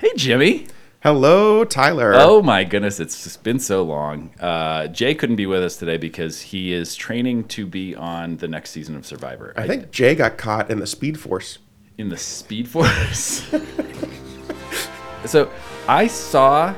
Hey, Jimmy. Hello, Tyler. Oh my goodness, it's just been so long. Uh, Jay couldn't be with us today because he is training to be on the next season of Survivor. I think Jay got caught in the Speed Force. in the Speed Force. so I saw.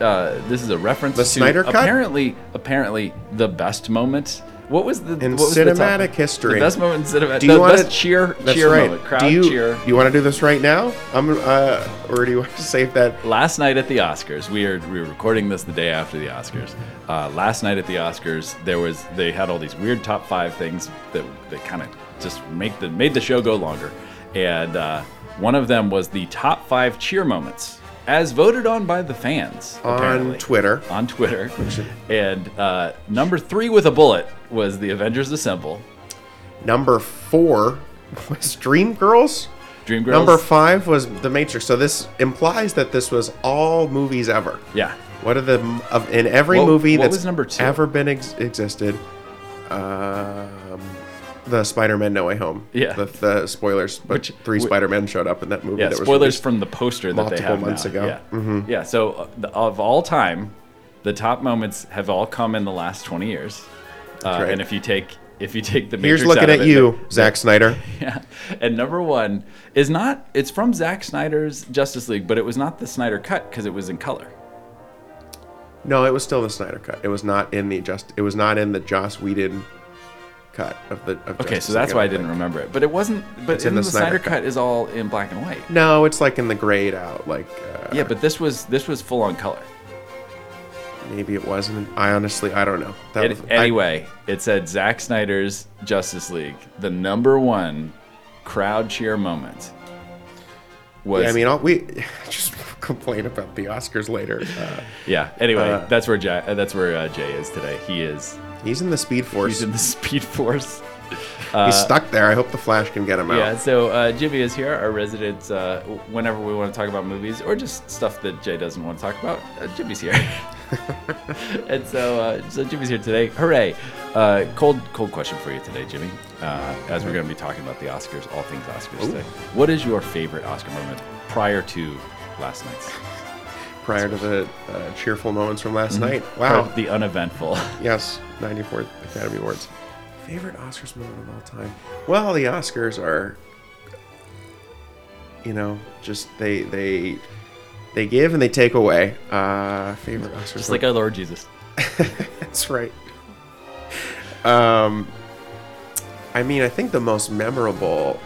Uh, this is a reference The to Snyder Cut? apparently apparently the best moment. What was the In what was the cinematic history. The best moment in cinematic. Do you the wanna- cheer That's cheer right. moment. Crowd do you, cheer. You want to do this right now? I'm, uh, or do you want to save that? last night at the Oscars, we are we were recording this the day after the Oscars. Uh, last night at the Oscars, there was they had all these weird top five things that that kind of just make the made the show go longer, and uh, one of them was the top five cheer moments as voted on by the fans On apparently. Twitter. On Twitter, and uh, number three with a bullet was the Avengers Assemble. Number four was Dreamgirls. Dreamgirls. Number five was The Matrix. So this implies that this was all movies ever. yeah. What are the of in every What- movie what that's was number two? ever been ex- existed? Um, the Spider-Man No Way Home. Yeah. The, the spoilers, but Which- three wh- Spider-Men showed up in that movie. Yeah, that spoilers from the poster that they have months now. ago. Yeah, Mhm. yeah. So uh, the, of all time, the top moments have all come in the last twenty years. Uh, right. And if you take if you take the Here's looking at it, you, the- Zack Snyder. yeah. And number one is not. It's from Zack Snyder's Justice League, but it was not the Snyder cut because it was in color. No, it was still the Snyder cut. It was not in the just. It was not in the Joss Whedon cut of the. Of Okay, Justice so that's League, why I didn't think. remember it. But it wasn't. But It's in the the, Snyder Snyder cut. cut is all in black and white. No, it's like in the grayed out. Like uh, Yeah, but this was this was full on color. maybe it wasn't. I honestly, I don't know. That It- was, I- anyway, it said Zack Snyder's Justice League, the number one crowd cheer moment was. Yeah, I mean, I'll, we just complain about the Oscars later. Uh, yeah. Anyway, uh, that's where Jay, that's where uh, Jay is today. He is he's in the Speed Force. he's in the Speed Force. he's stuck there. I hope the Flash can get him out. Yeah. So uh, Jimmy is here, our resident. Uh, whenever we want to talk about movies or just stuff that Jay doesn't want to talk about, uh, Jimmy's here. and so, uh, so Jimmy's here today. Hooray! Uh, cold, cold question for you today, Jimmy. Uh, as we're going to be talking about the Oscars, all things Oscars today. What is your favorite Oscar moment prior to last night's? Prior to the uh, cheerful moments from last night. Or Wow. the uneventful. Yes, 94th Academy Awards. Favorite Oscars moment of all time? Well, the Oscars are, you know, just they they they give and they take away. Uh, favorite Oscars. Just like our Lord Jesus. That's right. Um, I mean, I think the most memorable.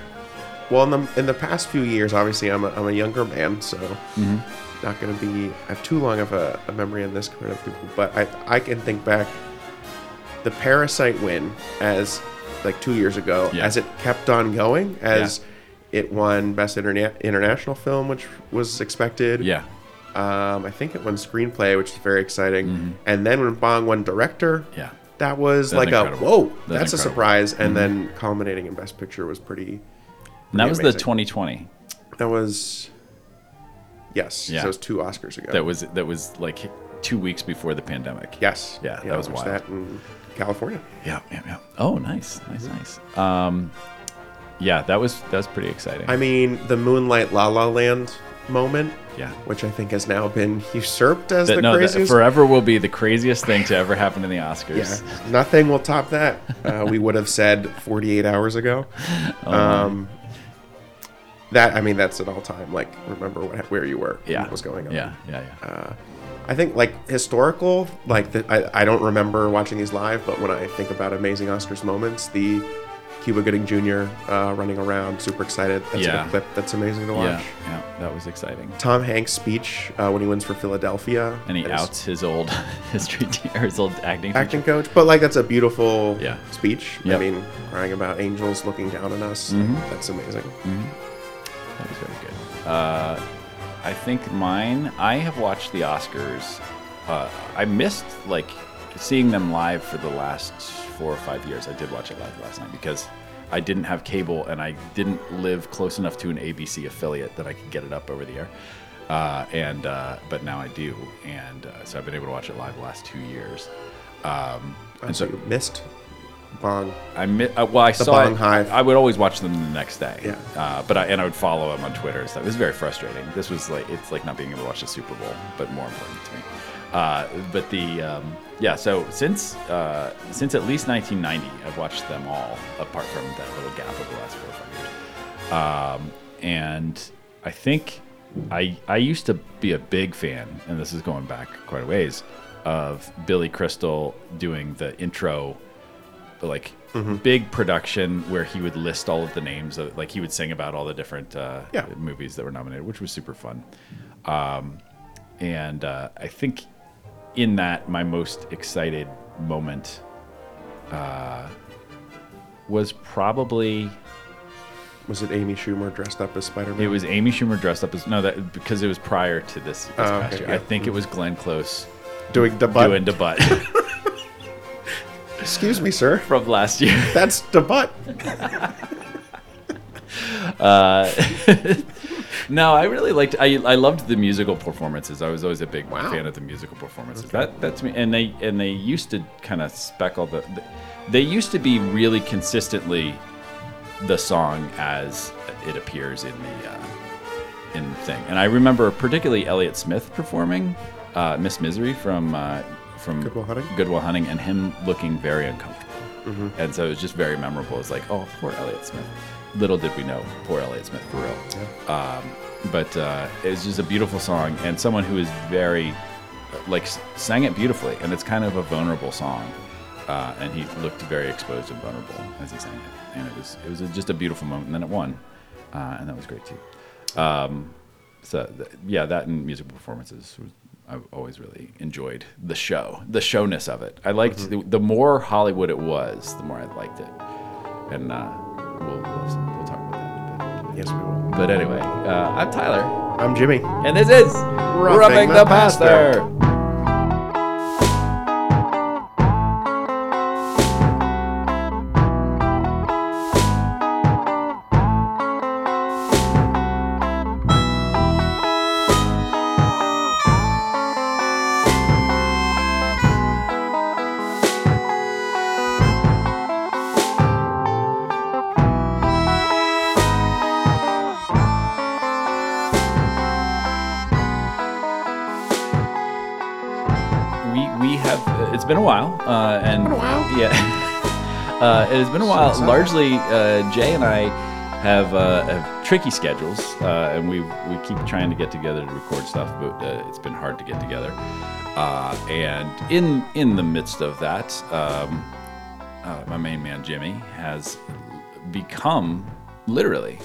Well, in the in the past few years, obviously, I'm a, I'm a younger man, so not going to be I have too long of a, a memory on this compared to people. But I I can think back the Parasite win as like two years ago, Yeah. as it kept on going, as it won Best Interna- International Film, which was expected. Yeah. Um, I think it won screenplay, which is very exciting. And then when Bong won director, Yeah. that was That's like incredible. a whoa, That's that's, a surprise. And then culminating in Best Picture was pretty. And that was amazing. the 2020. That was yes. Yeah. so it was two Oscars ago. That was that was like two weeks before the pandemic. yes. Yeah, that was wild. That in California. Yeah, yeah, yeah. Oh, nice, nice, nice. Um, yeah, that was that was pretty exciting. I mean, the Moonlight La La Land moment, yeah. which I think has now been usurped as That, the no, that craziest. forever will be the craziest thing to ever happen in the Oscars. yeah, nothing will top that. Uh, we would have said 48 hours ago. Oh, um, that I mean, that's an all-time. Like, remember what, where you were, yeah. what was going on. Yeah, yeah, yeah. Uh, I think like historical, like the, I, I don't remember watching these live, but when I think about amazing Oscars moments, the Cuba Gooding Jr. Uh, running around, super excited. That's Yeah. a clip that's amazing to watch. yeah, yeah, that was exciting. Tom Hanks' speech uh, when he wins for Philadelphia, And he outs his old history te- or his old acting. acting teacher. coach. But like that's a beautiful Yeah. speech. Yep. I mean, crying about angels looking down on us. Mhm. That's amazing. That was very good. Uh, I think mine. I have watched the Oscars. Uh, I missed like seeing them live for the last four or five years. I did watch it live last night because I didn't have cable and I didn't live close enough to an ABC affiliate that I could get it up over the air. Uh, and uh, but now I do, and uh, so I've been able to watch it live the last two years. Um, and so so you missed Bong. I mi- uh, well, I saw Bong it. Hive. I would always watch them the next day. Yeah. Uh, but I and I would follow him on Twitter and stuff. It was very frustrating. This was like it's like not being able to watch the Super Bowl, but more important to me. Uh, but the um, yeah. So since uh, since at least 1990, I've watched them all, apart from that little gap of the last four or five years. Um, and I think I I used to be a big fan, and this is going back quite a ways, of Billy Crystal doing the intro like big production where he would list all of the names of like he would sing about all the different uh, Yeah. movies that were nominated, which was super fun. Um, and uh, I think in that my most excited moment uh, was probably Was it Amy Schumer dressed up as Spider Man? it was Amy Schumer dressed up as no that because it was prior to this, this Oh, past okay, year. yeah. I think it was Glenn Close doing the butt. doing the butt Excuse me, sir. from last year. That's the butt. No, I really liked. I, I loved the musical performances. I was always a big Wow. fan of the musical performances. That that's me. And they and they used to kind of speckle the, the. They used to be really consistently the song as it appears in the uh, in the thing. And I remember particularly Elliott Smith performing uh, Miss Misery from uh, from Good Will Hunting? Good Will Hunting, and him looking very uncomfortable. Mm-hmm. And so it was just very memorable. It's like, oh, poor Elliott Smith. Little did we know, poor Elliott Smith for real. Um, but uh, it's just a beautiful song, and someone who is very, like, sang it beautifully, and it's kind of a vulnerable song. Uh, and he looked very exposed and vulnerable as he sang it, and it was it was just a beautiful moment. And then it won, uh, and that was great too. Um, so th- yeah, that and musical performances. Was, I've always really enjoyed the show, the showness of it. I liked the, the more Hollywood it was, the more I liked it. And uh, we'll, we'll we'll talk about that in a bit. Yes, we will. But anyway, uh, I'm Tyler, I'm Jimmy. and this is Roughing, the the, Pastor. Pastor. Yeah uh, it has been a while uh, largely uh, Jay and I have, uh, have tricky schedules uh, and we we keep trying to get together to record stuff but uh, it's been hard to get together uh, and in in the midst of that um, uh, my main man Jimmy has become literally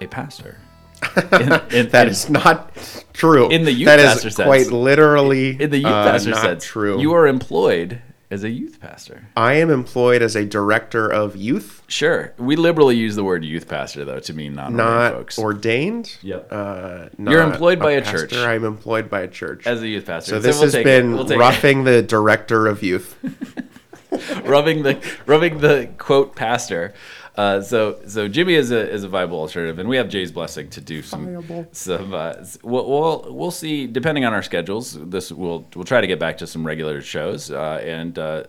a pastor in, in- That in- is not true. In the youth that is pastor sense. quite literally in the youth pastor not sense, true. you are employed as a youth pastor. I am employed as a director of youth, Sure, we liberally use the word youth pastor though to mean non not folks. ordained. Yep. Uh, You're not employed by a pastor. church. I'm employed by a church. as a youth pastor. so this we'll has been. We'll take it. roughing the director of youth. rubbing the rubbing the quote pastor. Uh, so so Jimmy is a is a viable alternative, and we have Jay's blessing to do some Viable. some. Uh, we'll, we'll we'll see depending on our schedules. This we'll we'll try to get back to some regular shows, uh, and uh,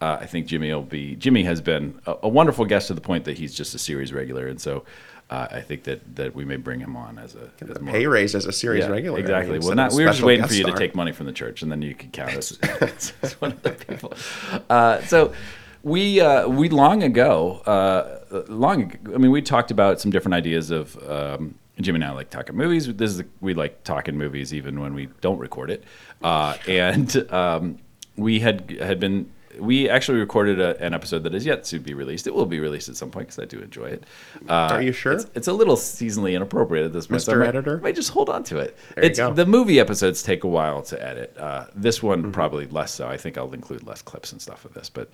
uh, I think Jimmy will be. Jimmy has been a, a wonderful guest to the point that he's just a series regular, and so. Uh, I think that, that we may bring him on as a as more- Pay raise as a series yeah, regular. Exactly. Well, not, we were just waiting for you to take money from the church, and then you could count us as one of the people. Uh, so we uh, we long ago, uh, long. ag- I mean, we talked about some different ideas of. Um, Jim and I like talking movies. This is we like talking movies even when we don't record it. Uh, and um, we had had been we actually recorded a, an episode that is yet to be released. It will be released at some point because I do enjoy it. Uh, Are you sure? It's, it's a little seasonally inappropriate at this point. so I Mr. might- Editor? might just hold on to it. There you it's go. the movie episodes take a while to edit. Uh, this one Mm-hmm. probably less so. I think I'll include less clips and stuff of this, but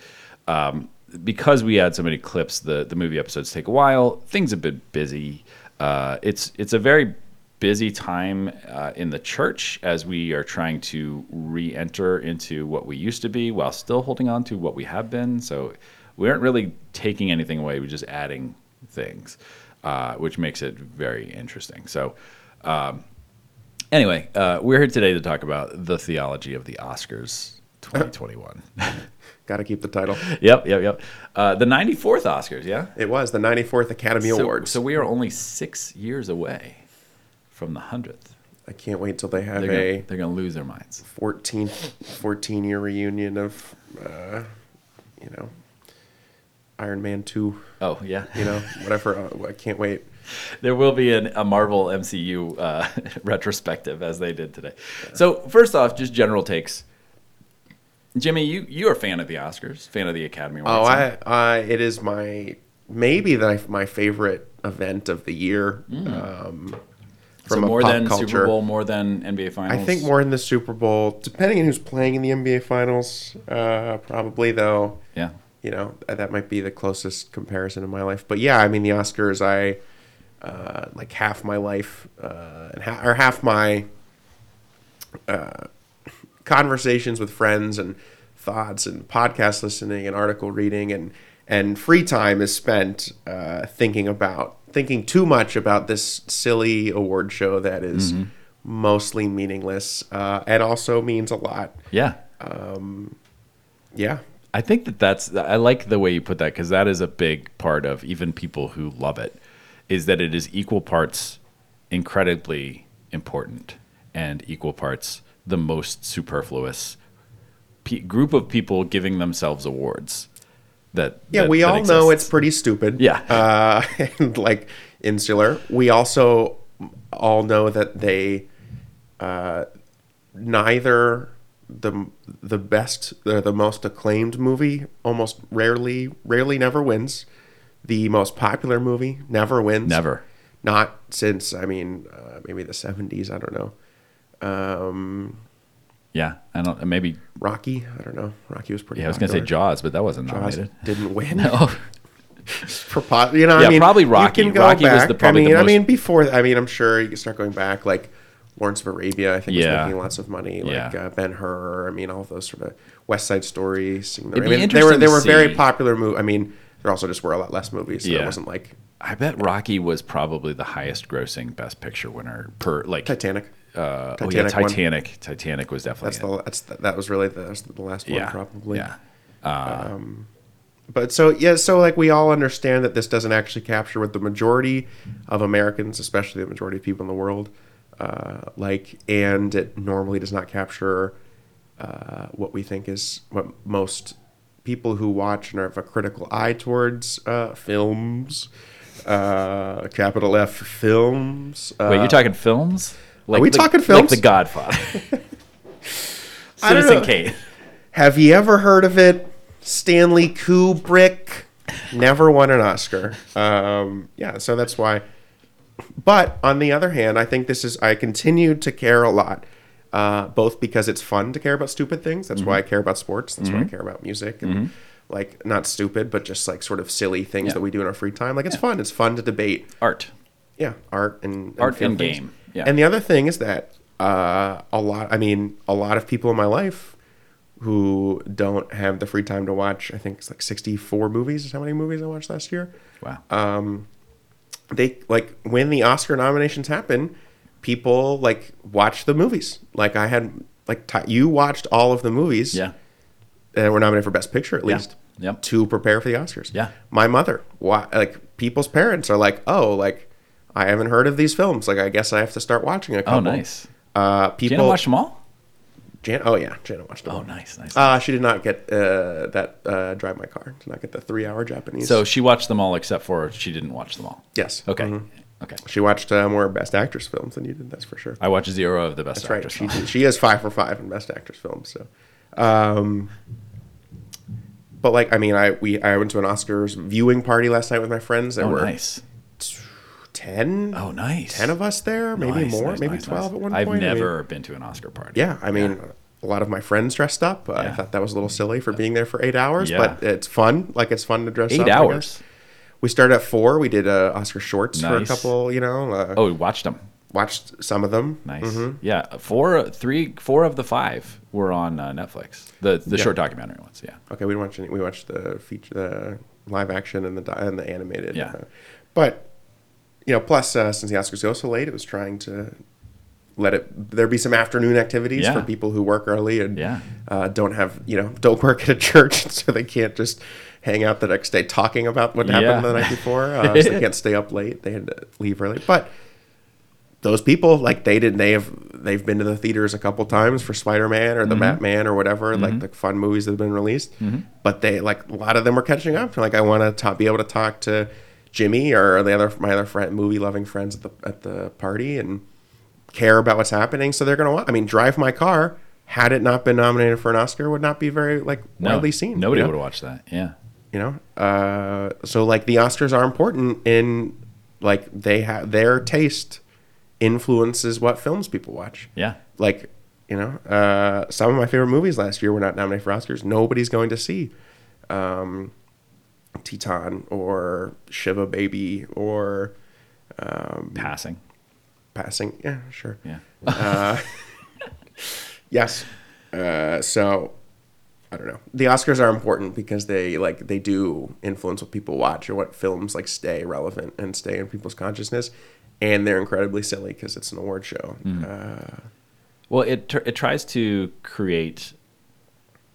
um, because we had so many clips, the the movie episodes take a while. Things have been busy. Uh, it's it's a very busy time uh, in the church as we are trying to re-enter into what we used to be while still holding on to what we have been. So we aren't really taking anything away. We're just adding things, uh, which makes it very interesting. So. Um, Anyway, uh, we're here today to talk about the theology of the Oscars 2021. Got to keep the title. yep, yep, yep. Uh, the 94th Oscars, yeah? It was the 94th Academy So, Awards. so we are only six years away from the 100th. I can't wait till they have They're a gonna, they're gonna lose their minds. 14, 14 year reunion of, uh, you know, Iron Man 2, Oh yeah, you know, whatever. Uh, I can't wait. there will be an, a Marvel MCU uh, retrospective as they did today. So first off, just general takes. Jimmy, you you're a fan of the Oscars, fan of the Academy Oh, Awards. I, I, it is my, maybe the, my favorite event of the year. Um, so from a more than culture. Super Bowl, more than NBA Finals. I think more than the Super Bowl, depending on who's playing in the NBA Finals. Uh, probably though, Yeah, you know that might be the closest comparison in my life. But yeah, I mean the Oscars, I uh, like half my life uh, and ha- or half my uh, conversations with friends and thoughts and podcast listening and article reading and and free time is spent uh, thinking about thinking too much about this silly award show that is mostly meaningless uh, and also means a lot. yeah. Yeah, I think that that's I like the way you put that because that is a big part of even people who love it is that it is equal parts incredibly important and equal parts the most superfluous pe- group of people giving themselves awards that Yeah, that- we that all know it's pretty stupid. Yeah. Uh, and like insular. We also all know that they uh, neither the the best or the most acclaimed movie almost rarely rarely never wins. The most popular movie never wins. never Not since I mean uh, maybe the seventies. I don't know. Um, yeah I don't maybe Rocky. I don't know. Rocky was pretty. yeah I was gonna say popular. Jaws but that wasn't Jaws nominated didn't win. oh for po- you know, Yeah, I mean, probably you Rocky. can go Rocky was back. the- probably I the mean, I most- mean, before. I mean, I'm sure you can start going back. Like Lawrence of Arabia, I think Yeah. was making lots of money. Like Yeah. uh, Ben Hur. I mean, all those sort of West Side Story. Sing the It'd I be mean, they were interesting they to were very popular. movies. I mean, there also just were a lot less movies. So Yeah. it wasn't like I bet Rocky was probably the highest grossing Best Picture winner per like Titanic. Uh, oh yeah, Titanic won. Titanic. Was definitely. That's it. the that's the, that was really the, that's the last one yeah, probably. Yeah, But so yeah, so like we all understand that this doesn't actually capture what the majority of Americans, especially the majority of people in the world, uh, like, and it normally does not capture uh, what we think is what most people who watch and have a critical eye towards uh, films, uh, capital F films. Uh, Wait, you're talking films? Like we the- talking Like? The Godfather. Citizen. Kane. Have you ever heard of it? Stanley Kubrick never won an Oscar. Um, yeah, so that's why. But on the other hand, I think this is. I continue to care a lot, uh, both because it's fun to care about stupid things. That's why I care about sports. That's why I care about music and like not stupid, but just like sort of silly things Yeah. that we do in our free time. Like it's fun. It's fun to debate Art. yeah, art and, and Art and things. game, yeah. And the other thing is that uh, a lot. I mean, a lot of people in my life who don't have the free time to watch. I think it's like sixty-four movies. Is how many movies I watched last year. Wow. Uh, They like when the Oscar nominations happen, people like watch the movies. Like I had like ti you watched all of the movies yeah. that were nominated for Best Picture at Yeah. least. Yep. To prepare for the Oscars. Yeah. My mother, why, like people's parents are like, oh, like I haven't heard of these films. Like I guess I have to start watching a couple. Oh, nice. Uh, people. Jana watched them all? Jan- oh yeah, Jana watched them. All. Oh, all. nice, nice. Uh, she did not get uh, that uh, drive my car. Did not get the three-hour Japanese. so she watched them all except for she didn't watch them all. yes. Okay. Mhm. Okay. She watched uh, more Best Actress films than you did. That's for sure. I watched zero of the best That's right. actress. She films. did, she is five for five in Best Actress films. So, um, but like I mean, I we I went to an Oscars viewing party last night with my friends. There Oh, were nice. Ten. Oh, nice. 10 of us there, maybe Nice, more, nice, maybe nice, 12 nice. at one I've point. I mean, never been to an Oscar party. yeah, I mean, a lot of my friends dressed up. Uh, I thought that was a little silly for being there for eight hours, Yeah. but it's fun. Like, it's fun to dress Eight up. I hours. We started at four. We did uh, Oscar shorts for a couple, you know, uh, Oh, we watched them. watched some of them. Nice. Mm-hmm. Yeah, four, three, four of the five were on uh, Netflix. The the Yeah. short documentary ones. Yeah. Okay, we didn't watch any, we watched the feature, the live action and the and the animated. Yeah. uh, but you know, plus uh, since the Oscars go so late, it was trying to let it there be some afternoon activities Yeah. for people who work early and Yeah. uh, don't have you know don't work at a church so they can't just hang out the next day talking about what happened Yeah. the night before uh, so they can't stay up late they had to leave early but those people like they didn't, they have they've been to the theaters a couple times for spider-man or the Mm-hmm. batman or whatever like the fun movies that have been released but they like a lot of them are catching up like i want to be able to talk to jimmy or the other my other friend movie loving friends at the at the party and care about what's happening so they're gonna watch i mean drive my car had it not been nominated for an oscar would not be very like No, widely seen Nobody you know? would have watched that. Yeah. you know uh so like the oscars are important in like they have their taste influences what films people watch Yeah. like you know uh some of my favorite movies last year were not nominated for oscars nobody's going to see um Titane or Shiva Baby or Passing. Passing. Yeah, sure. Yeah. Yes. Uh, so I don't know. The Oscars are important because they like they do influence what people watch or what films like stay relevant and stay in people's consciousness, and they're incredibly silly because it's an award show. Uh, Well, it tr- it tries to create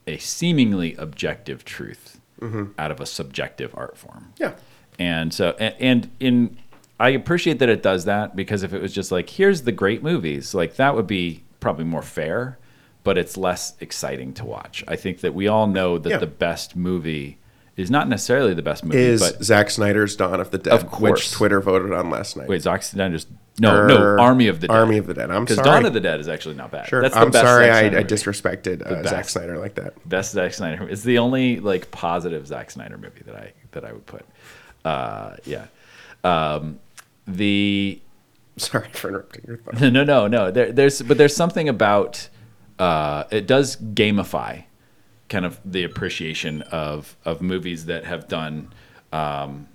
a seemingly objective truth Mm-hmm. out of a subjective art form. yeah. And so, and, and in, I appreciate that it does that because if it was just like, here's the great movies, like that would be probably more fair, but it's less exciting to watch. I think that we all know that Yeah. the best movie is not necessarily the best movie, Is but Zack Snyder's Dawn of the Dead, Of course. which Twitter voted on last night. wait, Zack Snyder no, no, Army of the Dead. Army of the Dead. I'm sorry. because. Dawn of the Dead is actually not bad. Sure. That's the I'm best sorry I, I disrespected uh, Zack. Snyder like that. best Zack Snyder. It's the only like positive Zack Snyder movie that I that I would put. Uh, yeah. Um, the Sorry for interrupting your thought. no no no there, there's but there's something about uh, it does gamify kind of the appreciation of of movies that have done um,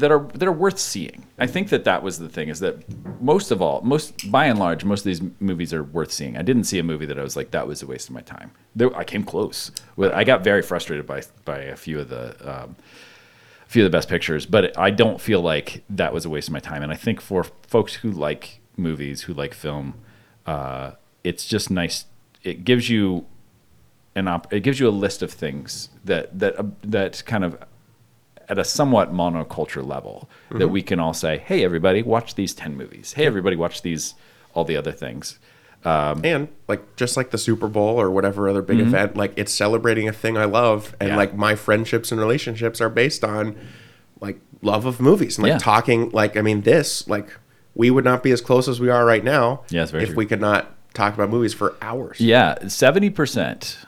that are that are worth seeing. I think that that was the thing is that most of all, most by and large, most of these movies are worth seeing. I didn't see a movie that I was like that was a waste of my time. There, I came close. I got very frustrated by by a few of the um, a few of the best pictures, but I don't feel like that was a waste of my time. And I think for folks who like movies, who like film, uh, it's just nice. It gives you an op- it gives you a list of things that that uh, that kind of at a somewhat monoculture level that we can all say, "Hey, everybody, watch these ten movies. Hey, everybody, watch these all the other things." and like just like the Super Bowl or whatever other big event, like it's celebrating a thing I love, and Mm-hmm. Yeah. like my friendships and relationships are based on like love of movies and like Yeah. talking. Like I mean, this like we would not be as close as we are right now Yeah, if true. we could not talk about movies for hours. Yeah, seventy percent,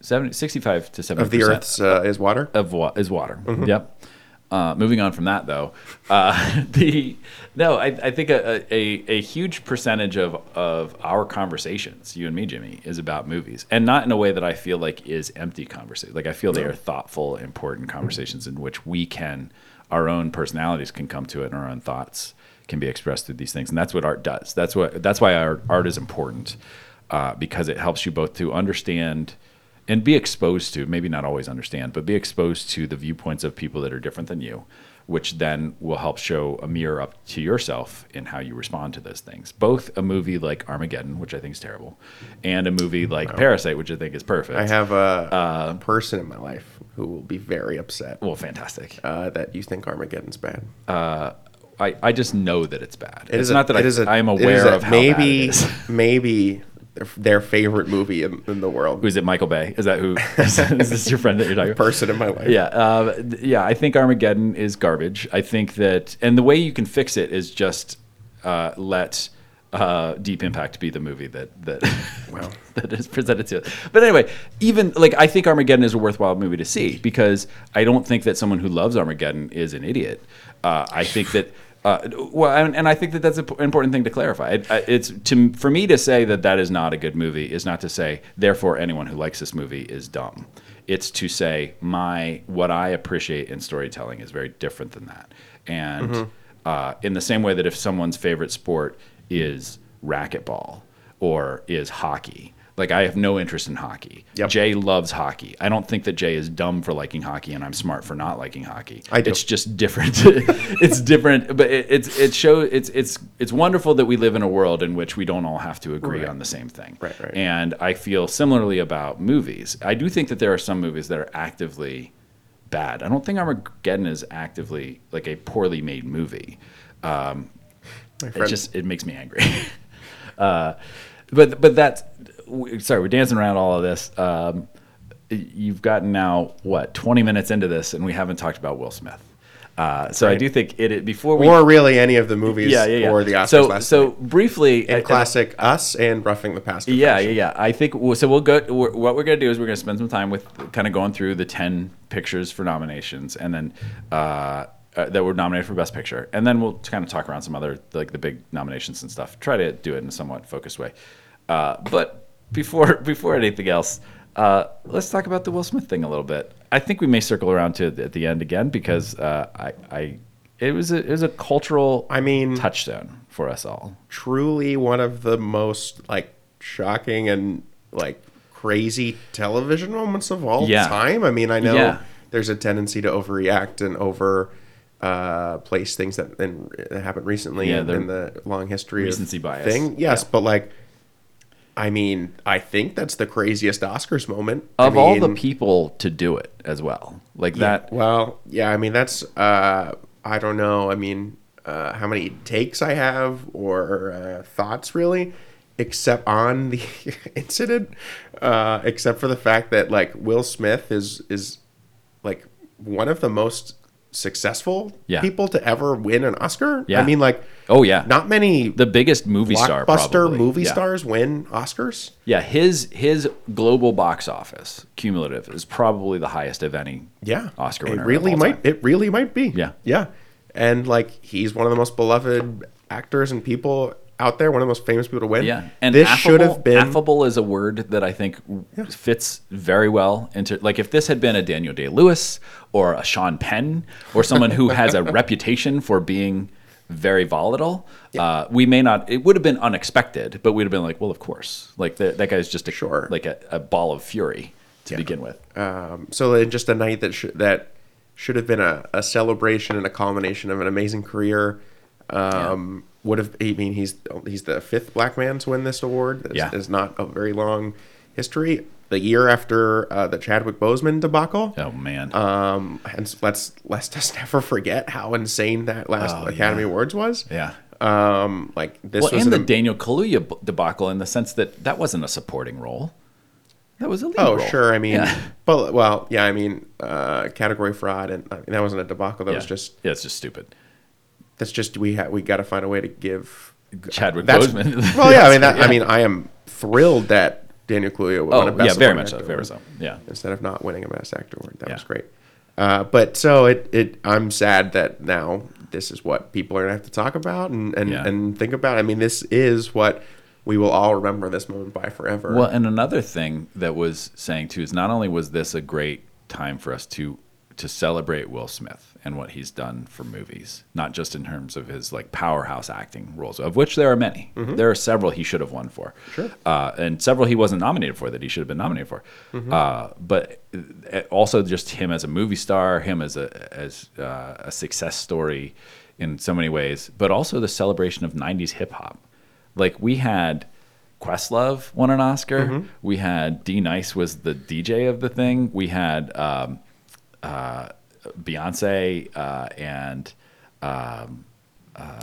70, 65 to seventy Of the Earth's uh, is water. of wa- is water. Yep. Uh, moving on from that, though, uh, the no, I, I think a, a, a huge percentage of, of our conversations, you and me, Jimmy, is about movies, and not in a way that I feel like is empty conversation. Like I feel they are thoughtful, important conversations in which we can, our own personalities can come to it, and our own thoughts can be expressed through these things, and that's what art does. That's what that's why our art is important uh, because it helps you both to understand and be exposed to maybe not always understand but be exposed to the viewpoints of people that are different than you which then will help show a mirror up to yourself in how you respond to those things. Both a movie like armageddon which i think is terrible and a movie like parasite which i think is perfect. I have a, Uh, a person in my life who will be very upset. Well fantastic. Uh, that you think Armageddon's bad. I, I just know that it's bad. It it's is a- not that it I, is a- i'm it is aware of how maybe bad it is. maybe their, their favorite movie in, in the world. who's it michael bay is that who is, this your friend that you're talking about person in my life. Yeah, uh, yeah. I think Armageddon is garbage. I think that, and the way you can fix it is just uh, let uh, Deep Impact be the movie that that Wow. that is presented to us. But anyway, even like I think Armageddon is a worthwhile movie to see because I don't think that someone who loves Armageddon is an idiot. Uh, I think that. Uh, well, and, and I think that that's an important thing to clarify. It, it's to for me to say that that is not a good movie is not to say therefore anyone who likes this movie is dumb. It's to say my what I appreciate in storytelling is very different than that. And uh, in the same way that if someone's favorite sport is racquetball or is hockey, Like I have no interest in hockey. Yep. Jay loves hockey. I don't think that Jay is dumb for liking hockey, and I'm smart for not liking hockey. I do. It's just different. it's different, but it, it's it show it's it's it's wonderful that we live in a world in which we don't all have to agree Right. on the same thing. Right, right. And I feel similarly about movies. I do think that there are some movies that are actively bad. I don't think Armageddon is actively like a poorly made movie. Um, it just it makes me angry. uh, but but that's w- sorry, we're dancing around all of this. Um, you've gotten now what 20 minutes into this, and we haven't talked about Will Smith. Uh, so I do think it, it before we or really any of the movies yeah yeah yeah. or the Oscars so so night. briefly in I- classic Us and Roughing the Pastor. yeah, yeah, yeah. I think so. We'll go. We're, what we're going to do is we're going to spend some time with kind of going through the ten pictures for nominations, and then uh, uh, that were nominated for Best Picture, and then we'll kind of talk around some other like the big nominations and stuff. Try to do it in a somewhat focused way. Uh, but before before anything else, uh, let's talk about the Will Smith thing a little bit. I think we may circle around to it at the end again because uh, I, I it was a it was a cultural I mean, touchstone for us all. truly one of the most like shocking and like crazy television moments of all Yeah. time. I mean, I know Yeah. there's a tendency to overreact and over uh, place things that, in, that happened recently Yeah, in, the in the long history recency of bias. thing. Yes, but like, I mean, I think that's the craziest Oscars moment Of I all the people to do it as well, like Yeah, that. Well, yeah, I mean that's uh I don't know. I mean, uh how many takes I have or uh, thoughts really except on the incident uh except for the fact that like Will Smith is is like one of the most successful Yeah. people to ever win an Oscar. Yeah. I mean like Oh yeah, not many the biggest movie star, blockbuster probably. movie yeah. stars win Oscars. Yeah, his his global box office cumulative is probably the highest of any. Yeah, Oscar It really might. time. It really might be. Yeah. yeah, and like he's one of the most beloved actors and people out there. One of the most famous people to win. Yeah, and this should have been. affable is a word that I think fits very well into like if this had been a Daniel Day Lewis or a Sean Penn or someone who has a reputation for being very volatile, uh, we may not. It would have been unexpected, but we'd have been like, well, of course, like the, that guy's just a Sure. like a, a ball of fury to begin with. Um, so in just a night that should that should have been a, a celebration and a culmination of an amazing career. Um, Would have. I mean, he's he's the fifth black man to win this award. It's, Yeah. it's not a very long history. The year after uh, the Chadwick Boseman debacle. Oh man, Um, and let's let's just never forget how insane that last Oh, Academy yeah. Awards was. yeah. Um, like this Well, was and an, the Daniel Kaluuya debacle in the sense that that wasn't a supporting role. That was a lead oh role. sure. I mean, Yeah. but well, yeah. I mean, uh, category fraud, and I mean, that wasn't a debacle. That was just yeah, it's just stupid. That's just we ha- we got to find a way to give Chadwick Boseman. Well, yeah. I mean, that, Yeah. I mean, I am thrilled that Daniel Kaluuya won Oh a Best yeah, very much so, very so. Yeah. instead of not winning a Best Actor award. That Yeah. was great. Uh, but so it, it I'm sad that now this is what people are gonna have to talk about and and, Yeah. and think about. I mean, this is what we will all remember this moment by forever. Well, and another thing that was saying too is not only was this a great time for us to to celebrate Will Smith and what he's done for movies, not just in terms of his like powerhouse acting roles, of which there are many. There are several he should have won for, Sure. uh, and several he wasn't nominated for that he should have been nominated for. Uh, but uh, also just him as a movie star, him as a as uh, a success story in so many ways, but also the celebration of '90s hip hop. Like we had. Questlove won an Oscar. We had D Nice was the DJ of the thing. We had um, uh, Beyonce uh, and um,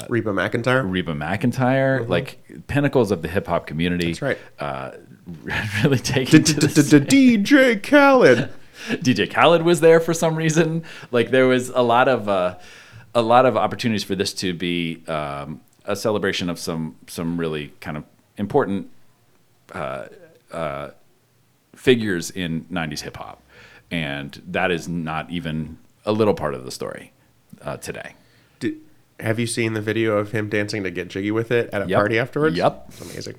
Reba McEntire. Reba McEntire, like pinnacles of the hip hop community. That's right. Uh, really taking DJ Khaled. DJ Khaled was there for some reason. Like there was a lot of uh, a lot of opportunities for this to be um, a celebration of some some really kind of important uh, uh, figures in '90s hip hop, and that is not even a little part of the story uh, today. Did, have you seen the video of him dancing to "Get Jiggy with It" at a Yep. party afterwards? Yep. it's amazing.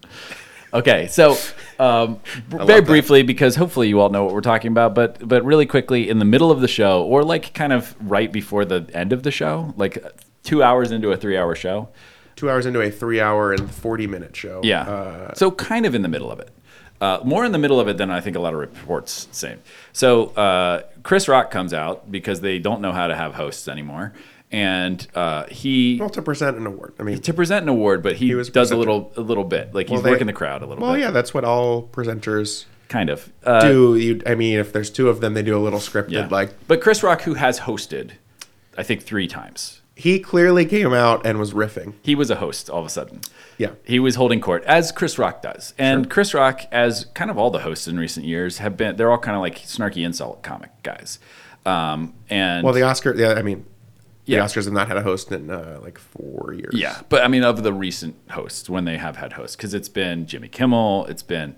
Okay, so um, very briefly, because hopefully you all know what we're talking about, but but really quickly, in the middle of the show, or like kind of right before the end of the show, like two hours into a three-hour show, Two hours into a three-hour and forty-minute show. yeah, Uh, so kind of in the middle of it, Uh, more in the middle of it than I think a lot of reports say. So uh, Chris Rock comes out because they don't know how to have hosts anymore, and uh, he Well, to present an award. I mean, to present an award, but he, was a does a little a little bit like he's Well, they- working the crowd a little well, bit. yeah, that's what all presenters kind of. Uh, do. You, I mean, if there's two of them, they do a little scripted. yeah. Like but Chris Rock, who has hosted, I think three times. He clearly came out and was riffing. He was a host all of a sudden. Yeah. He was holding court, as Chris Rock does. And Chris Rock, as kind of all the hosts in recent years, have been, they're all kind of like snarky insult comic guys. Um, and Well, the Oscar, yeah, I mean, Yeah. the Oscars have not had a host in uh, like four years. yeah, but I mean, of the recent hosts, when they have had hosts, because it's been Jimmy Kimmel, it's been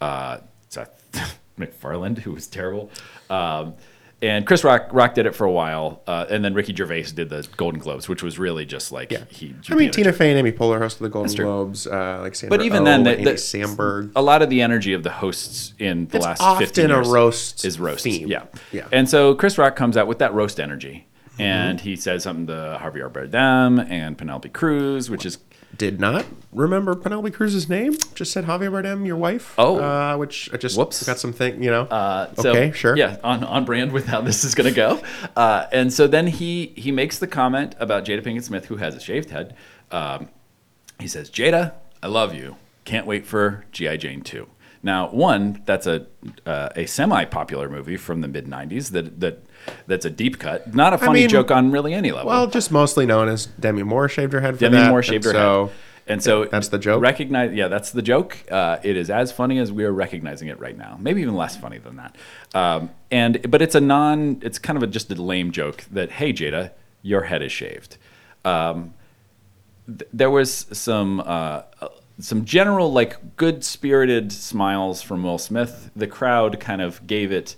uh, Seth MacFarlane, who was terrible. Um, and Chris Rock, Rock did it for a while, uh, and then Ricky Gervais did the Golden Globes, which was really just like Yeah. he. I mean, Tina Fey and Amy Poehler hosted the Golden. Globes, uh, like Sandra But even Oh, then, the, the, Samberg. a lot of the energy of the hosts in the It's last often 15 a roast is roast. theme. Yeah. Yeah. And so Chris Rock comes out with that roast energy. Mm-hmm. And he says something to Javier. Bardem and Penelope Cruz, which is Did not remember Penelope Cruz's name. Just said Javier Bardem, your wife. Oh. uh, which I just Whoops. got something. You know. Uh, so, okay, sure. Yeah, on, on brand with how this is going to go. Uh, and so then he he makes the comment about Jada Pinkett Smith, who has a shaved head. Um, he says, "Jada, I love you. Can't wait for GI Jane 2." Now, one, that's a uh, a semi-popular movie from the mid '90s that that that's a deep cut, not a funny mean, joke on really any level. Well, just mostly known as Demi Moore shaved her head for Demi that. Moore shaved her and so, head. And so That's the joke? Recognize, yeah, that's the joke. Uh, it is as funny as we are recognizing it right now. Maybe even less funny than that. Um, and but it's a non. It's kind of a, just a lame joke that hey Jada, your head is shaved. Um, th- there was some uh, some general like good spirited smiles from Will Smith. The crowd kind of gave it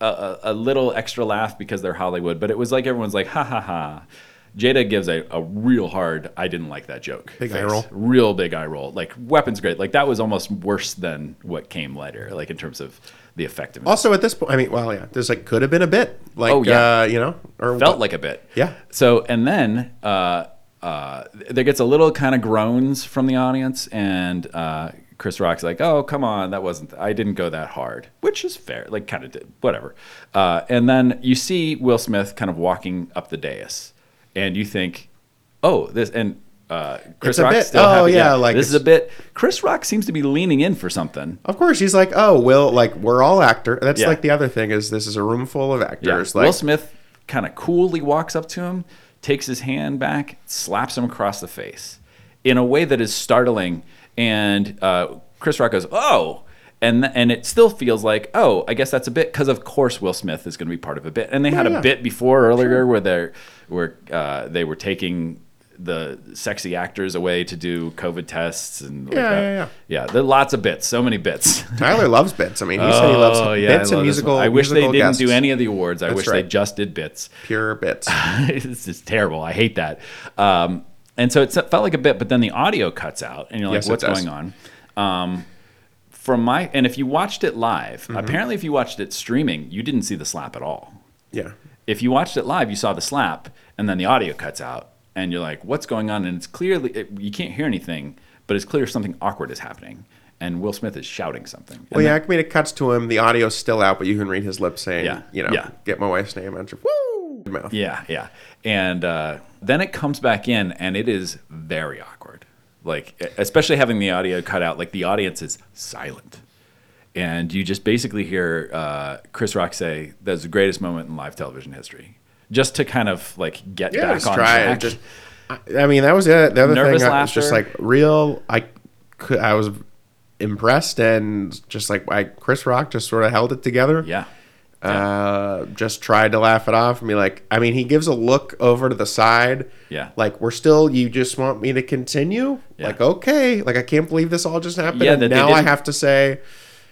a, a little extra laugh because they're Hollywood, but it was like everyone's like ha ha ha. Jada gives a, a real hard I didn't like that joke. Big eye roll. Real big eye roll. Like weapons great. Like that was almost worse than what came later, like in terms of the effectiveness. Also, at this point, I mean, well, yeah, there's like could have been a bit, like, Oh, yeah. uh, you know, or felt what- like a bit. Yeah. So and then uh, uh, there gets a little kind of groans from the audience, and uh, Chris Rock's like, "Oh, come on, that wasn't. I didn't go that hard," which is fair. Like, kind of did, whatever. Uh, and then you see Will Smith kind of walking up the dais, and you think, "Oh, this." And uh, Chris It's a Rock's bit. still Oh, happy. yeah, like this is a bit. Chris Rock seems to be leaning in for something. Of course, he's like, oh, Will, like we're all actor. That's Yeah. like the other thing is this is a room full of Yeah. actors. Like, Will Smith kind of coolly walks up to him, takes his hand back, slaps him across the face in a way that is startling. And uh, Chris Rock goes, "Oh." And, and it still feels like oh I guess that's a bit because of course Will Smith is going to be part of a bit and they had Yeah, a yeah. bit before earlier where they where uh, they were taking the sexy actors away to do COVID tests and like Yeah, that. yeah, yeah. yeah there are lots of bits so many bits Tyler loves bits. I mean, he said he loves Oh, yeah, bits and musical. I wish they didn't guests. do any of the awards. I That's wish they just did bits. pure bits. this is terrible. I hate that. Um, and so it felt like a bit, but then the audio cuts out, and you're like, Yes, "What's going on?" Um, from my and if you watched it live, Mm-hmm. apparently, if you watched it streaming, you didn't see the slap at all. Yeah, If you watched it live, you saw the slap, and then the audio cuts out, and you're like, "What's going on?" And it's clearly it, you can't hear anything, but it's clear something awkward is happening, and Will Smith is shouting something. And well, yeah. I mean, it cuts to him. The audio's still out, but you can read his lips saying, Yeah, you know, yeah. get my wife's name out your woo mouth. Yeah, yeah. And uh, then it comes back in, and it is very awkward. Like, especially having the audio cut out, like the audience is silent. And you just basically hear uh, Chris Rock say, "That's the greatest moment in live television history," just to kind of like get Yeah, back on try it. track. Just, I, mean, that was it. The other Nervous thing I was just like real. I could, I was impressed and just like I, Chris Rock just sort of held it together. yeah, Uh, just tried to laugh it off and be like, I mean, he gives a look over to the side. Yeah. Like, we're still, you just want me to continue? Yeah. Like, okay. Like, I can't believe this all just happened. Yeah, and now I have to say,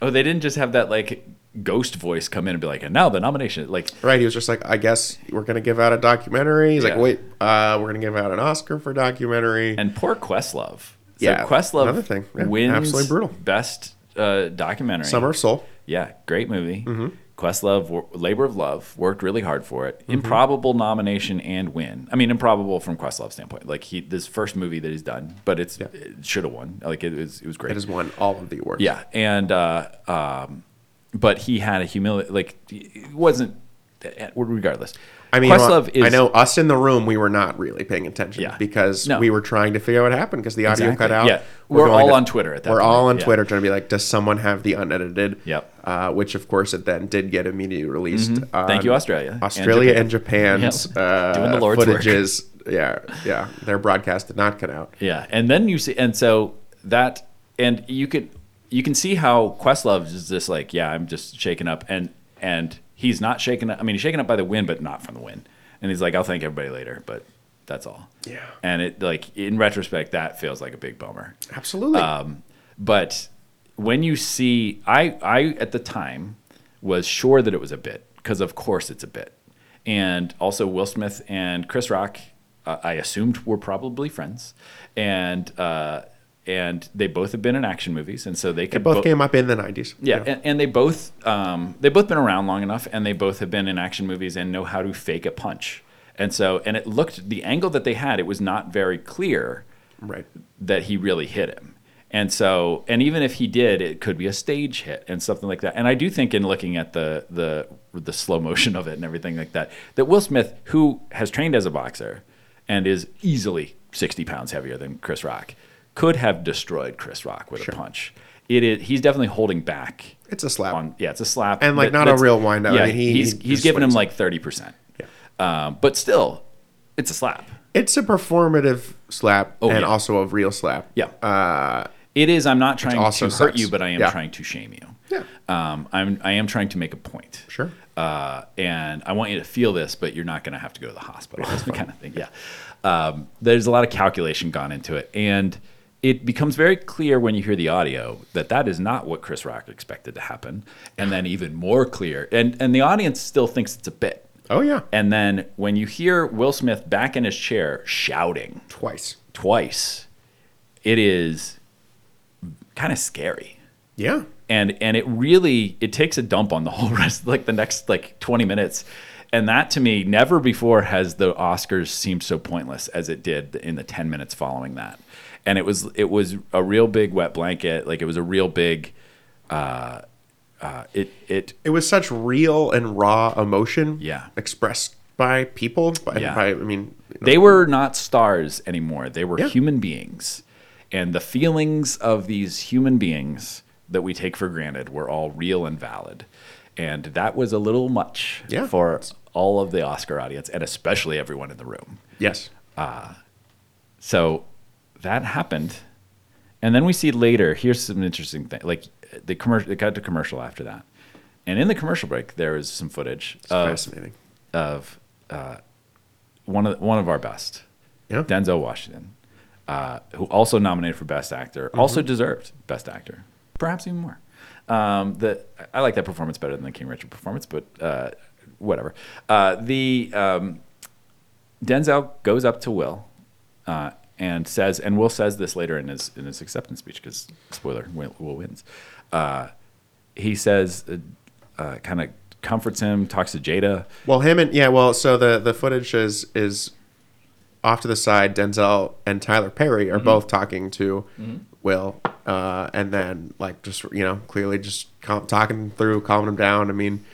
Oh, they didn't just have that like ghost voice come in and be like, "And now the nomination." Like, right. He was just like, I guess we're going to give out a documentary. He's Yeah. like, wait, uh, we're going to give out an Oscar for documentary. and poor Questlove. So Yeah, Questlove another thing. Yeah, wins absolutely brutal. best uh, documentary. Summer Soul. Yeah, great movie. Mm-hmm. Questlove, labor of love, worked really hard for it. Mm-hmm. Improbable nomination and win. I mean, improbable from Questlove's standpoint. Like he, this first movie that he's done, but it's it should have won. Like it was, it was great. It has won all of the awards. Yeah, and uh, um, but he had a humility. Like it wasn't. Regardless, I mean, Questlove is. I know us in the room, we were not really paying attention Yeah. because No. we were trying to figure out what happened because the audio Exactly. cut out. Yeah. We're going all on Twitter at that We're point. all on Yeah. Twitter trying to be like, does someone have the unedited? Yep. Uh, which of course it then did get immediately released. Mm-hmm. Thank you, Australia and Australia Japan. and Japan's Yep. uh, Doing the Lord's work. footages. Yeah, yeah. Their broadcast did not cut out. Yeah, and then you see, and so that, and you could, you can see how Questlove is just like, yeah, I'm just shaken up, and and he's not shaken up. I mean, he's shaken up by the win, but not from the win. And he's like, I'll thank everybody later, but that's all. Yeah. And it like in retrospect, that feels like a big bummer. Absolutely. Um, but when you see, I, I at the time was sure that it was a bit because of course it's a bit, and also Will Smith and Chris Rock, uh, I assumed were probably friends, and uh, and they both have been in action movies, and so they they both bo- came up in the '90s. yeah, and, and they both um, they both been around long enough, and they both have been in action movies and know how to fake a punch. And so, and it looked the angle that they had, it was not very clear right. that he really hit him. And so, and even if he did, it could be a stage hit and something like that. And I do think, in looking at the the the slow motion of it and everything like that, that Will Smith, who has trained as a boxer and is easily sixty pounds heavier than Chris Rock, could have destroyed Chris Rock with a punch. It is he's definitely holding back. It's a slap. On, yeah, it's a slap, And, like, that- not a real wind-up. I Yeah, mean, he- he's he he's giving him like thirty percent. Yeah. Um, but still, it's a slap. It's a performative slap Oh, and yeah. also a real slap. Yeah. Uh, It is. I'm not trying to hurt you, but I am Yeah. trying to shame you. Yeah. Um, I'm. I am trying to make a point. Sure. Uh, and I want you to feel this, but you're not going to have to go to the hospital. kind of thing. Yeah. Um, there's a lot of calculation gone into it, and it becomes very clear when you hear the audio that that is not what Chris Rock expected to happen, and then even more clear, and and the audience still thinks it's a bit. oh yeah. And then when you hear Will Smith back in his chair shouting Twice. twice, it is kind of scary. Yeah. And and it really it takes a dump on the whole rest like the next like 20 minutes. And that to me never before has the Oscars seemed so pointless as it did in the 10 minutes following that. And it was it was a real big wet blanket, like it was a real big uh uh, it it It was such real and raw emotion. Yeah. Expressed by people. By, Yeah. by I mean, you know, they were not stars anymore. They were Yeah. human beings. And the feelings of these human beings that we take for granted were all real and valid. And that was a little much Yeah. for all of the Oscar audience and especially everyone in the room. yes. So that happened. And then we see later, here's some interesting thing. Like the commercial it got to commercial after that. And in the commercial break there is some footage It's of, fascinating. of uh, one of one of our best. Yeah. Denzel Washington, uh, who also nominated for Best Actor, also deserved Best Actor, perhaps even more. Um, the I like that performance better than the King Richard performance, but uh, whatever. Uh, the um, Denzel goes up to Will uh, and says, and Will says this later in his in his acceptance speech because spoiler, Will, Will wins. Uh, he says, uh, uh, kind of comforts him, talks to Jada. Well, him and yeah, well, so the the footage is is off to the side. Denzel and Tyler Perry Mm-hmm. are both talking to Will, uh, and then like just you know clearly just cal- talking through, calming him down. I mean,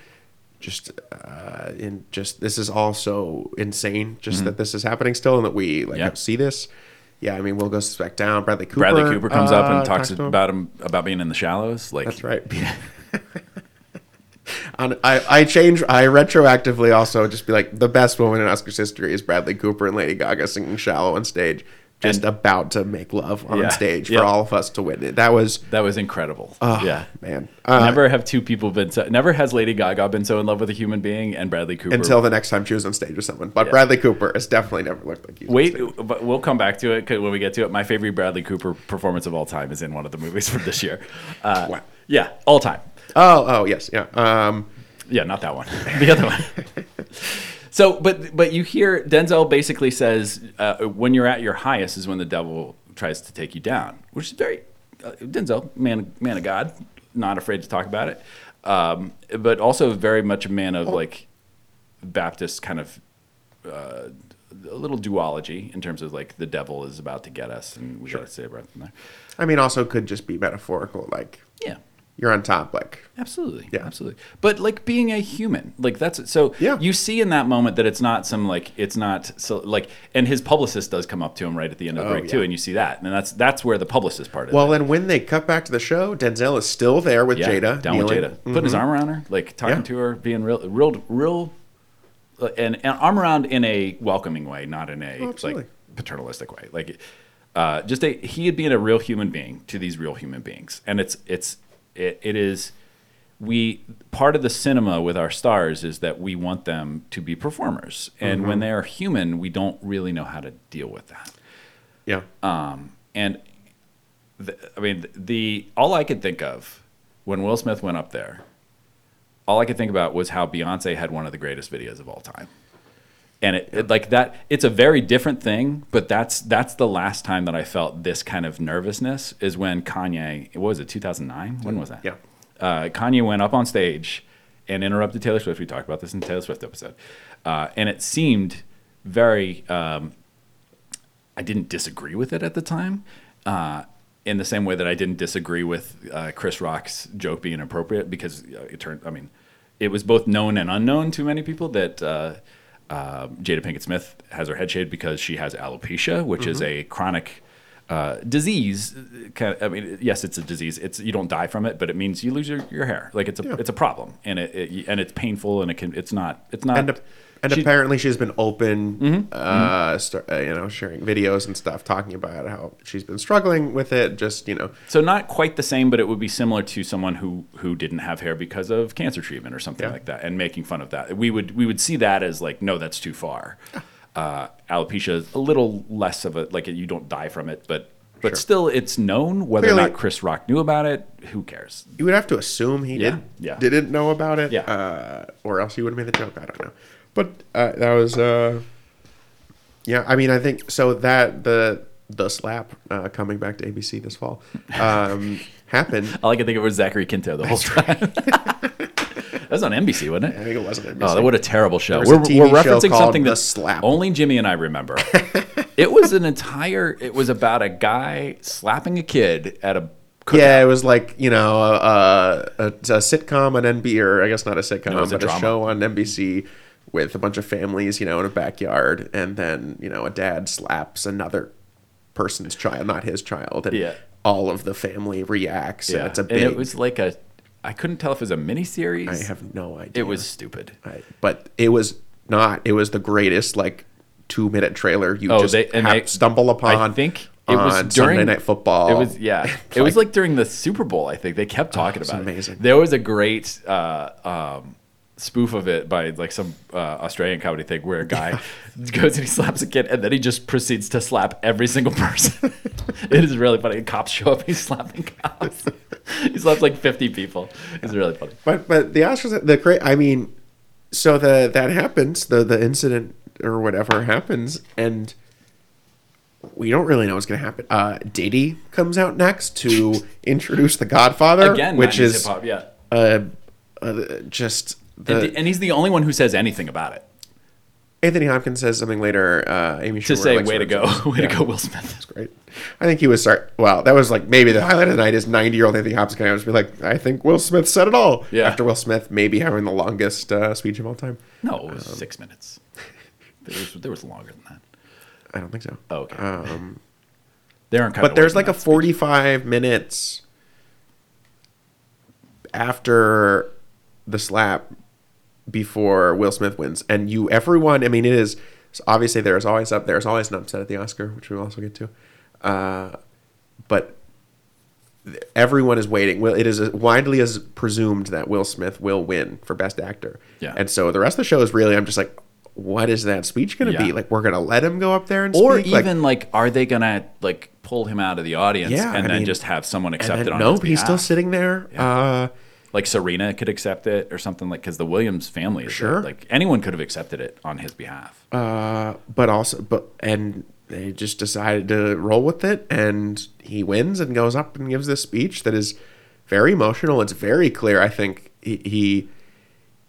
just uh, in just this is all so insane. Just that this is happening still, and that we like Mm-hmm. See this. Yeah, I mean, we'll goes back down. Bradley Cooper. Bradley Cooper comes up uh, and talks to him. about him about being in the shallows. Like That's right. On, I, I change I retroactively also just be like the best woman in Oscars history is Bradley Cooper and Lady Gaga singing "Shallow" on stage, just And- about to make love on Yeah. stage Yeah. for all of us to witness. That was That was incredible. oh, yeah. man. Uh, never have two people been so. Never has Lady Gaga been so in love with a human being and Bradley Cooper. until the next time she was on stage with someone, but Yeah. Bradley Cooper has definitely never looked like on Wait, but we'll come back to it when we get to it. My favorite Bradley Cooper performance of all time is in one of the movies from this year. Uh, Wow. Yeah, all time. Oh, oh yes, yeah. Um, Yeah, not that one. The other one. so, but but you hear Denzel basically says uh, when you're at your highest is when the devil tries to take you down, which is very uh, Denzel, man man of God, not afraid to talk about it, um, but also very much a man of like Baptist kind of uh, a little duology in terms of like the devil is about to get us, and we got to save right from there. I mean, also could just be metaphorical, like Yeah. You're on top, like Absolutely. Yeah. Absolutely. But like being a human, like that's so Yeah. you see in that moment that it's not some like it's not so like and his publicist does come up to him right at the end of the Oh, break too and you see that. And that's that's where the publicist part is. Well, and when they cut back to the show, Denzel is still there with yeah, Jada, down with kneeling. Jada. Putting his arm around her, like talking Yeah. to her, being real real real uh, and, and arm around in a welcoming way, not in a Oh, like paternalistic way. Like uh, just a he had being a real human being to these real human beings. And it's it's it, it is we part of the cinema with our stars is that we want them to be performers. And Mm-hmm. when they are human we don't really know how to deal with that. Yeah, um, and the, i mean the all i could think of when will smith went up there all i could think about was how beyonce had one of the greatest videos of all time and it, it like that it's a very different thing but that's that's the last time that i felt this kind of nervousness is when kanye what was it 2009 when was that? Yeah. uh, kanye went up on stage and interrupted taylor swift. We talked about this in the taylor swift episode. Uh, and it seemed very um, i didn't disagree with it at the time uh, in the same way that i didn't disagree with uh, chris rock's joke being appropriate because uh, it turned i mean it was both known and unknown to many people that uh, Jada Pinkett Smith has her head shaved because she has alopecia, which is a chronic uh, disease. Kind of, I mean, yes, it's a disease. It's you don't die from it, but it means you lose your, your hair. Like it's a Yeah. it's a problem, and it, it and it's painful, and it can it's not it's not. And she- apparently she's been open, Mm-hmm. uh, start, uh, you know, sharing videos and stuff, talking about how she's been struggling with it. Just you know, So not quite the same, but it would be similar to someone who who didn't have hair because of cancer treatment or something Yeah. like that, and making fun of that. We would we would see that as like, no, that's too far. Uh, alopecia is a little less of a like you don't die from it, but but Sure. still it's known. Whether or not Chris Rock knew about it, who cares? you would have to assume he Yeah, did yeah. didn't know about it, Yeah. uh, or else he would have made the joke. I don't know, but uh, that was uh, yeah. I mean, I think so that the the slap uh, coming back to ABC this fall um, happened. All I can think of was Zachary Quinto the whole time. that was on NBC, wasn't it? I it? think it wasn't. NBC. Oh, what a terrible show. was We're, TV we're referencing called something The that Slap. only Jimmy and I remember. it was an entire. It was about a guy slapping a kid at a. cookout. Yeah, it was like you know uh, a, a sitcom on NBC, or I guess not a sitcom, No, it was a but a, drama. show on NBC with a bunch of families, you know, in a backyard, and then you know a dad slaps another person's child, not his child, and Yeah. all of the family reacts, Yeah, and it's a big. and it was like a. I couldn't tell if it was a miniseries. I have no idea. It was stupid. I, but it was not. It was the greatest like two minute trailer you Oh, just they- and they- stumble upon. I think it was during Sunday Night Football. It was yeah. It was like during the Super Bowl. I think they kept talking it's about amazing. it. Amazing. There was a great uh, um, spoof of it by like some uh, Australian comedy thing where a guy goes and he slaps a kid and then he just proceeds to slap every single person. it is really funny. Cops show up. He's slapping cops. he slaps like fifty people. It's really funny. But but the Oscars, the great. I mean, so the that happens, the the incident or whatever happens, and we don't really know what's going to happen. Uh, Diddy comes out next to introduce the Godfather, Again, which is yeah. uh, uh, just the and, and he's the only one who says anything about it. Anthony Hopkins says something later. Uh, Amy To Schumer say, way to go, way Yeah. to go, Will Smith. That's great. I think he was start. Well, that was like maybe the highlight of the night is 90 year old Anthony Hopkins and just be like, I think Will Smith said it all. Yeah. After Will Smith maybe having the longest uh, speech of all time. No, it was six minutes. There was, there was longer than that. I don't think so. Oh, okay. Um, They aren't. but there's like a 45 minutes after the slap before Will Smith wins, and you everyone. I mean, it is obviously there's always up there's always an upset at the Oscar, which we'll also get to, uh, but everyone is waiting. Well, it is widely as presumed that Will Smith will win for Best Actor. Yeah. and so the rest of the show is really I'm just like. What is that speech going to Yeah. be like? We're going to let him go up there and or speak? Like, even like, are they gonna like pull him out of the audience Yeah, and I then mean- just have someone accept it on nope, he's still sitting there. Uh, like Serena could accept it or something like because the Williams family is Sure. there. like anyone could have accepted it on his behalf. uh, but also, but and they just decided to roll with it, and he wins and goes up and gives this speech that is very emotional. It's very clear. I think he, he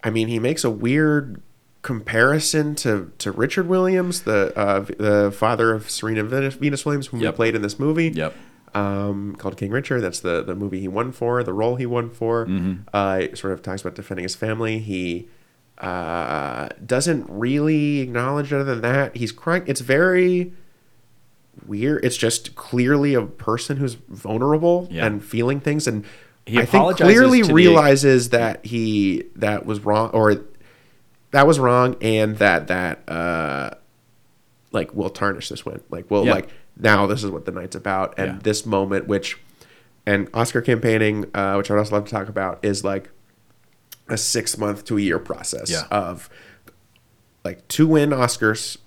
I mean, he makes a weird comparison to, to Richard Williams, the uh, the father of Serena Venus, Venus Williams, who Yep. he played in this movie. Yep. Um, called King Richard. That's the, the movie he won for, the role he won for. Uh, sort of talks about defending his family. He uh, doesn't really acknowledge other than that. He's crying. It's very weird. It's just clearly a person who's vulnerable Yeah. and feeling things, and He I think clearly to the- realizes that he that was wrong or that was wrong, and that that uh, like will tarnish this win. Like, will Yeah. like now this is what the night's about, and Yeah. this moment, which and Oscar campaigning, uh, which I'd also love to talk about, is like a six month to a year process Yeah. of like to win Oscars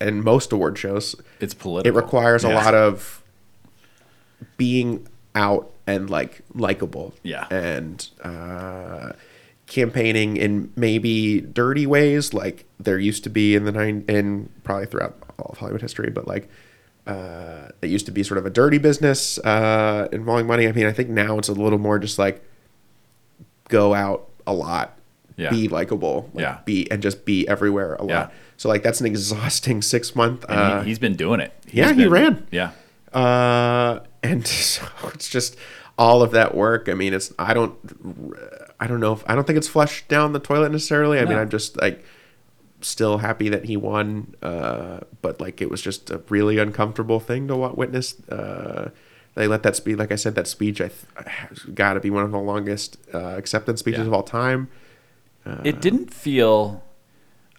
and most award shows. It's political. It requires a lot of being out and like likable. Yeah. And uh, campaigning in maybe dirty ways, like there used to be in the nine, in probably throughout all of Hollywood history, but like uh, it used to be sort of a dirty business uh, involving money. I mean, I think now it's a little more just like go out a lot, Yeah. be likable, like Yeah. be and just be everywhere a lot. Yeah. So like that's an exhausting six month. Uh, he, he's been doing it. He's yeah, he ran. Yeah. uh, and so it's just all of that work. I mean, it's I don't I don't know if I don't think it's flushed down the toilet necessarily. I mean, I'm just like still happy that he won, uh, but like it was just a really uncomfortable thing to witness. Uh, they let that speech, like I said, that speech I th- got to be one of the longest uh, acceptance speeches Yeah. of all time. it didn't feel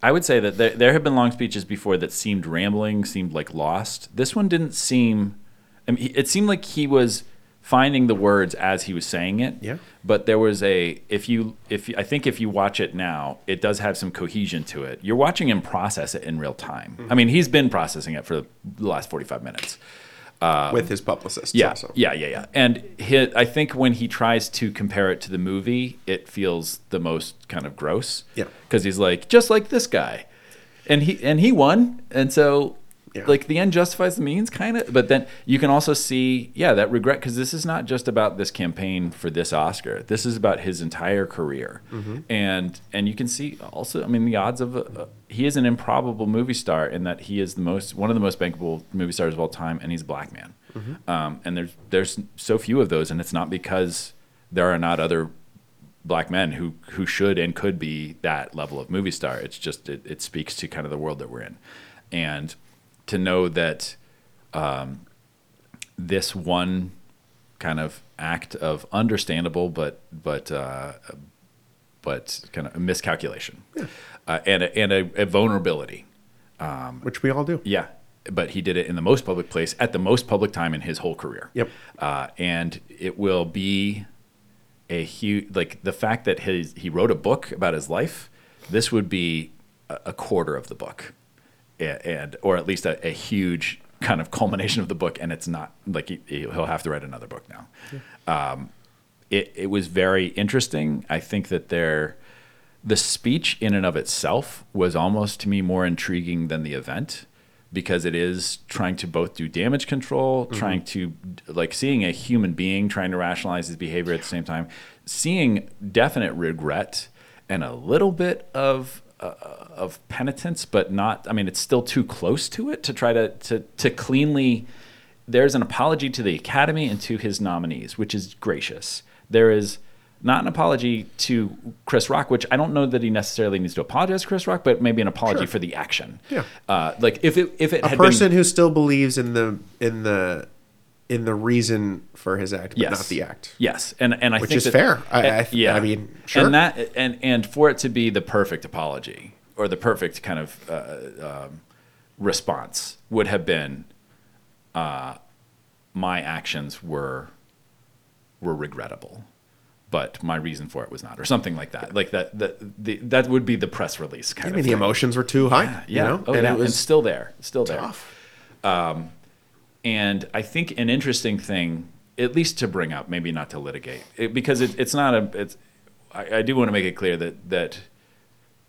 i would say that there, there have been long speeches before that seemed rambling seemed like lost this one didn't seem I mean, it seemed like he was finding the words as he was saying it Yeah. but there was a if you if you, i think if you watch it now it does have some cohesion to it you're watching him process it in real time i mean he's been processing it for the last 45 minutes with his publicist. Um, yeah, also. yeah, yeah, yeah. And he, I think when he tries to compare it to the movie, it feels the most kind of gross. Yeah. because he's like just like this guy, and he and he won, and so Yeah. like the end justifies the means, kind of. But then you can also see, yeah, that regret because this is not just about this campaign for this Oscar. This is about his entire career, Mm-hmm. and and you can see also, I mean, the odds of uh, he is an improbable movie star in that he is the most one of the most bankable movie stars of all time, and he's a black man. Um, and there's there's so few of those, and it's not because there are not other black men who who should and could be that level of movie star. It's just it, it speaks to kind of the world that we're in, and to know that um, this one kind of act of understandable but but uh, but kind of a miscalculation uh, and a, and a, a vulnerability. which we all do. Yeah, but he did it in the most public place at the most public time in his whole career. Yep. Uh, and it will be a huge like the fact that his he wrote a book about his life. This would be a, quarter of the book, and or at least a, a huge kind of culmination of the book. And it's not like he, he'll have to write another book now. Um, it it was very interesting. I think that there the speech in and of itself was almost to me more intriguing than the event because it is trying to both do damage control, trying to like seeing a human being trying to rationalize his behavior at the same time, seeing definite regret and a little bit of uh, of penitence, but not. I mean, it's still too close to it to try to to to cleanly. There's an apology to the Academy and to his nominees, which is gracious. There is not an apology to Chris Rock, which I don't know that he necessarily needs to apologize to Chris Rock, but maybe an apology Sure. for the action. Yeah. Uh, like if it if it a person been, who still believes in the in the in the reason for his act, but yes, not the act. Yes, and and I Which think is that- fair. I- I yeah, I mean, sure. And that and and for it to be the perfect apology or the perfect kind of uh, um, response would have been, uh, my actions were were regrettable, but my reason for it was not, or something like that. Like that that the, that would be the press release kind I of. mean, the emotions were too high. Yeah, you know, oh, and yeah, it was and still there, still there. tough. And I think an interesting thing, at least to bring up, maybe not to litigate, it, because it, it's not a. It's. I, I do want to make it clear that that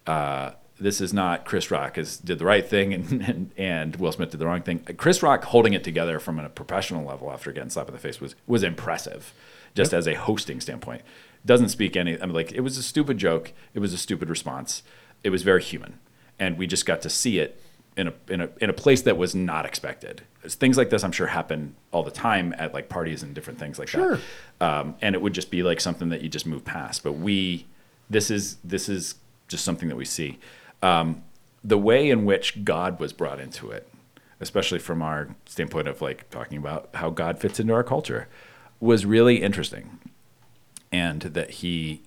uh, this is not Chris Rock is did the right thing and, and and Will Smith did the wrong thing. Chris Rock holding it together from a professional level after getting slapped in the face was was impressive, just as a hosting standpoint. Doesn't speak any. I mean, like it was a stupid joke. It was a stupid response. It was very human, and we just got to see it in a in a in a place that was not expected. Things like this, I'm sure, happen all the time at like parties and different things like Sure. that. Um, and it would just be like something that you just move past. But we, this is this is just something that we see. Um, the way in which God was brought into it, especially from our standpoint of like talking about how God fits into our culture, was really interesting. And that he,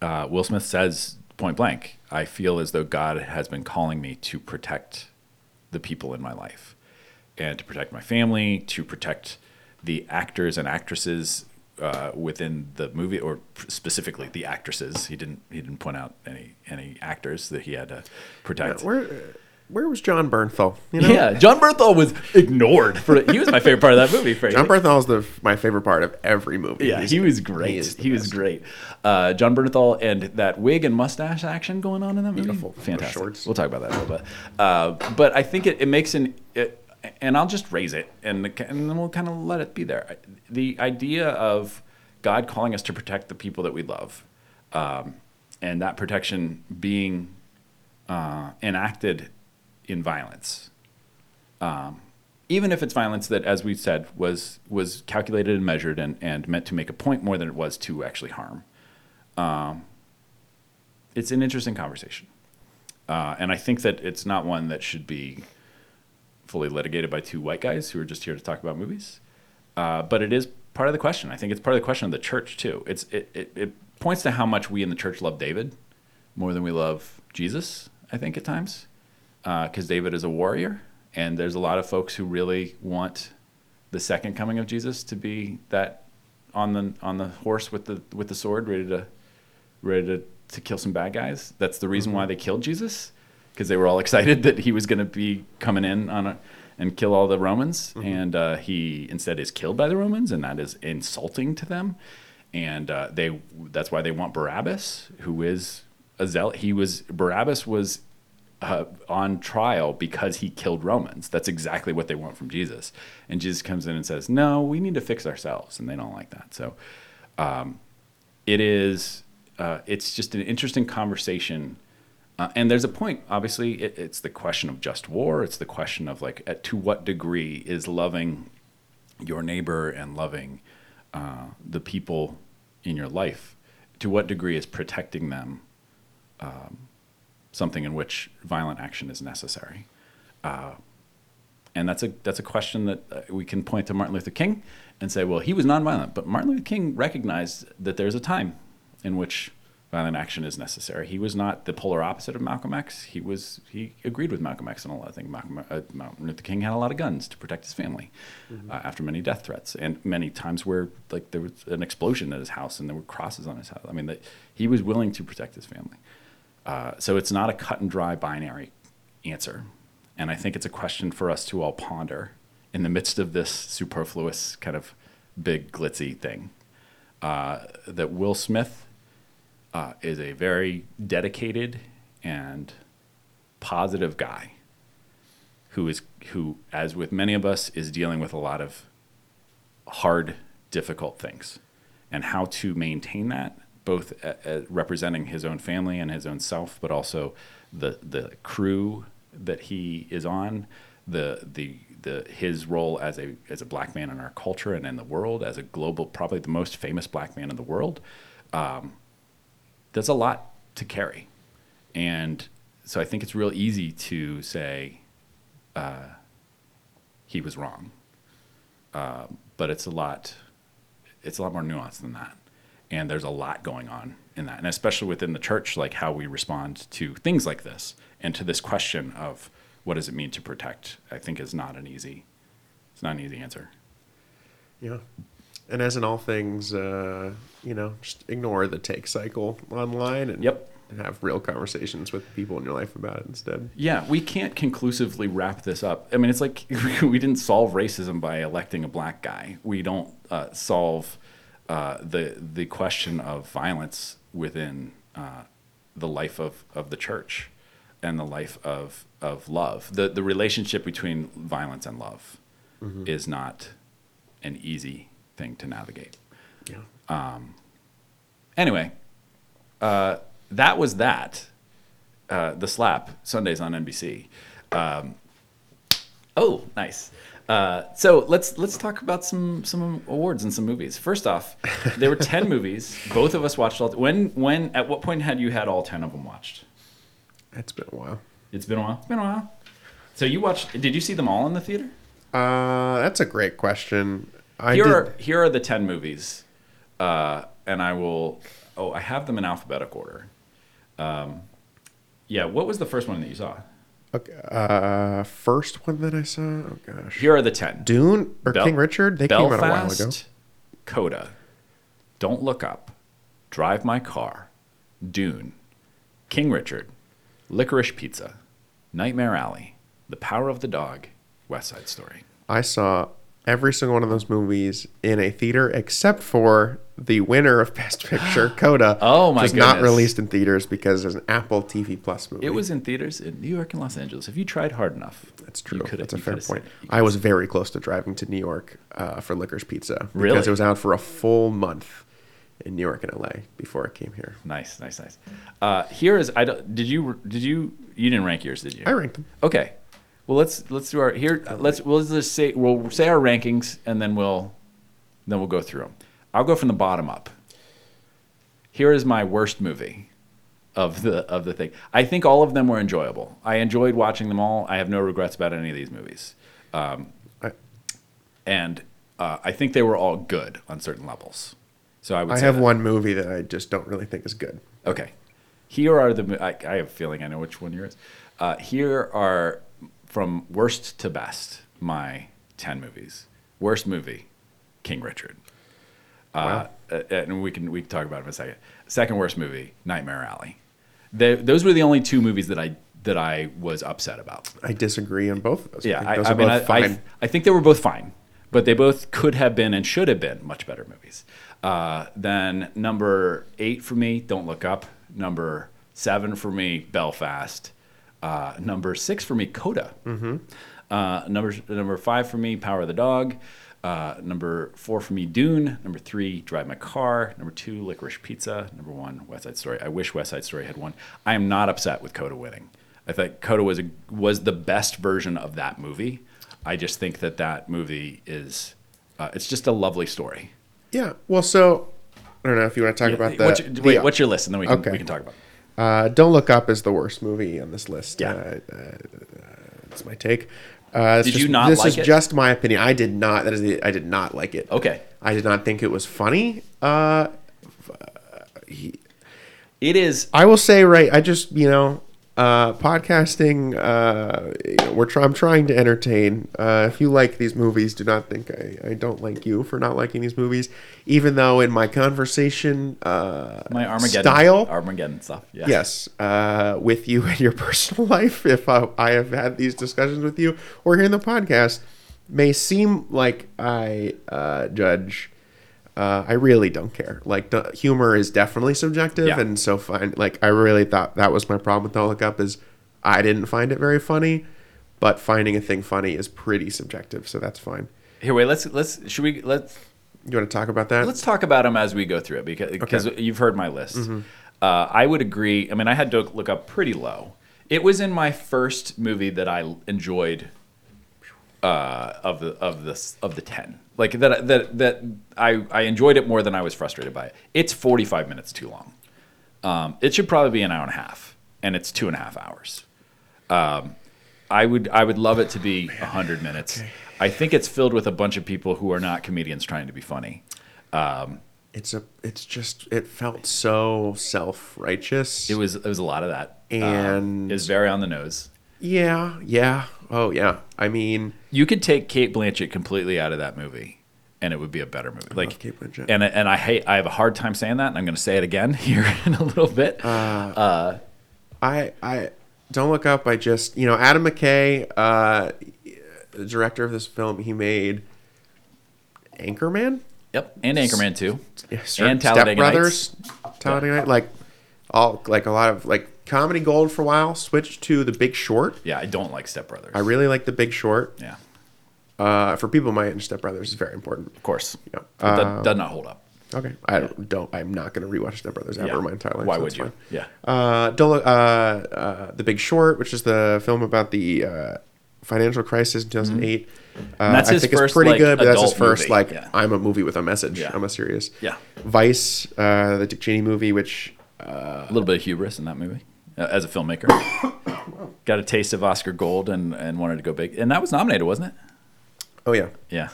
uh, Will Smith says point blank, I feel as though God has been calling me to protect the people in my life and to protect my family, to protect the actors and actresses uh, within the movie, or specifically the actresses. He didn't he didn't point out any any actors that he had to protect. Where where was Jon Bernthal? You know, Yeah, Jon Bernthal was ignored for. He was my favorite part of that movie. Frankly. Jon Bernthal is the my favorite part of every movie. Yeah, He's- he was great. He, the was great. Uh, John Bernthal and that wig and mustache action going on in that movie. Beautiful. Fantastic. shorts. We'll talk about that a little bit. Uh, but I think it, it makes an. It, and I'll just raise it and, and then we'll kind of let it be there. The idea of God calling us to protect the people that we love um, and that protection being uh, enacted in violence Um, even if it's violence that, as we said, was was calculated and measured and, and meant to make a point more than it was to actually harm. Um, it's an interesting conversation, uh, and I think that it's not one that should be fully litigated by two white guys who are just here to talk about movies. Uh, but it is part of the question. I think it's part of the question of the church too. It's it, it, it points to how much we in the church love David more than we love Jesus. I think at times because David is a warrior, and there's a lot of folks who really want the second coming of Jesus to be that on the on the horse with the with the sword, ready to ready to, to kill some bad guys. That's the reason why they killed Jesus, because they were all excited that he was going to be coming in on a and kill all the Romans, and uh, he instead is killed by the Romans, and that is insulting to them. And uh, they that's why they want Barabbas, who is a zealot. He was Barabbas was uh, on trial because he killed Romans. That's exactly what they want from Jesus. And Jesus comes in and says, "No, we need to fix ourselves," and they don't like that. So, um, it is. Uh, it's just an interesting conversation. Uh, and there's a point. Obviously, it, it's the question of just war. It's the question of like, at to what degree is loving your neighbor and loving uh, the people in your life, to what degree is protecting them um, something in which violent action is necessary? Uh, and that's a that's a question that uh, we can point to Martin Luther King and say, well, he was nonviolent, but Martin Luther King recognized that there's a time in which violent action is necessary. He was not the polar opposite of Malcolm X. He was he agreed with Malcolm X on a lot of things. Malcolm, uh, Martin Luther King had a lot of guns to protect his family uh, after many death threats and many times where like there was an explosion at his house and there were crosses on his house. I mean, that he was willing to protect his family. Uh, so it's not a cut and dry binary answer. And I think it's a question for us to all ponder in the midst of this superfluous kind of big glitzy thing. Uh, that Will Smith uh, is a very dedicated and positive guy who is who, as with many of us, is dealing with a lot of hard, difficult things, and how to maintain that, both uh, uh, representing his own family and his own self, but also the the crew that he is on, the the the his role as a as a black man in our culture and in the world, as a global, probably the most famous black man in the world. Um, that's a lot to carry, and so I think it's real easy to say uh, he was wrong, uh, but it's a lot. It's a lot more nuanced than that, and there's a lot going on in that, and especially within the church, like how we respond to things like this, and to this question of what does it mean to protect. I think is not an easy. It's not an easy answer. Yeah. And as in all things, uh, you know, just ignore the take cycle online and Yep. have real conversations with people in your life about it instead. Yeah, we can't conclusively wrap this up. I mean, it's like we didn't solve racism by electing a black guy. We don't uh, solve uh, the the question of violence within uh, the life of, of the church. and the life of of love. The the relationship between violence and love is not an easy thing to navigate. Yeah. Anyway, uh, that was that. Uh, the slap Sundays on NBC. Um, oh, nice. Uh, so let's let's talk about some some awards and some movies. First off, there were ten movies. Both of us watched all. When when at what point had you had all ten of them watched? It's been a while. It's been a while. It's been a while. So you watched? Did you see them all in the theater? Uh, that's a great question. I here did. are here are the ten movies, uh, and I will. Oh, I have them in alphabetical order. Um, yeah, what was the first one that you saw? Okay, uh, first one that I saw. Oh gosh. Here are the ten. Dune or Bel- King Richard. They came out a while ago. Coda, Don't Look Up, Drive My Car, Dune, King Richard, Licorice Pizza, Nightmare Alley, The Power of the Dog, West Side Story. I saw every single one of those movies in a theater except for the winner of Best Picture, Coda. Oh, my was not released in theaters because it's an Apple TV Plus movie. It was in theaters in New York and Los Angeles. If you tried hard enough, That's true. That's a fair point. seen it. You I was very close to driving to New York uh, for Licorice Pizza Really? because it was out for a full month in New York and LA before it came here. Nice, nice, nice. Uh, here is I don't, did you did you you didn't rank yours did you? I ranked them. Okay. Well, let's let's do our here. Let's we'll just say we'll say our rankings and then we'll then we'll go through them. I'll go from the bottom up. Here is my worst movie of the of the thing. I think all of them were enjoyable. I enjoyed watching them all. I have no regrets about any of these movies, um, I, and uh, I think they were all good on certain levels. So I would. I have that. one movie that I just don't really think is good. Okay. Here are the. I, I have a feeling I know which one yours. Uh, here are from worst to best my ten movies. Worst movie, King Richard. Uh, uh, and we can we can talk about it in a second. Second worst movie, Nightmare Alley. They, those were the only two movies that I that I was upset about. I disagree on both of those. Yeah, I, those I are mean, both I, I, fine. I think they were both fine, but they both could have been and should have been much better movies. Uh, then number eight for me, Don't Look Up. Number seven for me, Belfast. Uh, number six for me, Coda. Mm-hmm. Uh, number number five for me, Power of the Dog. Uh, number four for me, Dune. Number three, Drive My Car. Number two, Licorice Pizza. Number one, West Side Story. I wish West Side Story had won. I am not upset with Coda winning. I think Coda was a, was the best version of that movie. I just think that that movie is uh, it's just a lovely story. Yeah. Well, so I don't know if you want to talk about that. what's your, wait, what's your list, and then we can Okay. we can talk about. it. Uh, Don't Look Up is the worst movie on this list. Yeah. Uh, uh, that's my take. Uh, Did you just- not This like is it? just my opinion. I did not. That is the. I did not like it. Okay, I did not think it was funny. Uh, it is. I will say, right. I just you know, uh, podcasting. Uh, you know, we're try- I'm trying to entertain. Uh, if you like these movies, do not think I, I don't like you for not liking these movies. Even though in my conversation, uh, My Armageddon style, Armageddon stuff. Yeah. yes, uh, with you in your personal life, if I, I have had these discussions with you or here in the podcast, may seem like I uh, judge. Uh, I really don't care. Like humor is definitely subjective, Yeah. and so fine. Like I really thought that was my problem with Don't Look Up is I didn't find it very funny, but finding a thing funny is pretty subjective, so that's fine. Here, wait. Let's let's should we let's You want to talk about that? let's talk about them as we go through it because because you've heard my list. Uh, I would agree. I mean, I had to look up pretty low. It was in my first movie that I enjoyed uh, of the of the of the ten. Like that that that I I enjoyed it more than I was frustrated by it. It's forty five minutes too long. Um, it should probably be an hour and a half, and it's two and a half hours. Um, I would I would love it to be hundred minutes. I think it's filled with a bunch of people who are not comedians trying to be funny. it's a. It's just. It felt so self righteous. It was it was a lot of that, Um, And- it was very on the nose. Yeah. Yeah. Oh yeah. I mean. You could take Cate Blanchett completely out of that movie, and it would be a better movie. like Cate Blanchett. and and I hate I have a hard time saying that, and I'm going to say it again here in a little bit. Uh, I I don't look up. I just you know Adam McKay, uh, the director of this film, he made Anchorman, yep, and Anchorman too, yeah, and Step Talladega Brothers, Talladega Nights, like all like a lot of like comedy gold for a while. Switched to The Big Short. Yeah, I don't like Step Brothers. I really like The Big Short. yeah, Uh, for people my age, Step Brothers is very important. of course. Yeah. It does, Um, does not hold up. Okay, I don't. I'm not going to rewatch Step Brothers ever Yeah. in my entire life. Why so would you? fine. Yeah. Uh, don't uh, uh, The Big Short, which is the film about the uh, financial crisis in 2008. Uh, Mm-hmm. That's I his think first, it's pretty like, good, but that's his first movie. like Yeah. I'm a movie with a message. Yeah. I'm a serious. Yeah. Vice, uh, the Dick Cheney movie, which A little bit of hubris in that movie uh, as a filmmaker. Got a taste of Oscar Gold and, and wanted to go big. And that was nominated, wasn't it? oh yeah, Yeah.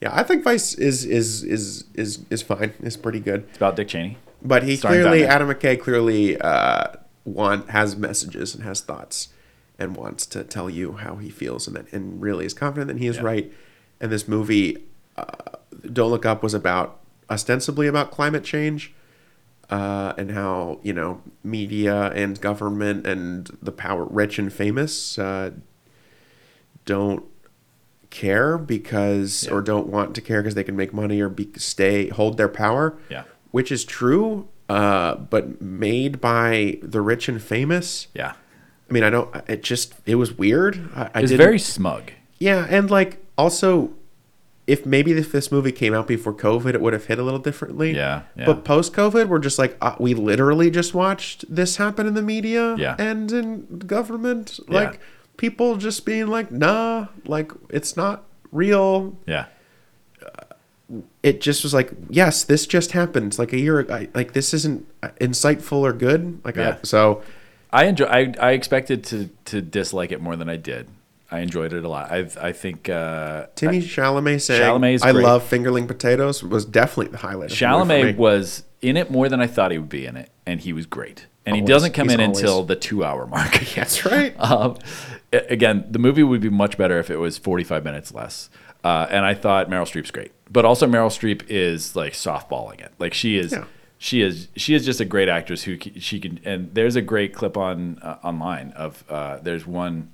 yeah. I think Vice is is is is is fine. It's pretty good. It's about Dick Cheney. But he Starring clearly, Batman. Adam McKay clearly uh, want has messages and has thoughts, and wants to tell you how he feels, and that, and really is confident that he is Yeah. right. And this movie, uh, Don't Look Up, was about ostensibly about climate change, uh, and how you know media and government and the power, rich and famous, uh, don't care because Yeah. or don't want to care because they can make money or be stay hold their power Yeah. which is true, uh, but made by the rich and famous. Yeah. I mean, I don't. It just it was weird. I, I It's very smug. yeah, and like also, if maybe if this movie came out before COVID, it would have hit a little differently. Yeah, yeah. But post COVID, we're just like uh, we literally just watched this happen in the media. Yeah. And in government, Yeah. like people just being like, nah, like it's not real Yeah. it just was like, yes, this just happened like a year ago. I- Like this isn't insightful or good. Like Yeah. I, so, I enjoy. I, I expected to to dislike it more than I did. I enjoyed it a lot. I I think uh, Timmy Chalamet saying, Chalamet's "I great. love fingerling potatoes" was definitely the highlight. Of the Chalamet was in it more than I thought he would be in it, and he was great. And he doesn't come He's in always- until the two hour mark. That's right. um, again, the movie would be much better if it was 45 minutes less. Uh, and I thought Meryl Streep's great, but also Meryl Streep is like softballing it. Like she is, Yeah. she is, she is just a great actress who she can. And there's a great clip on uh, online of uh, there's one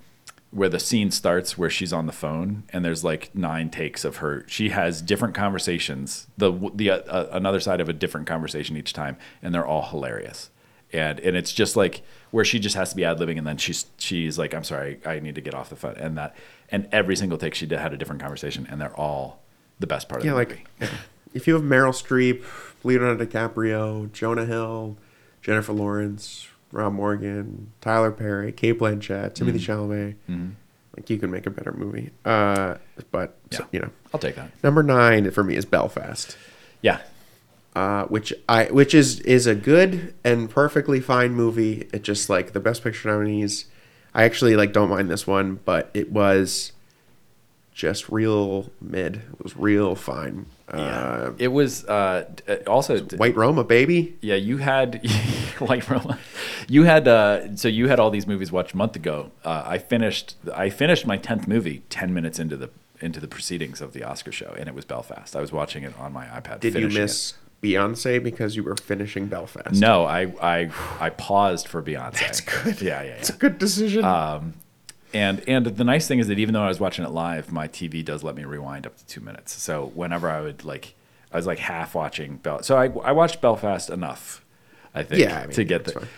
where the scene starts where she's on the phone and there's like nine takes of her. She has different conversations, the the uh, uh, another side of a different conversation each time, and they're all hilarious. And and it's just like where she just has to be ad libbing, and then she's she's like, I'm sorry, I need to get off the phone, and that and every single take she did had a different conversation, and they're all the best part of yeah, the like movie. if you have Meryl Streep, Leonardo DiCaprio, Jonah Hill, Jennifer Lawrence, Rob Morgan, Tyler Perry, Cate Blanchett, Timothy Mm-hmm. Chalamet, like you can make a better movie. Uh, but so, you know, I'll take that. number nine for me is Belfast. Yeah, uh, which I which is is a good and perfectly fine movie. It just like the best picture nominees. I actually like don't mind this one, but it was just real mid. It was real fine. Uh, it was uh, d- also White Roma, baby. Yeah, you had White Roma. You had uh, so you had all these movies watched a month ago. Uh, I finished I finished my tenth movie ten minutes into the into the proceedings of the Oscar show, and it was Belfast. I was watching it on my iPad. Did you miss Beyonce because you were finishing Belfast? No, I I I paused for Beyonce. That's good. Yeah, yeah, it's a good decision. And and the nice thing is that even though I was watching it live, my TV does let me rewind up to two minutes. So whenever I would like, I was like half watching Bel. So I I watched Belfast enough, I think, Yeah, I mean, to get the. fine.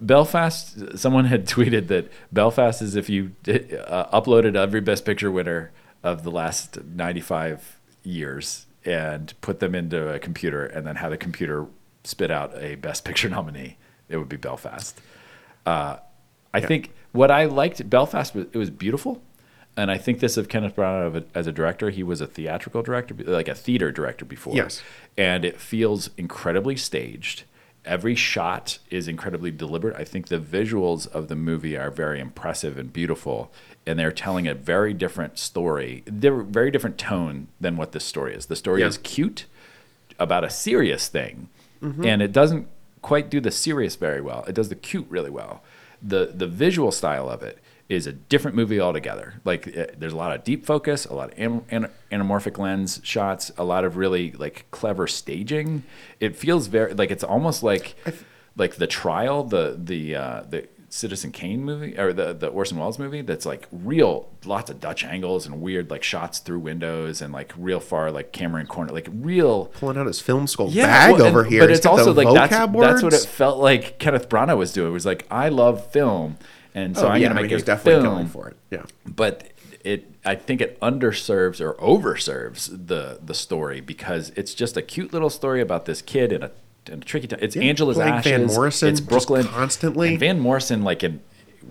Belfast. Someone had tweeted that Belfast is if you uh, uploaded every Best Picture winner of the last ninety-five years and put them into a computer, and then had a computer spit out a Best Picture nominee, it would be Belfast. Uh, I think what I liked Belfast was it was beautiful, and I think this of Kenneth a- as a director. He was a theatrical director, like a theater director before. Yes. and it feels incredibly staged. Every shot is incredibly deliberate. I think the visuals of the movie are very impressive and beautiful, and they're telling a very different story. They're very different tone than what this story is. The story Yeah. is cute about a serious thing, Mm-hmm. and it doesn't quite do the serious very well. It does the cute really well. The The visual style of it is a different movie altogether. Like eh, there's a lot of deep focus, a lot of an, an, anamorphic lens shots, a lot of really like clever staging. It feels very like it's almost like like the trial, the the uh, the Citizen Kane movie or the the Orson Welles movie that's like real lots of Dutch angles and weird like shots through windows and like real far like camera in corner like real Pulling out his film school bag well, over and- here. But He's it's also like that's, that's what it felt like Kenneth Branagh was doing. It was like I love film, and so Oh, I'm yeah, gonna I mean, make a definitely film. going for it. Yeah. But it, I think it underserves or overserves the the story because it's just a cute little story about this kid in a tricky time. It's Angela's playing Ashes. Van Morrison It's Brooklyn constantly. And Van Morrison like in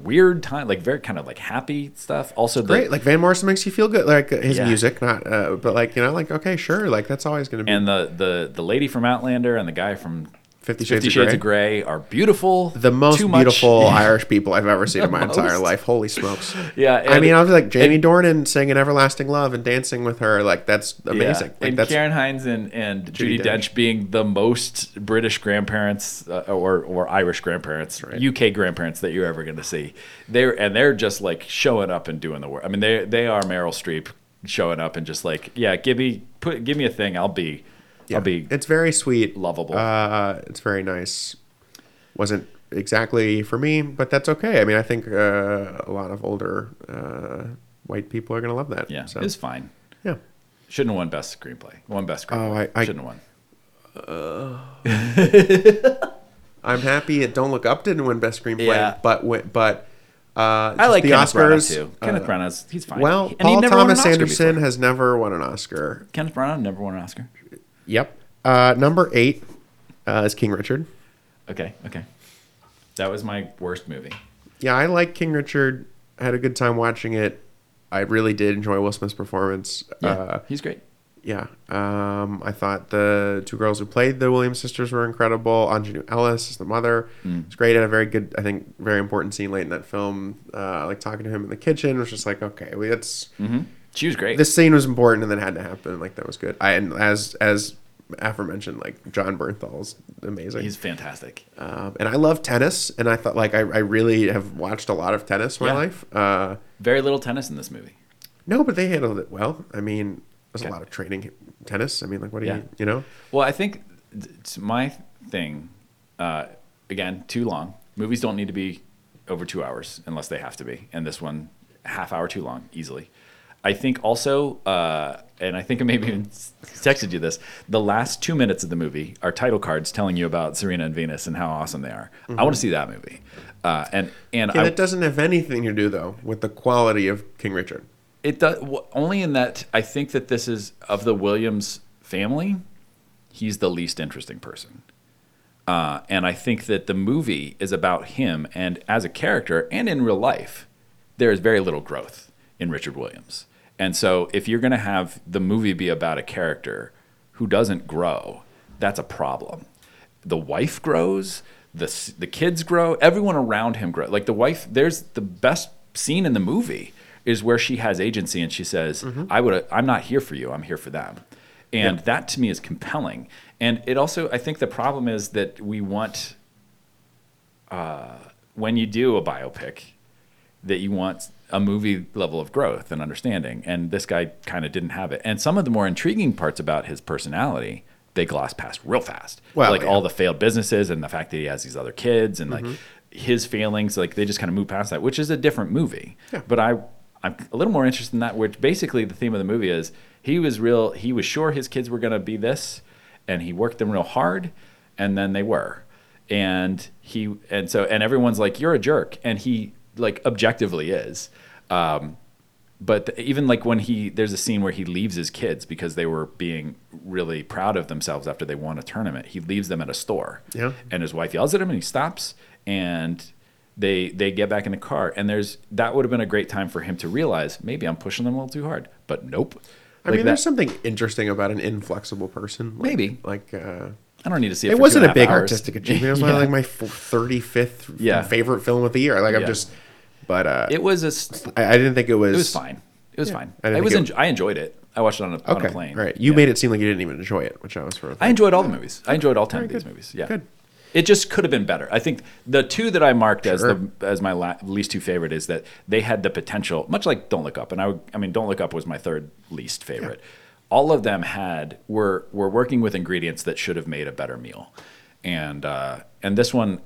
weird time, like very kind of like happy stuff. Also, the, Great. Like Van Morrison makes you feel good. Like uh, his Yeah. music, not, uh, but like, you know, like, okay, sure. Like, that's always going to be. and the the the lady from Outlander and the guy from Fifty Fifty Shades Shades, of of Grey are beautiful. the most much- beautiful Yeah. Irish people I've ever seen in my entire life. Holy smokes. Yeah, I mean, I was like Jamie and- Dornan singing "Everlasting Love" and dancing with her. Like that's Yeah. amazing. Like and that's Ciarán Hinds and, and Judy, Judi Dench. Dench. being the most British grandparents uh, or or Irish grandparents, UK grandparents that you're ever going to see. They're and they're just like showing up and doing the work. I mean, they they are Meryl Streep showing up and just like, yeah, give me put give me a thing, I'll be yeah. I'll be It's very sweet, lovable. Uh, it's very nice. Wasn't exactly for me, but that's okay. I mean, I think uh, a lot of older uh, white people are gonna love that. yeah, So, it's fine. yeah. Shouldn't have won best screenplay. Won best screenplay. Oh, I- I- shouldn't have won. I'm happy it Don't Look Up didn't win Best Screenplay, Yeah. but but uh, I like the Kenneth Branagh Oscars. too. uh, Kenneth Branagh's he's fine. well, And Paul never won an Thomas Anderson has never won an Oscar. Kenneth Branagh never won an Oscar. Yep. Uh, number eight uh, is King Richard. Okay, okay. That was my worst movie. Yeah, I like King Richard. I had a good time watching it. I really did enjoy Will Smith's performance. Yeah, Uh, he's great. yeah. Um, I thought the two girls who played the Williams sisters were incredible. Aunjanue Ellis is the mother. Mm. It's great. Had a very good, I think, very important scene late in that film. Uh, like talking to him in the kitchen was just like, okay, well, it's hmm She was great. this scene was important and then had to happen. Like that was good. I and as as aforementioned, like Jon Bernthal's amazing. he's fantastic. Um, and I love tennis, and I thought like I, I really have watched a lot of tennis in my Yeah. life. Uh, Very little tennis in this movie. no, but they handled it well. I mean, there's Okay. a lot of training tennis. I mean, like what do Yeah. you you know? Well, I think it's my thing. Uh, again, too long. Movies don't need to be over two hours unless they have to be, and this one half hour too long easily. I think also, uh, and I think I maybe even texted you this. The last two minutes of the movie are title cards telling you about Serena and Venus and how awesome they are. I want to see that movie. Uh, and and And I, it doesn't have anything to do though with the quality of King Richard. It does only in that I think that this is of the Williams family, he's the least interesting person. Uh, and I think that the movie is about him, and as a character and in real life, there is very little growth in Richard Williams. And so, if you're going to have the movie be about a character who doesn't grow, that's a problem. The wife grows, the the kids grow, everyone around him grows. Like the wife, there's the best scene in the movie is where she has agency and she says, "I would, I'm not here for you. I'm here for them." And that to me is compelling. And it also, I think the problem is that we want, uh, when you do a biopic, that you want a movie level of growth and understanding. And this guy kind of didn't have it. And some of the more intriguing parts about his personality, they gloss past real fast. Well, like yeah. all the failed businesses and the fact that he has these other kids and like mm-hmm. his failings, like they just kind of move past that, which is a different movie. Yeah. But I, I'm a little more interested in that, which basically the theme of the movie is he was real, he was sure his kids were going to be this and he worked them real hard and then they were. And he, and so, and everyone's like, you're a jerk. And he like objectively is. Um, but even like when he there's a scene where he leaves his kids because they were being really proud of themselves after they won a tournament he leaves them at a store Yeah. and his wife yells at him and he stops and they they get back in the car and there's that would have been a great time for him to realize maybe i'm pushing them a little too hard but nope I Like mean, that- there's something interesting about an inflexible person. Like, Maybe. like uh, i don't need to see it it wasn't a big hours. artistic achievement. It was my, Yeah. like my thirty fifth Yeah. favorite film of the year. Like I'm Yeah. just, but uh, it was a I, I didn't think it was. it was fine it was Yeah. fine I was it- enj- i enjoyed it i watched it on a, on a plane right. You Yeah. made it seem like you didn't even enjoy it, which I was of. I enjoyed all the movies. I enjoyed all ten Very of these good. movies. Yeah, Good. It just could have been better. I think the two that I marked as the as my la- least two favorite is that they had the potential, much like Don't Look Up, and I would, I mean Don't Look Up was my third least favorite. All of them had were were working with ingredients that should have made a better meal, and uh, and this one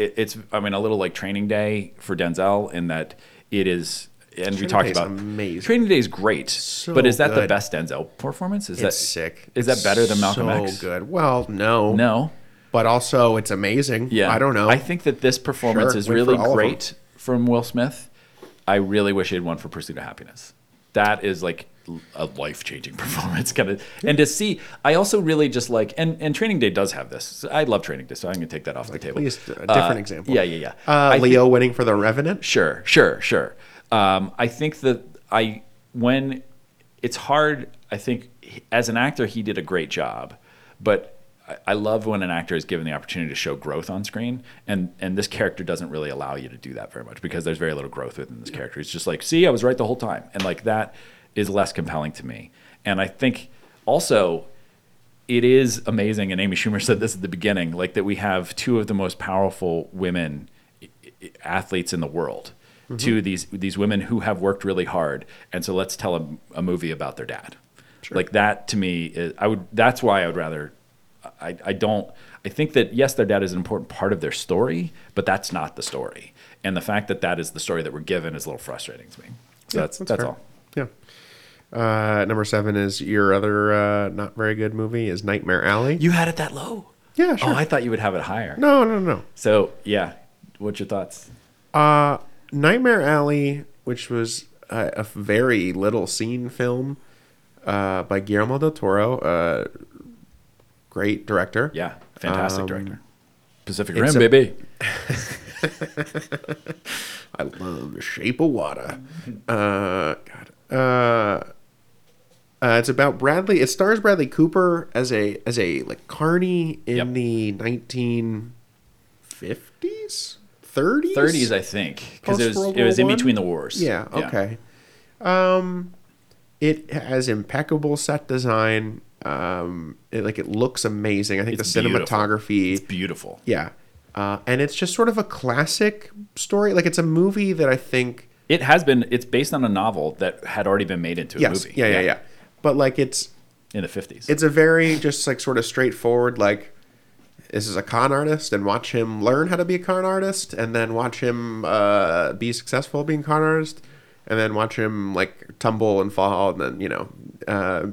it, it's I mean a little like Training Day for Denzel in that it is. And we talked about amazing. Training Day is great, So but is that the best Denzel performance? Is that sick. Is that better than Malcolm so X? good. Well, no. No. But also, it's amazing. Yeah, I don't know. I think that this performance Sure, is really for all of them. great from Will Smith. I really wish he had won for Pursuit of Happiness. That is like a life changing performance, kind of. And to see, I also really just like, and and Training Day does have this. I love Training Day, so I'm gonna take that off the table. please, a different Uh, example. Yeah, yeah, yeah. uh, Leo winning for The Revenant. Sure, sure, sure. Um, I think that I when it's hard. I think as an actor, he did a great job, but I, I love when an actor is given the opportunity to show growth on screen, and and this character doesn't really allow you to do that very much because there's very little growth within this character. It's just like, see, I was right the whole time, and like that is less compelling to me. And I think also it is amazing, and Amy Schumer said this at the beginning, like that we have two of the most powerful women athletes in the world. Mm-hmm. Two of these these women who have worked really hard, and so let's tell a, a movie about their dad. Like that to me, is, I would. That's why I would rather. I, I don't. I think that yes, their dad is an important part of their story, but that's not the story. And the fact that that is the story that we're given is a little frustrating to me. So Yeah, that's that's, fair. all. Uh, number seven is your other uh, not very good movie is Nightmare Alley. You had it that low. yeah, sure. Oh, I thought you would have it higher. no, no, no. So yeah, what's your thoughts? Uh, Nightmare Alley, which was a, a very little seen film uh, by Guillermo del Toro, uh, great director. Yeah, fantastic Um, director. Pacific Rim, a- baby. I love The Shape of Water. Uh, God. Uh, uh, it's about Bradley. It stars Bradley Cooper as a as a like carny in Yep. the nineteen fifties, thirties, 30s, I think, because it was Post-World it was in between the wars. Yeah. Okay. Um, it has impeccable set design. Um, it, like it looks amazing. I think It's the beautiful. cinematography. It's beautiful. Yeah. Uh, and it's just sort of a classic story. Like it's a movie that I think. It has been. It's based on a novel that had already been made into a Yes. movie. Yeah, yeah, yeah. But like it's In the 50s. it's a very just like sort of straightforward like this is a con artist and watch him learn how to be a con artist and then watch him uh, be successful being a con artist and then watch him like tumble and fall and then you know uh,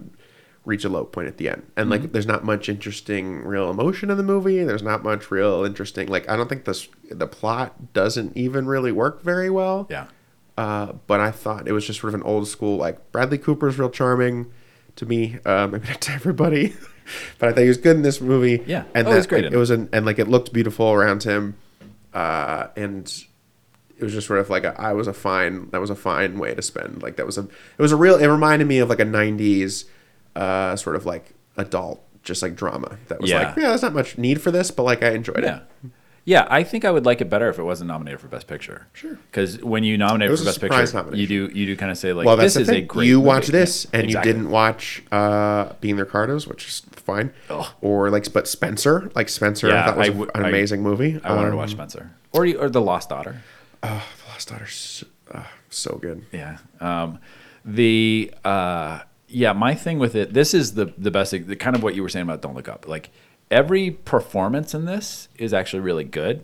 reach a low point at the end. And like there's not much interesting real emotion in the movie. There's not much real interesting like i don't think this the plot doesn't even really work very well. Yeah. uh, but I thought it was just sort of an old school like Bradley Cooper's real charming to me, maybe not to everybody, but I thought he was good in this movie. Yeah. and Oh, that, great like, it. was an, and like it looked beautiful around him, uh, and it was just sort of like a, I was a fine that was a fine way to spend like that was a it was a real it reminded me of like a '90s uh, sort of like adult just like drama that was Yeah. like yeah there's not much need for this but like I enjoyed Yeah. it. Yeah, I think I would like it better if it wasn't nominated for Best Picture. Sure. Because when you nominate It was for a Best surprise Picture, nomination. you do you do kind of say like, well, that's "This the is thing. a great." you movie. watched this and Exactly. you didn't watch uh, Being the Ricardos, which is fine. Or like, but Spencer, like Spencer, I Yeah, thought was I would- an I- amazing movie. I wanted to Um, watch Spencer or you- or The Lost Daughter. Oh, The Lost Daughter's uh, so good. Yeah. Um, the uh, yeah, my thing with it. This is the the best. The kind of what you were saying about Don't Look Up. Like every performance in this is actually really good.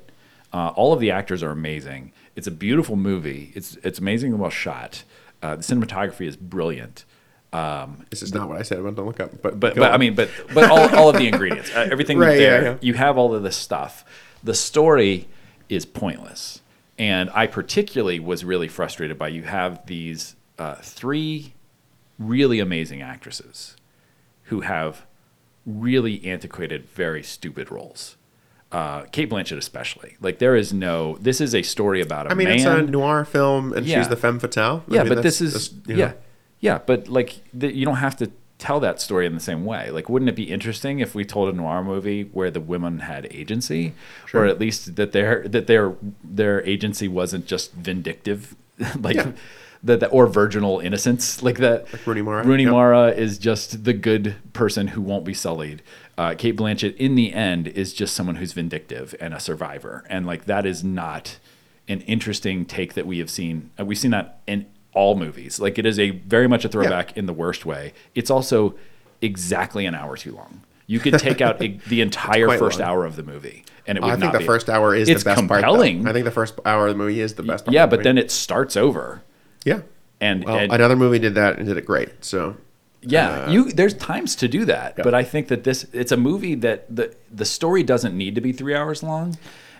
Uh, all of the actors are amazing. It's a beautiful movie. It's it's amazingly well shot. Uh, the cinematography is brilliant. Um, This is not what I said about Don't Look Up, but but but I mean, but but all, all of the ingredients, uh, everything Right, yeah, there, yeah. you have all of this stuff. The story is pointless, and I particularly was really frustrated by you have these uh, three really amazing actresses who have really antiquated, very stupid roles. Uh, Cate Blanchett, especially. Like there is no. This is a story about a I mean, man. it's a noir film, and Yeah. she's the femme fatale. I Yeah, mean, but this is you yeah, know. yeah. But like, the, you don't have to tell that story in the same way. Like, wouldn't it be interesting if we told a noir movie where the women had agency, Sure. or at least that their that their their agency wasn't just vindictive, like. Yeah. That, that or virginal innocence like that. Like Rooney Mara, Rooney yep. Mara is just the good person who won't be sullied. Uh, Cate Blanchett, in the end, is just someone who's vindictive and a survivor, and like that is not an interesting take that we have seen. Uh, we've seen that in all movies. Like it is a very much a throwback in the worst way. It's also exactly an hour too long. You could take out e- the entire first long. hour of the movie, and it would I not think the be- first hour is It's the best part. compelling. though. I think the first hour of the movie is the best part. Yeah, but then it starts over, yeah. and, Well, and another movie did that and did it great. So Yeah, Uh, you there's times to do that, Yeah. but I think that this it's a movie that the the story doesn't need to be three hours long,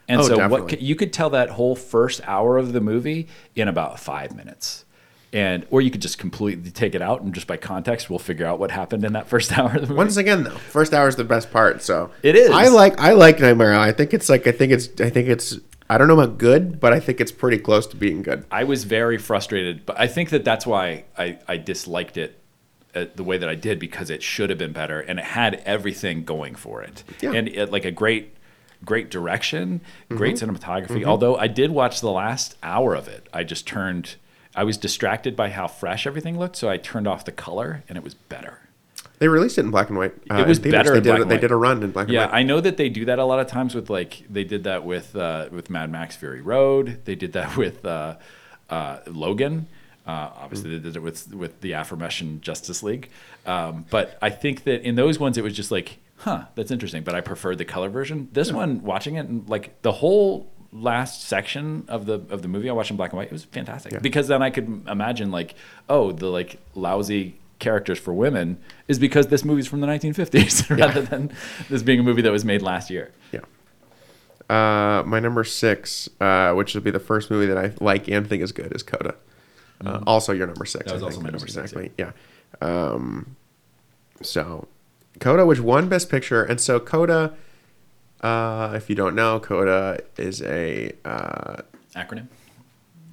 and Oh, so what definitely. ca- you could tell that whole first hour of the movie in about five minutes, and or you could just completely take it out and just by context we'll figure out what happened in that first hour of the movie. once again, though, first hour is the best part. So It is. I like I like Nightmare I think it's like I think it's I think it's I don't know about good, but I think it's pretty close to being good. I was very frustrated, but I think that that's why I, I disliked it uh, the way that I did because it should have been better and it had everything going for it. Yeah. And it, like a great great direction, Mm-hmm. great cinematography. Although I did watch the last hour of it. I just turned I was distracted by how fresh everything looked, so I turned off the color and it was better. They released it in black and white. uh, It was better They did a- They did a run in black and white. Yeah. I know that they do that a lot of times with like they did that with uh, with Mad Max Fury Road. They did that with uh, uh, Logan. Uh, obviously, they did it with with the aforementioned Justice League. Um, but I think that in those ones, it was just like, huh, that's interesting. But I preferred the color version. This one, watching it, and like the whole last section of the of the movie, I watched in black and white. It was fantastic Yeah. because then I could imagine like, oh, the like lousy characters for women is because this movie's from the 1950s rather than this being a movie that was made last year. Yeah. Uh, my number six, uh, which would be the first movie that I like and think is good, is Coda. Uh, also, your number six. Mm-hmm. That was I also my number six, exactly. Yeah. Um, so, Coda, which won Best Picture, and so Coda, uh, if you don't know, Coda is a uh, Acronym.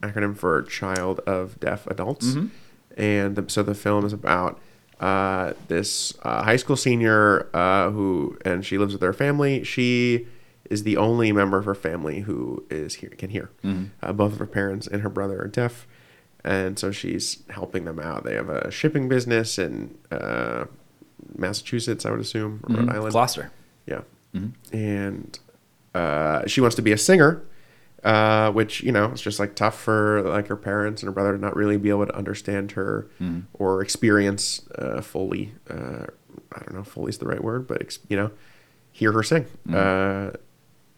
acronym for Child of Deaf Adults. Mm-hmm. And the, so the film is about uh, this uh, high school senior uh, who, and she lives with her family. She is the only member of her family who is here, can hear. Mm-hmm. Uh, both of her parents and her brother are deaf. And so she's helping them out. They have a shipping business in uh, Massachusetts, I would assume, or Rhode Island. Mm-hmm. Gloucester. Yeah. And uh, she wants to be a singer, uh, which, you know, it's just like tough for like her parents and her brother to not really be able to understand her or experience uh, fully. Uh, I don't know if fully is the right word, but, ex- you know, hear her sing. Uh,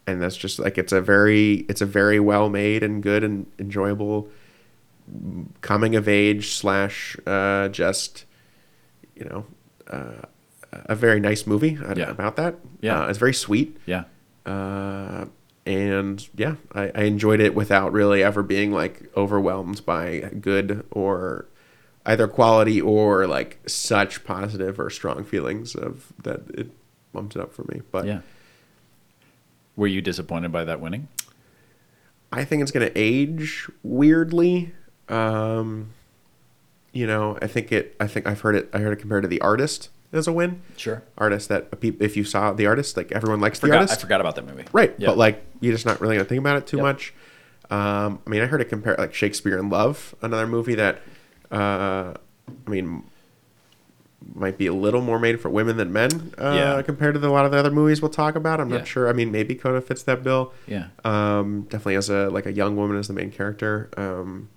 and that's just like, it's a very, it's a very well made and good and enjoyable coming of age slash uh, just, you know, uh, a very nice movie Yeah. about that. Yeah. It's very sweet. Yeah. And yeah, I, I enjoyed it without really ever being like overwhelmed by good or either quality or like such positive or strong feelings of that it bumped it up for me. But Yeah. Were you disappointed by that winning? I think it's going to age weirdly. Um, you know, I think it. I think I've heard it. I heard it compared to the artist as a win. Sure. Artist that if you saw the artist, like everyone likes the artist. I forgot about that movie. Right. Yeah. But like you're just not really gonna think about it too Yep. much. Um, I mean, I heard it compare like Shakespeare in Love, another movie that, uh, I mean, might be a little more made for women than men uh, Yeah. compared to the, a lot of the other movies we'll talk about. I'm Yeah. not sure. I mean, maybe Coda fits that bill. Yeah. Um, definitely as a like a young woman as the main character. Um,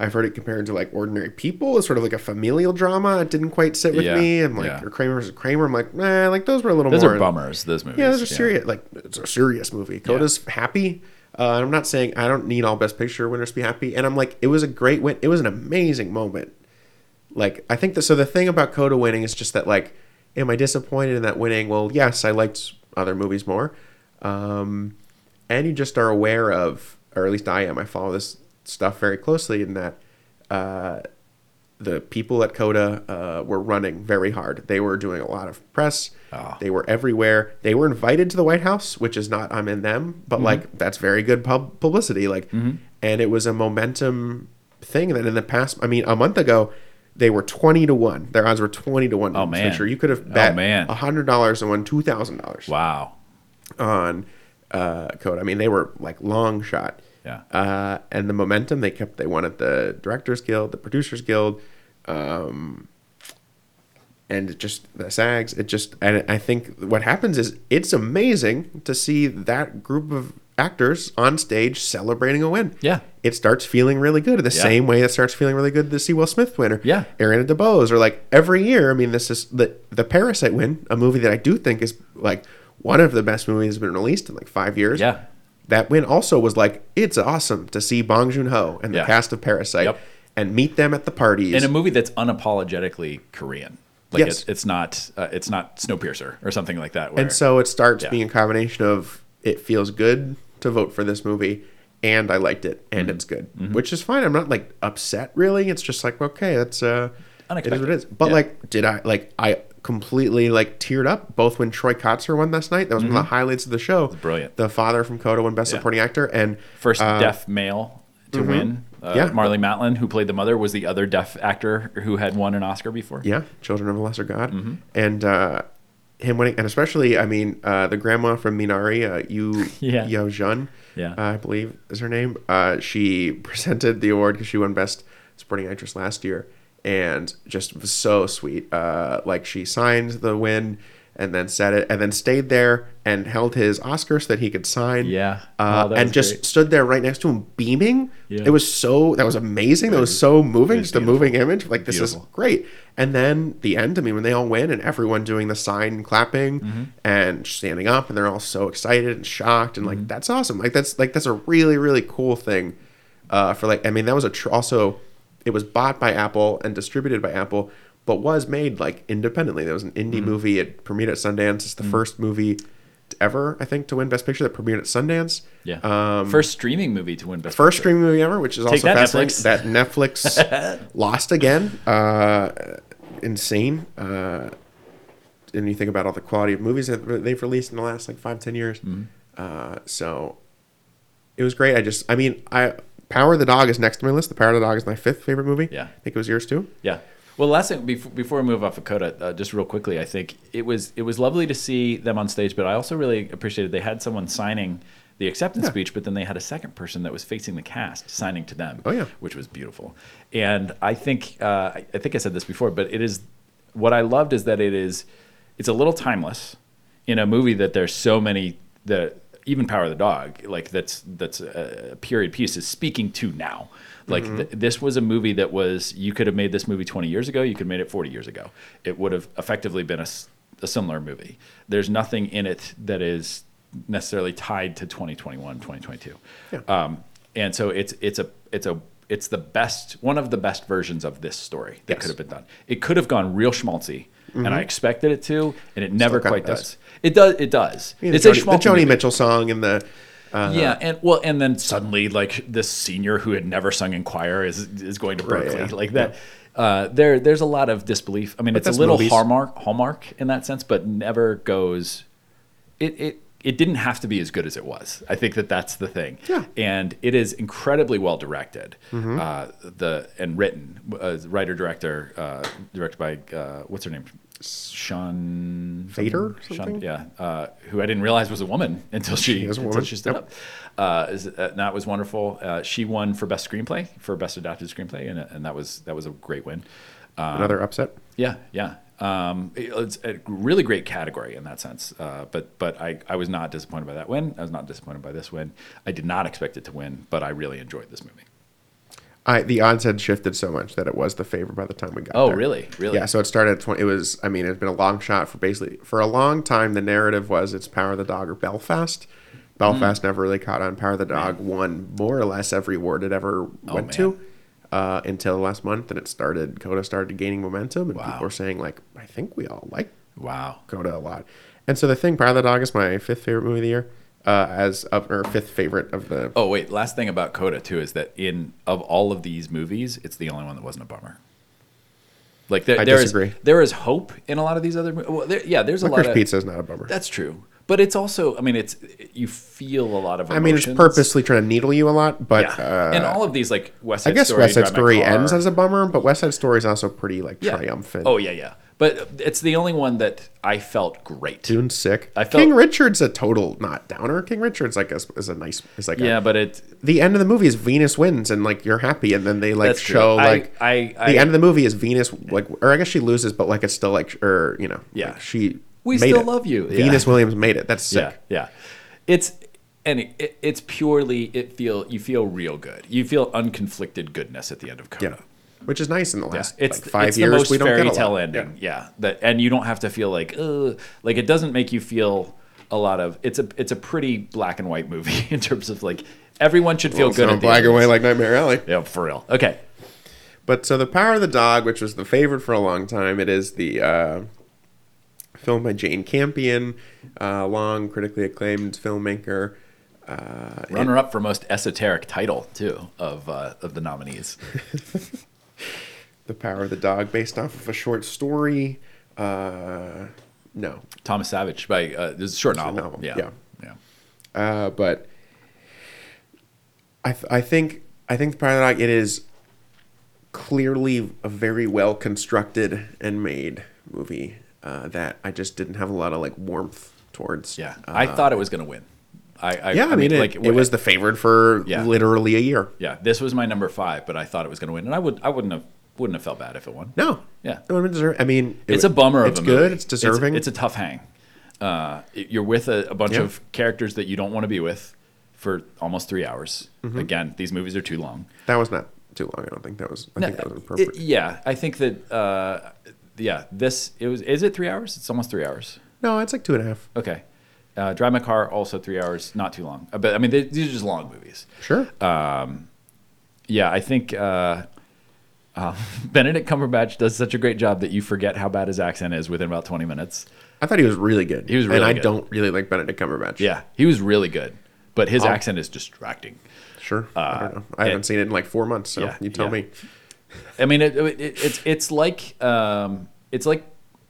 I've heard it compared to like Ordinary People as sort of like a familial drama. It didn't quite sit with Yeah, me. I'm like, yeah. or Kramer versus Kramer. I'm like, nah, like those were a little Those more. are bummers, those movies. Yeah, those are serious. Like it's a serious movie. Coda's happy. Uh, I'm not saying I don't need all Best Picture winners to be happy. And I'm like, it was a great win. It was an amazing moment. Like I think that. So the thing about Coda winning is just that. Like, am I disappointed in that winning? Well, yes, I liked other movies more. Um, and you just are aware of, or at least I am. I follow this stuff very closely in that. Uh, the people at Coda uh, were running very hard. They were doing a lot of press. Oh. They were everywhere. They were invited to the White House, which is not I'm in them, but like that's very good pub- publicity. Like, and it was a momentum thing that in the past, I mean, a month ago, they were twenty to one. Their odds were twenty to one. Oh, man. Sure, you could have Oh, bet a hundred dollars and won two thousand dollars Wow. on uh, Coda. I mean, they were like long shot. Yeah. Uh, and the momentum they kept, they won at the Directors Guild, the Producers Guild, um, and it just the SAGs. It just, and I think what happens is it's amazing to see that group of actors on stage celebrating a win. Yeah. it starts feeling really good the Yeah. same way it starts feeling really good to see Will Smith win or Yeah. Ariana DeBose or like every year. I mean, this is the the Parasite win, a movie that I do think is like one of the best movies that's been released in like five years. Yeah. That win also was like it's awesome to see Bong Joon Ho and the Yeah. cast of Parasite Yep. and meet them at the parties. in a movie that's unapologetically Korean. Like Yes. it's, it's not uh, it's not Snowpiercer or something like that. Where, and so it starts Yeah. being a combination of it feels good to vote for this movie and I liked it and Mm-hmm. it's good, which is fine. I'm not like upset really. It's just like okay, that's uh, it is Unexpected. what it is. But Yeah. like, did I like I completely like teared up both when Troy Kotsur won last night. That was one of the highlights of the show. Mm-hmm. brilliant. The father from Coda won Best Yeah. Supporting Actor and first uh, deaf male to win. Uh, Yeah. Marlee Matlin, who played the mother, was the other deaf actor who had won an Oscar before. Yeah, Children of a Lesser God, Mm-hmm. and uh, him winning, and especially, I mean, uh, the grandma from Minari, uh, Yu Yeah. Yo Jun, Yeah. uh, I believe is her name. Uh, she presented the award because she won Best Supporting Actress last year, and just was so sweet. Uh, like she signed the win. And then said it, and then stayed there and held his Oscar so that he could sign. Yeah. uh, Oh, and just great. stood there right next to him, beaming. Yeah. It was so that was amazing. That was so moving, was just a moving image. Like this is great. And then the end, I mean, when they all win and everyone doing the sign clapping Mm-hmm. and standing up and they're all so excited and shocked and Mm-hmm. like that's awesome. Like that's like that's a really really cool thing. Uh, for like I mean that was a tr- also it was bought by Apple and distributed by Apple, but was made like independently. There was an indie Mm-hmm. movie. It premiered at Sundance. It's the first movie ever I think to win Best Picture that premiered at Sundance. Yeah. Um, first streaming movie to win Best first Picture. streaming movie ever, which is also that, fascinating. Netflix. That Netflix lost again. Uh, insane. Uh, and you think about all the quality of movies that they've released in the last like five, ten years. Mm-hmm. Uh, so it was great. I just, I mean, I Power of the Dog is next to my list. The Power of the Dog is my fifth favorite movie. Yeah. I think it was yours too. Yeah. Well, last thing before, before we move off of Coda, uh, just real quickly, I think it was it was lovely to see them on stage, but I also really appreciated they had someone signing the acceptance Yeah. speech, but then they had a second person that was facing the cast signing to them. Oh, yeah. which was beautiful. And I think uh, I, think I said this before, but it is what I loved is that it is it's a little timeless in a movie that there's so many the even Power of the Dog like that's that's a period piece is speaking to now. Like th- this was a movie that was you could have made this movie 20 years ago, you could have made it 40 years ago. It would have effectively been a similar movie. There's nothing in it that is necessarily tied to 2021, 2022. Yeah. Um, and so it's it's a it's a it's the best one of the best versions of this story that Yes. could have been done. It could have gone real schmaltzy, and I expected it to, and it never quite does. It does. It does. I mean, it's the a Joni, the Joni. Mitchell song and the. Uh, Yeah, and well, and then suddenly, like this senior who had never sung in choir is is going to Right, Berklee, yeah. like that. Uh, there, there's a lot of disbelief. I mean, it's a little movies. hallmark, hallmark in that sense, but never goes. It, it, it didn't have to be as good as it was. I think that that's the thing. Yeah. And it is incredibly well directed, uh, the and written. Uh, writer director, uh, directed by uh, what's her name, Sean Vader, Sean, yeah, uh, who I didn't realize was a woman until she, is a until she stood Yep. up. Uh, is, uh, that was wonderful. Uh, she won for best screenplay for best adapted screenplay, and, and that was that was a great win. Another upset. Yeah, yeah. Um, it- it's a really great category in that sense. Uh, but but I, I was not disappointed by that win. I was not disappointed by this win. I did not expect it to win, but I really enjoyed this movie. I the odds had shifted so much that it was the favorite by the time we got Oh, there. really? Really? Yeah, so it started at 20. It was, I mean, it's been a long shot for basically, for a long time, the narrative was it's Power of the Dog or Belfast. Belfast never really caught on. Power of the Dog won more or less every award it ever Oh, went man. to uh, until last month. And it started, Coda started gaining momentum. And Wow. people were saying, like, I think we all like Wow. Coda a lot. And so the thing, Power of the Dog is my fifth favorite movie of the year. Uh, as of, or fifth favorite of the. Oh wait, last thing about Coda too is that in of all of these movies, it's the only one that wasn't a bummer. Like there, I there is there is hope in a lot of these other. Well, there, yeah, there's a lot of Pizza is not a bummer. That's true, but it's also. I mean, it's you feel a lot of. I mean, it's purposely trying to needle you a lot, but Yeah, uh, and all of these like West I Side guess Story, West Side Story ends as a bummer, but West Side Story is also pretty like yeah. triumphant. Oh yeah, yeah. But it's the only one that I felt great. Dune's sick. I felt- King Richard's a total not downer. King Richard's like a, is a nice. Is like Yeah, a, but it. the end of the movie is Venus wins and like you're happy, and then they like true. show I- like I- I- the end of the movie is Venus like or I guess she loses, but like it's still like or you know Yeah. like, she We still it. love you. Venus Williams made it. That's sick. Yeah, yeah. It's and it, it, it's purely it feel you feel real good. You feel unconflicted goodness at the end of Coda. Yeah. Which is nice in the Yeah, last it's like, five it's years. the most we don't fairy get a tale lot. ending. Yeah. that and you don't have to feel like Ugh. like it doesn't make you feel a lot of. It's a it's a pretty black and white movie in terms of like everyone should feel Well, good at black and white like Nightmare Alley. Yeah, for real. Okay, But so the Power of the Dog, which was the favorite for a long time, it is the uh, film by Jane Campion, uh, long critically acclaimed filmmaker. Uh, runner up for most esoteric title too of uh, of the nominees. the Power of the Dog, based off of a short story. Uh, no, Thomas Savage by uh, this is a short a novel. novel, Yeah, yeah. yeah. Uh, but I, th- I think I think the Power of the Dog it is clearly a very well constructed and made movie uh, that I just didn't have a lot of like warmth towards. Yeah, Uh, I thought it was going to win. I, I yeah, I, mean, it, it was the favorite for Yeah. literally a year. yeah. This was my number five, but I thought it was going to win, and I would I wouldn't have wouldn't have felt bad if it won. No, Yeah. it would have been deserving. I mean, it it's a bummer It's of a good. movie. It's deserving. It's, a tough hang. Uh, you're with a, a bunch Yeah. of characters that you don't want to be with for almost three hours. Mm-hmm. Again, these movies are too long. that was not too long. I don't think that was. I think that was it- appropriate. yeah, I think that. Uh, yeah, this it was. Is it three hours? It's almost three hours. no, it's like two and a half. Okay. Uh, Drive My Car also three hours, not too long. Uh, But I mean, they, these are just long movies. Sure. Yeah, I think uh, uh, Benedict Cumberbatch does such a great job that you forget how bad his accent is within about twenty minutes. I thought he was really good. He was really and I good. don't really like Benedict Cumberbatch. Yeah, he was really good, but his Oh. accent is distracting. Sure. I don't know. I haven't seen it in like four months, so Yeah, you tell yeah. me. I mean, it, it, it's it's like um, it's like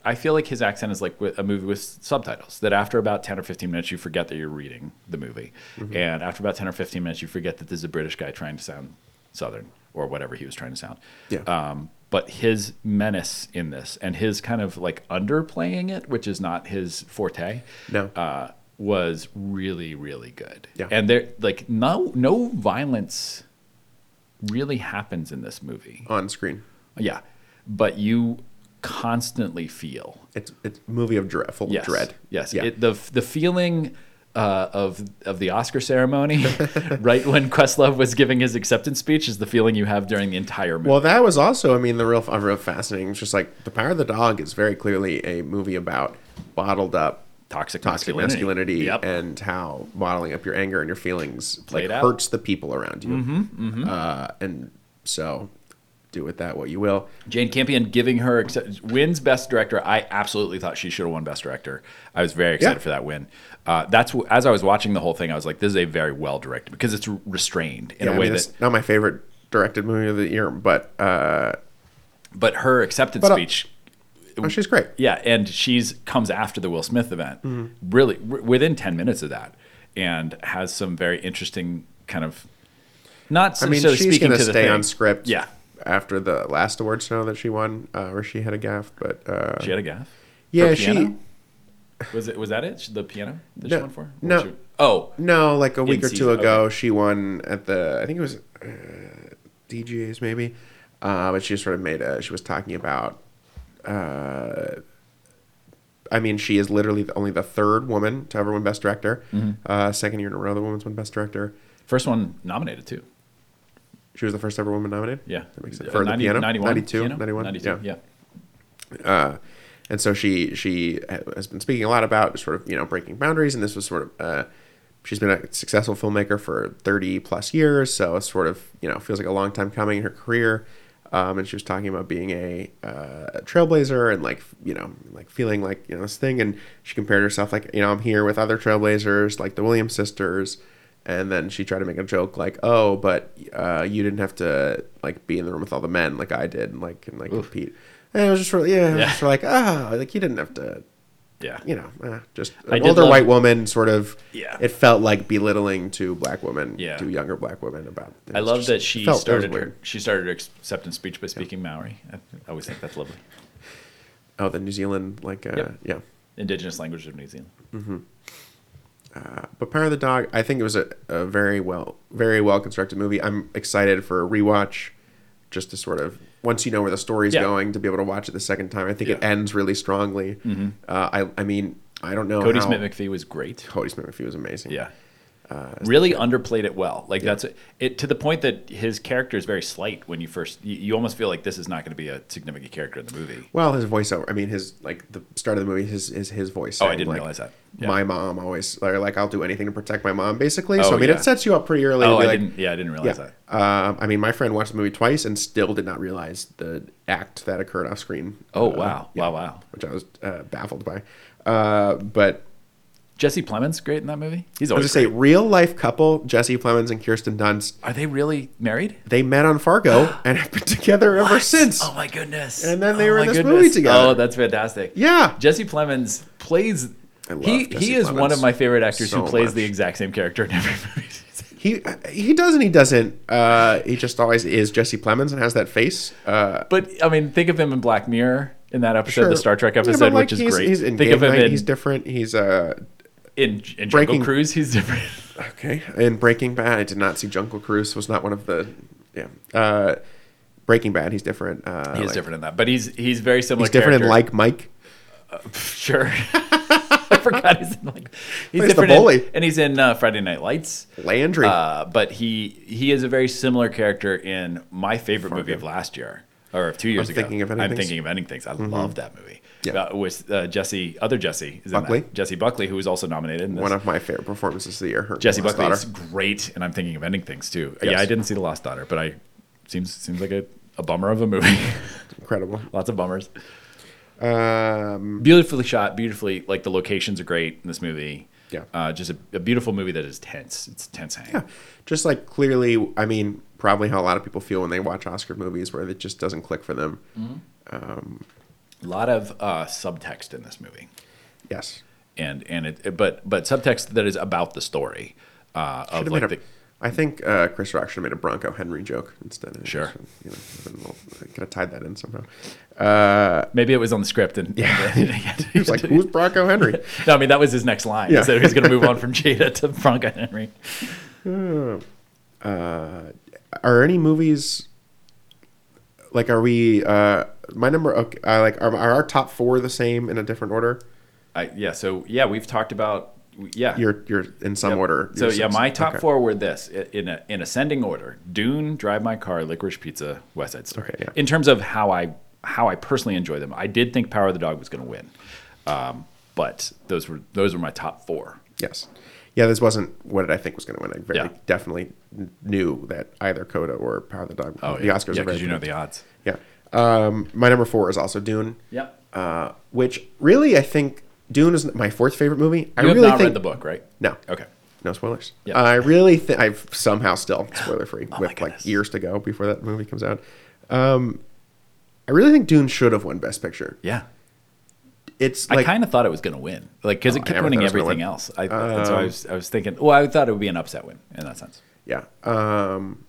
I feel like his accent is like a movie with subtitles. That after about ten or fifteen minutes, you forget that you're reading the movie, Mm-hmm. and after about ten or fifteen minutes, you forget that this is a British guy trying to sound Southern or whatever he was trying to sound. Yeah. Um, but his menace in this and his kind of like underplaying it, which is not his forte, No. uh, was really really good. Yeah. And there like no no violence really happens in this movie. On screen. Yeah, but you constantly feel It's it's a movie of dread, full yes, of dread. Yes, Yeah. it, the the feeling uh, of of the Oscar ceremony, right when Questlove was giving his acceptance speech, is the feeling you have during the entire movie. well, that was also, I mean, the real, real fascinating. It's just like The Power of the Dog is very clearly a movie about bottled up toxic, toxic masculinity, masculinity, Yep. and how bottling up your anger and your feelings Played like out. hurts the people around you. Mm-hmm, Uh, and so, do with that what you will. Jane Campion giving her wins Best Director. I absolutely thought she should have won Best Director. I was very excited Yeah. for that win. Uh, that's as I was watching the whole thing, I was like, "This is a very well directed because it's restrained in Yeah, a I way mean, that." not my favorite directed movie of the year, but uh, But her acceptance But, uh, speech oh, she's great. Yeah, and she's comes after the Will Smith event, Mm-hmm. really r- within ten minutes of that, and has some very interesting kind of not I mean, she's going to stay on script. Yeah, After the last award show that she won, uh, where she had a gaff, but uh, she had a gaff. yeah, she was it was that it the piano that she won for? Or no. she- oh, No, like a week or season, two ago, okay. she won at the I think it was uh, DJs maybe, uh, but she sort of made a. She was talking about. Uh, I mean, she is literally the, only the third woman to ever win Best Director. Mm-hmm. Uh, second year in a row, the woman's won Best Director. first one nominated too. She was the first ever woman nominated. Yeah, that makes sense. Uh, For 90 the piano, 91, 92, piano? 91, 92, yeah. yeah. Uh, and so she she has been speaking a lot about sort of you know breaking boundaries, and this was sort of uh, she's been a successful filmmaker for thirty plus years, so it's sort of you know feels like a long time coming in her career. Um, and she was talking about being a uh, trailblazer and like you know like feeling like you know this thing, and she compared herself like you know I'm here with other trailblazers like the Williams sisters. And then she tried to make a joke like, "Oh, but uh, you didn't have to like be in the room with all the men like I did, and like and like compete." And it was just really, yeah, it was Yeah. just like, ah, like you didn't have to, Yeah. you know, uh, just an older love- white woman. Sort of, Yeah. It felt like belittling to black women, Yeah. to younger black women about. I love that she felt- started her she started her acceptance speech by speaking Maori. I always think that's lovely. Oh, the New Zealand, like, uh, Yep. yeah. Indigenous language of New Zealand. But Power of the Dog, I think it was a, a very well, very well constructed movie. I'm excited for a rewatch, just to sort of once you know where the story's Yeah. going, to be able to watch it the second time. I think it ends really strongly. Uh, I, I mean, I don't know. Kodi how, Smith McPhee was great. Kodi Smith McPhee was amazing. Yeah. Really underplayed it well. Like that's it to the point that his character is very slight when you first. You, you almost feel like this is not going to be a significant character in the movie. Well, his voiceover. I mean, his like the start of the movie is his, his voice. Oh, I didn't like, realize that. Yeah. My mom always or like I'll do anything to protect my mom, basically. so Oh, I mean, yeah. it sets you up pretty early. Oh, I like, didn't. Yeah, I didn't Yeah. realize that. Um, I mean, my friend watched the movie twice and still did not realize the act that occurred off screen. Oh Uh, wow, yeah, wow, wow. Which I was uh, baffled by. Uh, but Jesse Plemons great in that movie. He's I was always to say, real life couple Jesse Plemons and Kirsten Dunst. Are they really married? They met on Fargo and have been together ever What? since. Oh my goodness! And then they Oh were in this movie together. Oh, that's fantastic. Yeah. Jesse Plemons plays. I love he Jesse he is one of my favorite actors so who plays much. the exact same character in every movie. He he does and he doesn't. Uh, he just always is Jesse Plemons and has that face. Uh, But I mean, think of him in Black Mirror in that episode, sure. the Star Trek Yeah, episode, like, which is he's, great. He's in think of him Night, in he's different. He's uh in, in Jungle Cruise. He's different. okay in Breaking Bad. I did not see Jungle Cruise. Was not one of the yeah. Uh, Breaking Bad. He's different. Uh, He's like- different in that, but he's he's very similar. He's different in. Like Mike. Sure. I forgot he's in like he's Plays the different in- bully. and he's in uh, Friday Night Lights. Landry. Uh, but he he is a very similar character in my favorite movie of last year or of two years I'm ago. Thinking of I'm thinking of ending things. I love that movie. Yeah. Uh, with uh, Jesse, other Jesse is Buckley. that. Jessie Buckley, who was also nominated. In this. one of my favorite performances of the year. Her Jessie Buckley is great, and I'm thinking of ending things too. Yes. Yeah, I didn't see The Lost Daughter, but I seems seems like a, a bummer of a movie. incredible. Lots of bummers. Um, Beautifully shot, beautifully like the locations are great in this movie. Yeah. uh, just a, a beautiful movie that is tense. It's tense hang. yeah, just like clearly, I mean, probably how a lot of people feel when they watch Oscar movies, where it just doesn't click for them. A lot of uh, subtext in this movie. Yes. and and it but but subtext that is about the story uh, of like made a- the, I think uh, Chris Rock should have made a Bronco Henry joke instead. Of, Sure. You know, little- could have tied that in somehow. Uh, maybe it was on the script and Yeah. he he was like, "Who's Bronco Henry?" no, I mean that was his next line. Yeah. So he was going to move on from Jada to Bronco Henry. Are any movies like? Are we? Uh, my number. Okay, uh, like, are, are our top four the same in a different order? I, yeah. So yeah, we've talked about yeah. You're you're in some Yep. order. So yeah, six. my top Okay. four were this in a, in ascending order: Dune, Drive My Car, Licorice Pizza, West Side Story. Okay, yeah. In terms of how I how I personally enjoy them, I did think Power of the Dog was going to win, um, but those were those were my top four. Yes. Yeah, this wasn't what I think was going to win. I very Yeah. definitely knew that either Coda or Power of the Dog. Oh, the yeah. Oscars yeah, are very because you know the odds. Um, my number four is also Dune. Yep. Uh, which really I think Dune is my fourth favorite movie. I have really not think read the book, right? no. Okay. No spoilers. Yeah. I really think I've somehow still spoiler free Oh with like years to go before that movie comes out. Um, I really think Dune should have won Best Picture. Yeah. It's I kind of thought it was going to win, like because Oh, it kept winning thought it was gonna everything win. else. I, and so I Um, was, I was thinking, well, I thought it would be an upset win in that sense. yeah. Um,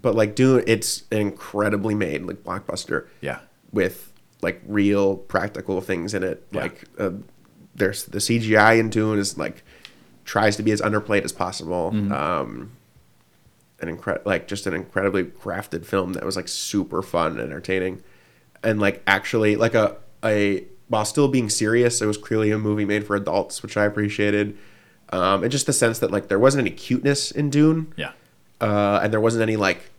but like Dune, it's an incredibly made like blockbuster. Yeah. with like real practical things in it. Yeah. Like uh, there's the CGI in Dune is like tries to be as underplayed as possible. Mm-hmm. Um, an incredible, like just an incredibly crafted film that was like super fun and entertaining, and like actually like a a while still being serious, it was clearly a movie made for adults, which I appreciated. Um, and just the sense that like there wasn't any cuteness in Dune Yeah. Uh, and there wasn't any like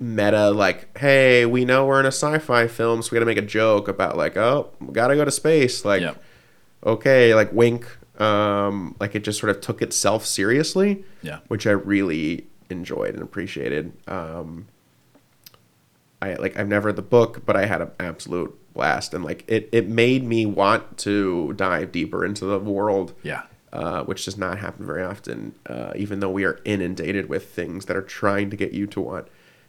meta like hey we know we're in a sci-fi film so we gotta make a joke about like oh we gotta go to space like Yeah. okay like wink um like it just sort of took itself seriously Yeah. which i really enjoyed and appreciated um i like i've never read the book but i had an absolute blast and like it it made me want to dive deeper into the world Yeah. Uh, which does not happen very often, uh, even though we are inundated with things that are trying to get you to want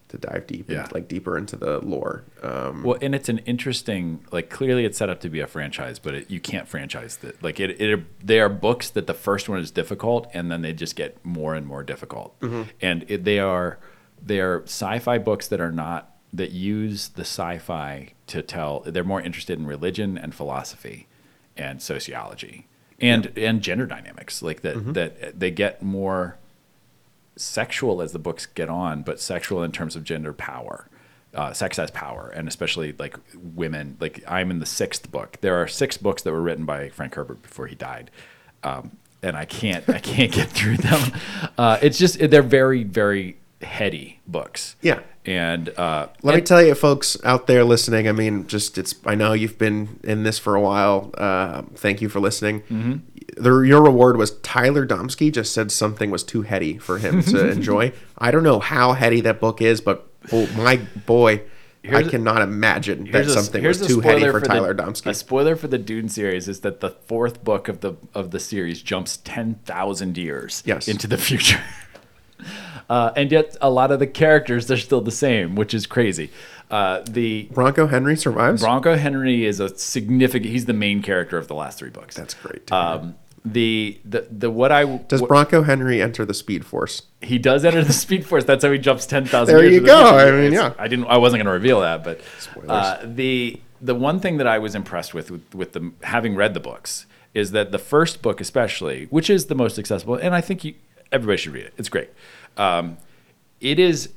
to dive deep, Yeah. into, like deeper into the lore. Um, Well, and it's an interesting, like clearly it's set up to be a franchise, but it, you can't franchise that. Like it, it, they are books that the first one is difficult, and then they just get more and more difficult. And it, they are they are sci-fi books that are not that use the sci-fi to tell. They're more interested in religion and philosophy, and sociology, and and gender dynamics. Like that that they get more sexual as the books get on, but sexual in terms of gender power, uh, sex as power, and especially like women. Like I'm in the sixth book. There are six books that were written by Frank Herbert before he died, um, and I can't I can't get through them. Uh, it's just they're very very heady books. Yeah. And uh, Let and- me tell you, folks out there listening. I mean, just it's. I know you've been in this for a while. Uh, thank you for listening. Mm-hmm. The, your reward was Tyler Domsky just said something was too heady for him to enjoy. I don't know how heady that book is, but oh my boy, Here's I cannot imagine that a- something was too heady for, the- Tyler Domsky. A spoiler for the Dune series is that the fourth book of the of the series jumps ten thousand years Yes. into the future, uh, and yet a lot of the characters they're still the same, which is crazy. Uh, the Bronco Henry survives. Bronco Henry is a significant. He's the main character of the last three books. That's great. Um, the the the what I Does what- Bronco Henry enter the Speed Force? he does enter the Speed Force. That's how he jumps ten thousand. There years you the go. future. I mean, It's- yeah. I didn't. I wasn't going to reveal that, but uh, the the one thing that I was impressed with, with with the having read the books is that the first book, especially, which is the most accessible, and I think you, everybody should read it. It's great. Um, it is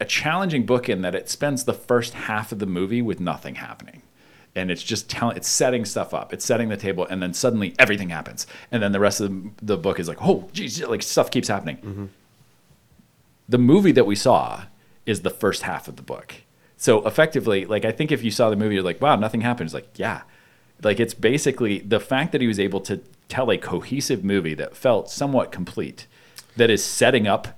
a challenging book in that it spends the first half of the movie with nothing happening. And it's just telling, it's setting stuff up, it's setting the table, and then suddenly everything happens, and then the rest of the, the book is like, oh, geez, like stuff keeps happening. The movie that we saw is the first half of the book. So effectively, like I think if you saw the movie, you're like, wow, nothing happens. Like, yeah, like it's basically the fact that he was able to tell a cohesive movie that felt somewhat complete, that is setting up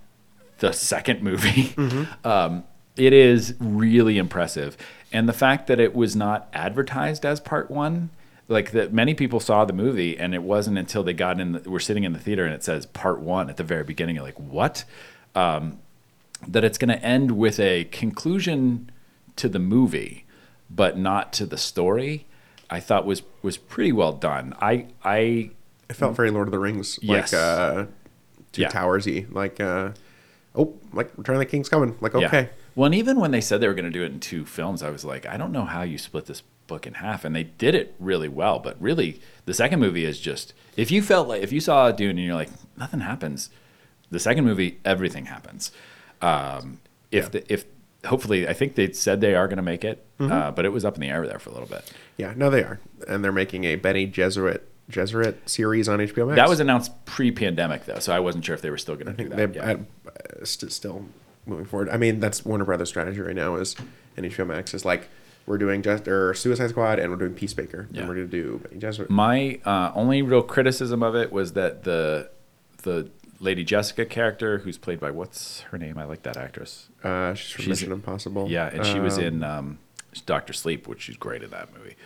the second movie. Um, it is really impressive, and the fact that it was not advertised as part one, like that many people saw the movie, and it wasn't until they got in, the, were sitting in the theater, and it says part one at the very beginning. You're like, what? Um, that it's going to end with a conclusion to the movie, but not to the story. I thought was was pretty well done. I I It felt very Lord of the Rings, Yes. like uh, Two Yeah. Towersy, like uh, oh, like Return of the King's coming. Like Yeah. okay, Well, and even when they said they were going to do it in two films, I was like, I don't know how you split this book in half, and they did it really well. But really, the second movie is just if you felt like if you saw Dune and you're like nothing happens, the second movie everything happens. Um, if Yeah. the, if hopefully, I think they said they are going to make it, Mm-hmm. uh, but it was up in the air there for a little bit. yeah, no, they are, and they're making a Bene Gesserit Gesserit series on HBO Max. That was announced pre-pandemic though, so I wasn't sure if they were still going to do that. they yeah. uh, st- still moving forward. I mean, that's Warner Brothers' strategy right now is, and HBO Max is like, we're doing just or Suicide Squad and we're doing Peacemaker, Yeah. and we're gonna do Jesuit. My uh, only real criticism of it was that the the Lady Jessica character, who's played by what's her name? I like that actress. Uh, she's from She's- Mission Impossible. Yeah, and she was Um, in um, Doctor Sleep, which she's great in that movie.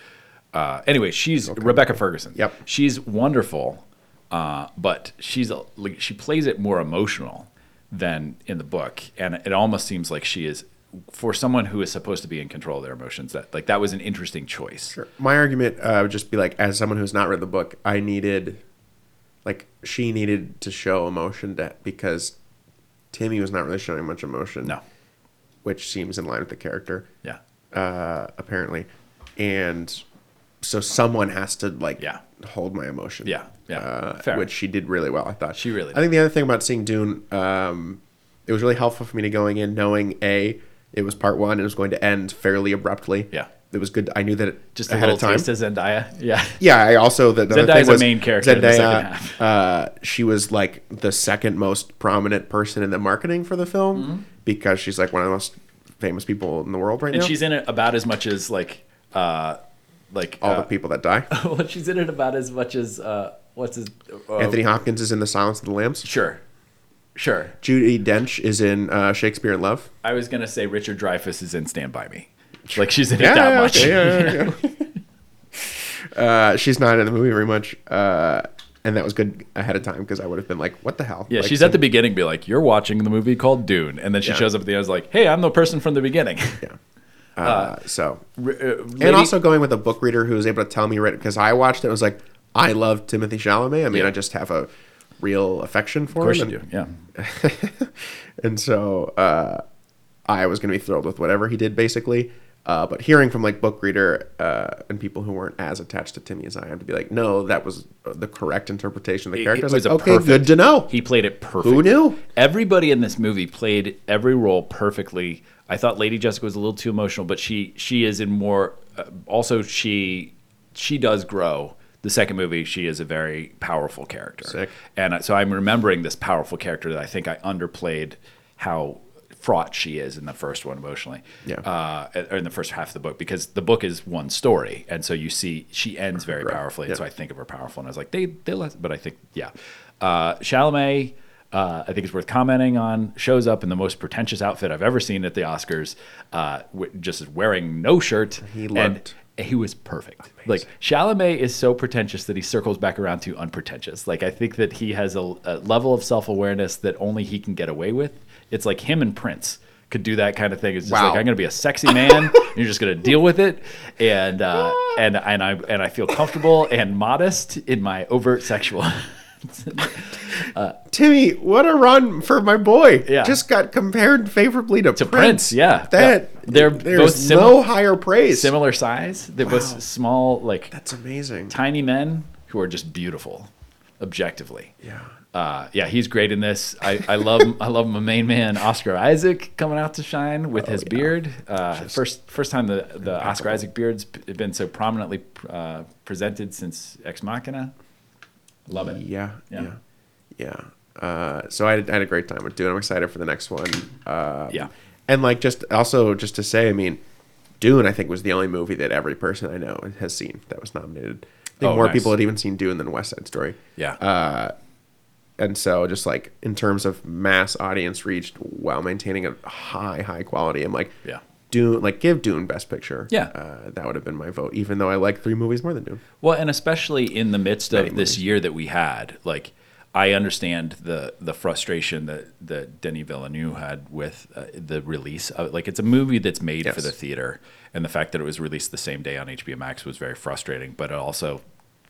Uh, anyway, she's Rebecca Ferguson. Yep. she's wonderful, uh, but she's a, like she plays it more emotional than in the book, and it almost seems like she is for someone who is supposed to be in control of their emotions. That like that was an interesting choice. Sure. My argument uh, would just be like, as someone who's not read the book, I needed, like, she needed to show emotion to, because Timmy was not really showing much emotion. No, Which seems in line with the character, yeah, uh, apparently. And so someone has to, like, Yeah. hold my emotion. Yeah, yeah. Uh, Fair. which she did really well, I thought. She really I think the other thing about seeing Dune, um, it was really helpful for me to going in knowing, A, it was part one, and it was going to end fairly abruptly. Yeah. It was good. I knew that it just a ahead little of time. taste of Zendaya. Yeah, Yeah, I also the, the Zendaya's thing a was main character in the second Zendaya, half. Uh, she was like the second most prominent person in the marketing for the film because she's like one of the most famous people in the world right Mm-hmm. and she's in it about as much as like, uh, like all uh, the people that die. well, she's in it about as much as uh, what's his uh, Anthony Hopkins is in The Silence of the Lambs. Sure, sure. Judi Dench is in uh, Shakespeare in Love. I was gonna say Richard Dreyfuss is in Stand by Me. Like she's in it that yeah, much. okay, yeah, yeah, yeah. uh, she's not in the movie very much, uh, and that was good ahead of time because I would have been like, "What the hell?" Yeah, Like, she's at the beginning, be like, "You're watching the movie called Dune," and then she Yeah. shows up at the end, is like, "Hey, I'm the person from the beginning." Yeah. Uh, so R- uh, and also going with a book reader who was able to tell me right because I watched it. Was like, I love Timothée Chalamet. I mean, Yeah. I just have a real affection for of course you him. do. and, Yeah, and so uh, I was going to be thrilled with whatever he did, basically. Uh, but hearing from like book reader uh, and people who weren't as attached to Timmy as I am to be like, no, that was the correct interpretation of the character. it was like, okay, perfect- good to know. he played it perfect. Who knew? Everybody in this movie played every role perfectly. I thought Lady Jessica was a little too emotional, but she she is in more. Uh, also, she she does grow The second movie, she is a very powerful character, Sick. and so I'm remembering this powerful character that I think I underplayed how fraught she is in the first one emotionally. Yeah. Uh, or in the first half of the book because the book is one story, and so you see she ends very Right. powerfully. Yeah. And so I think of her powerful, and I was like, they they let, but I think yeah, uh, Chalamet. Uh, I think it's worth commenting on. Shows up in the most pretentious outfit I've ever seen at the Oscars, uh, wi- just wearing no shirt. He and looked he was perfect. Like Chalamet is so pretentious that he circles back around to unpretentious. Like I think that he has a, a level of self awareness that only he can get away with. It's like him and Prince could do that kind of thing. It's just Wow. like I'm going to be a sexy man. and you're just going to deal with it, and uh, and and I and I feel comfortable and modest in my overt sexual. Timmy, what a run for my boy! Yeah. just got compared favorably to, To Prince, yeah. That Yeah. They're there's both simi- no higher praise. Similar size. There was Wow. small, like That's amazing. tiny men who are just beautiful, objectively. Yeah. Uh, yeah, he's great in this. I, I love I love my main man Oscar Isaac coming out to shine with his Oh, yeah. beard. Uh, first first time the, the Oscar. Isaac beard's been so prominently uh, presented since Ex Machina. Love it. Yeah, Yeah. yeah. Uh, so I had, I had a great time with Dune. I'm excited for the next one. Uh, Yeah. and like just also just to say, I mean, Dune I think was the only movie that every person I know has seen that was nominated. I think Oh, more nice. people had even seen Dune than West Side Story. Yeah. Uh, and so just like in terms of mass audience reached while maintaining a high high quality, I'm like, Yeah. Dune like give Dune Best Picture. Yeah. uh, that would have been my vote, even though I like three movies more than Dune. Well, and especially in the midst of Many this movies. year that we had, like I understand the the frustration that that Denis Villeneuve had with uh, the release. Of, like it's a movie that's made for the theater, and the fact that it was released the same day on HBO Max was very frustrating. But it also,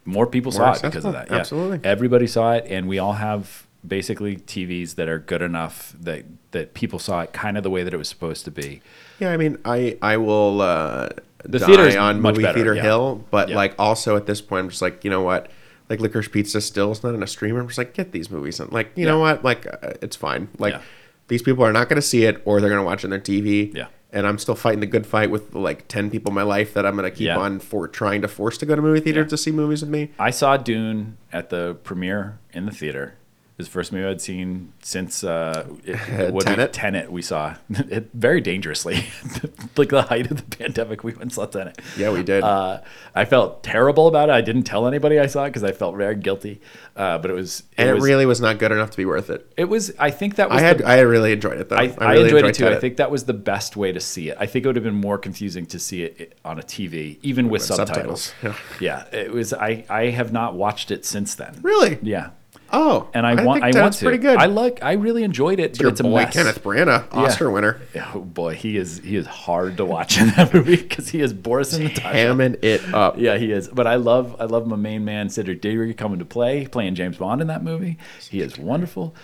more people More saw it because of that. Yeah. Absolutely. everybody saw it, and we all have basically TVs that are good enough that that people saw it kind of the way that it was supposed to be. Yeah, I mean, I I will uh, The die theater's on much movie better, theater yeah. hill, but Yeah. like also at this point, I'm just like, you know what? Like Licorice Pizza still is not in a streamer. I'm just like, get these movies, and like, you know what? Like, uh, it's fine. Like, Yeah. these people are not going to see it, or they're going to watch it on their TV. Yeah. And I'm still fighting the good fight with like ten people in my life that I'm going to keep Yeah. on for trying to force to go to movie theater Yeah. to see movies with me. I saw Dune at the premiere in the theater. It was the first movie I'd seen since uh, it, what Tenet? We, Tenet. We saw it very dangerously, like the height of the pandemic. We went and saw Tenet. Yeah, we did. Uh, I felt terrible about it. I didn't tell anybody I saw it because I felt very guilty. Uh, but it was, and it was, really was not good enough to be worth it. it was. I think that was. I had the, I really enjoyed it though. I, I, really enjoyed, it too. I think that was the best way to see it. I think it would have been more confusing to see it on a TV, even with, With subtitles. subtitles, Yeah, it was. I I have not watched it since then. Really? Yeah, Oh, and I, want. think I want to. pretty good. I like. I really enjoyed it, but Your it's a boy mess. Kenneth Branagh, Oscar winner, Oh boy, he is. He is hard to watch in that movie because he is Boris and hamming it up. Yeah, he is. But I love. I love my main man Cedric Diggory coming to play, playing James Bond in that movie. He is wonderful.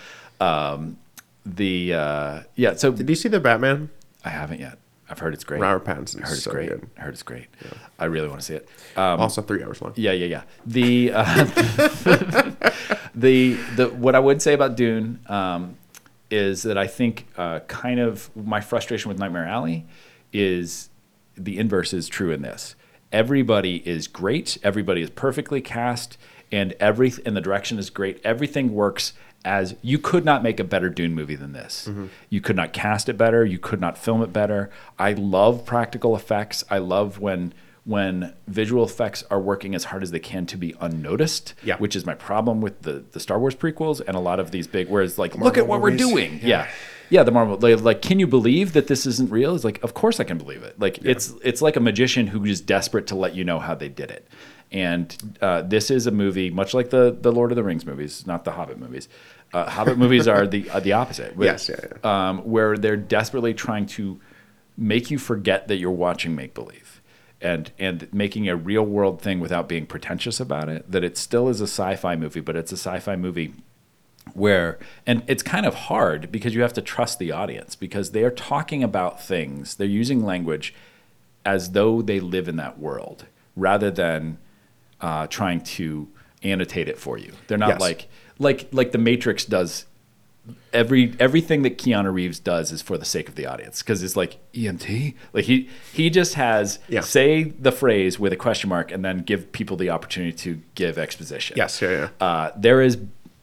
Um, the uh, yeah. So Did you see the Batman? I haven't yet. I've heard it's great. Robert Pattinson I heard it's so great. good. I heard it's great. I really want to see it. Um, also three hours long. yeah, yeah, yeah. The uh, the the what I would say about Dune um, is that I think uh, kind of my frustration with Nightmare Alley is the inverse is true in this. Everybody is great. Everybody is perfectly cast, and every and the direction is great. Everything works as you could not make a better Dune movie than this. Mm-hmm. You could not cast it better. You could not film it better. I love practical effects. I love when when visual effects are working as hard as they can to be unnoticed. Yeah. Which is my problem with the the Star Wars prequels and a lot of these big. Whereas like, look at Marvel what we're doing. Yeah. yeah. the Marvel like, like, can you believe that this isn't real? It's like, of course I can believe it. Like it's it's like a magician who is desperate to let you know how they did it. And uh, this is a movie much like the the Lord of the Rings movies, not the Hobbit movies. Uh, Hobbit movies are the uh, the opposite. where- Yes, yeah, yeah. Um, where they're desperately trying to make you forget that you're watching make believe and and making a real world thing without being pretentious about it that it still is a sci-fi movie but it's a sci-fi movie where and it's kind of hard because you have to trust the audience because they are talking about things they're using language as though they live in that world rather than uh, trying to annotate it for you they're not Yes. like like like the matrix does every everything that Keanu Reeves does is for the sake of the audience because it's like EMT. Like he he just has Yeah. say the phrase with a question mark and then give people the opportunity to give exposition. Yes, yeah, yeah. Uh, there is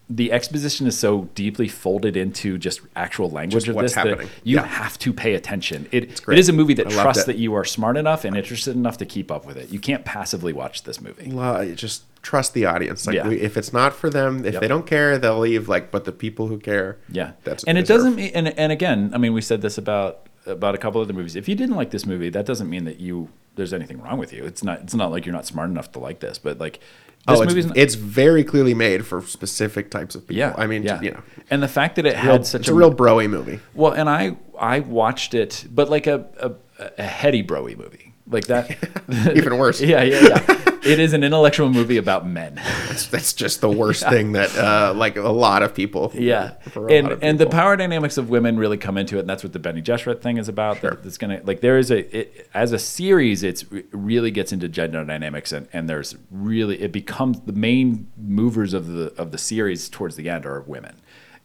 the exposition is so deeply folded into just actual language Just of what's this that you Yeah. have to pay attention. It, it is a movie that I trusts that you are smart enough and interested enough to keep up with it. You can't passively watch this movie. Lo- just trust the audience. Like Yeah. we, if it's not for them, if Yep. they don't care, they'll leave. Like, but the people who care, Yeah, that's and it doesn't mean. And, and again, I mean, we said this about about a couple of the movies. If you didn't like this movie, that doesn't mean that you there's anything wrong with you. It's not. It's not like you're not smart enough to like this. But like Oh, this Oh, it's, not, it's very clearly made for specific types of people. yeah. I mean, yeah. you know, and the fact that it real, had such it's a real broy movie. Well, and I I watched it, but like a a, a heady broy movie, like that. Even worse. yeah, yeah, yeah. it is an intellectual movie about men. That's, that's just the worst thing that, uh, like, a lot of people. Yeah, and and the power dynamics of women really come into it, and that's what the Bene Gesserit thing is about. Sure. That it's gonna like there is a it, as a series, it's it really gets into gender dynamics, and and there's really it becomes the main movers of the of the series towards the end are women.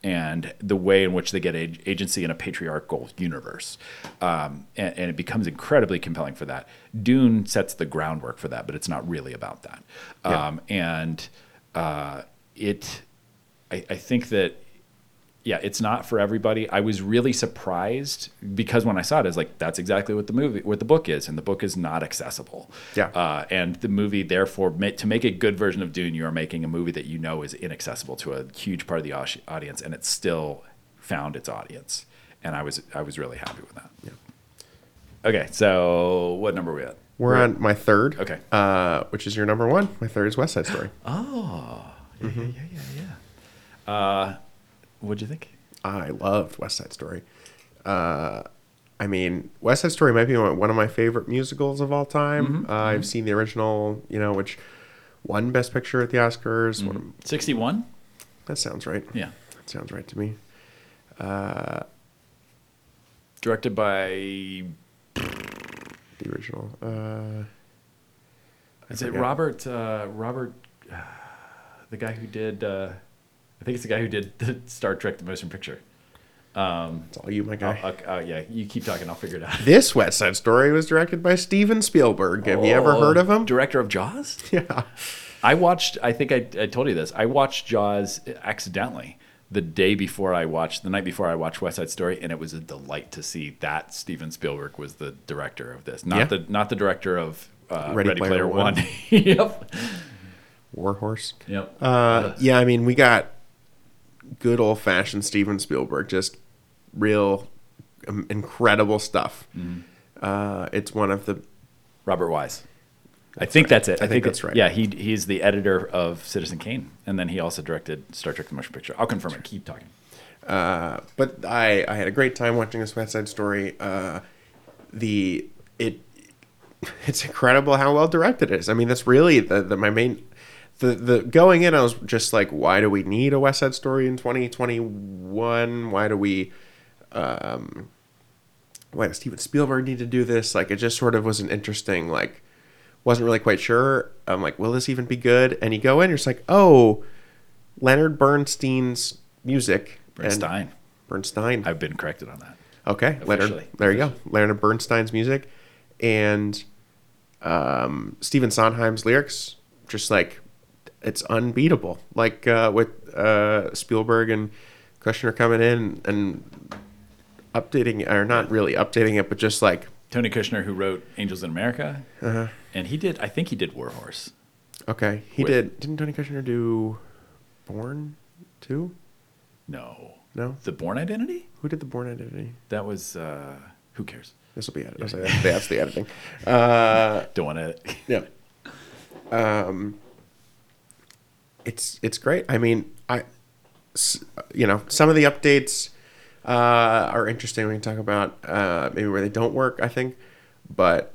And the way in which they get ag- agency in a patriarchal universe, um, and, and it becomes incredibly compelling for that. Dune sets the groundwork for that, but it's not really about that. Yeah. Um, and uh, it, I, I think that yeah, it's not for everybody. I was really surprised because when I saw it, I was like, "That's exactly what the movie, what the book is," and the book is not accessible. Yeah. uh, and the movie, therefore, to make a good version of Dune, you are making a movie that you know is inaccessible to a huge part of the audience, and it still found its audience, and I was I was really happy with that. Yeah. Okay, so what number are we at? We're on my third. Okay. Uh, which is your number one. My third is West Side Story. Oh, yeah, yeah, yeah, yeah. yeah. Uh, what'd you think? I loved West Side Story. Uh, I mean, West Side Story might be one of my favorite musicals of all time. Uh, I've seen the original, you know, which won Best Picture at the Oscars. Of- Sixty-one. that sounds right. Yeah. That sounds right to me. Directed by The original. Uh, Is it. Robert? Uh, Robert, uh, the guy who did. I think it's the guy who did the Star Trek: The Motion Picture. Um, it's all you, my guy. I'll- I'll- uh, yeah, you keep talking. I'll figure it out. this West Side Story was directed by Steven Spielberg. Have you ever Oh, heard of him? Director of Jaws. Yeah. I watched. I think I, I told you this. I watched Jaws accidentally the day before I watched the night before I watched West Side Story, and it was a delight to see that Steven Spielberg was the director of this, not Yeah. the not the director of uh, Ready Ready, Player Player, One. One. yep. Warhorse. Yep. Uh, yeah, I mean, we got good old fashioned Steven Spielberg, just real um, incredible stuff. Mm-hmm. Uh, it's one of the Robert Wise. I think that's it. I think that's right. Yeah, he he's the editor of Citizen Kane, and then he also directed Star Trek: The Motion Picture. I'll confirm it. Keep talking. Uh, but I, I had a great time watching this West Side Story. Uh, the it it's incredible how well directed it is. I mean, that's really the, the my main the the going in. I was just like, why do we need a West Side Story in 2021? Why do we um why does Steven Spielberg need to do this? Like, it just sort of was an interesting like. Wasn't really quite sure. I'm like, will this even be good? And you go in, you're just like, oh, Leonard Bernstein's music. Bernstein. Bernstein. I've been corrected on that. okay, Leonard. There you go. Leonard Bernstein's music, and um, Stephen Sondheim's lyrics. Just like it's unbeatable. Like uh, with uh, Spielberg and Kushner coming in and updating, or not really updating it, but just like Tony Kushner, who wrote Angels in America, Uh-huh. and he did. I think he did Warhorse. okay, he Wait. did. Didn't Tony Kushner do Bourne too? No, No, The Bourne Identity. who did the Bourne Identity? That was. Uh, who cares? This will be edited. That's, that's the editing. Uh, Don't want to. Yeah. Um, it's it's great. I mean, I, you know, some of the updates uh, are interesting. We can talk about uh, maybe where they don't work. I think, but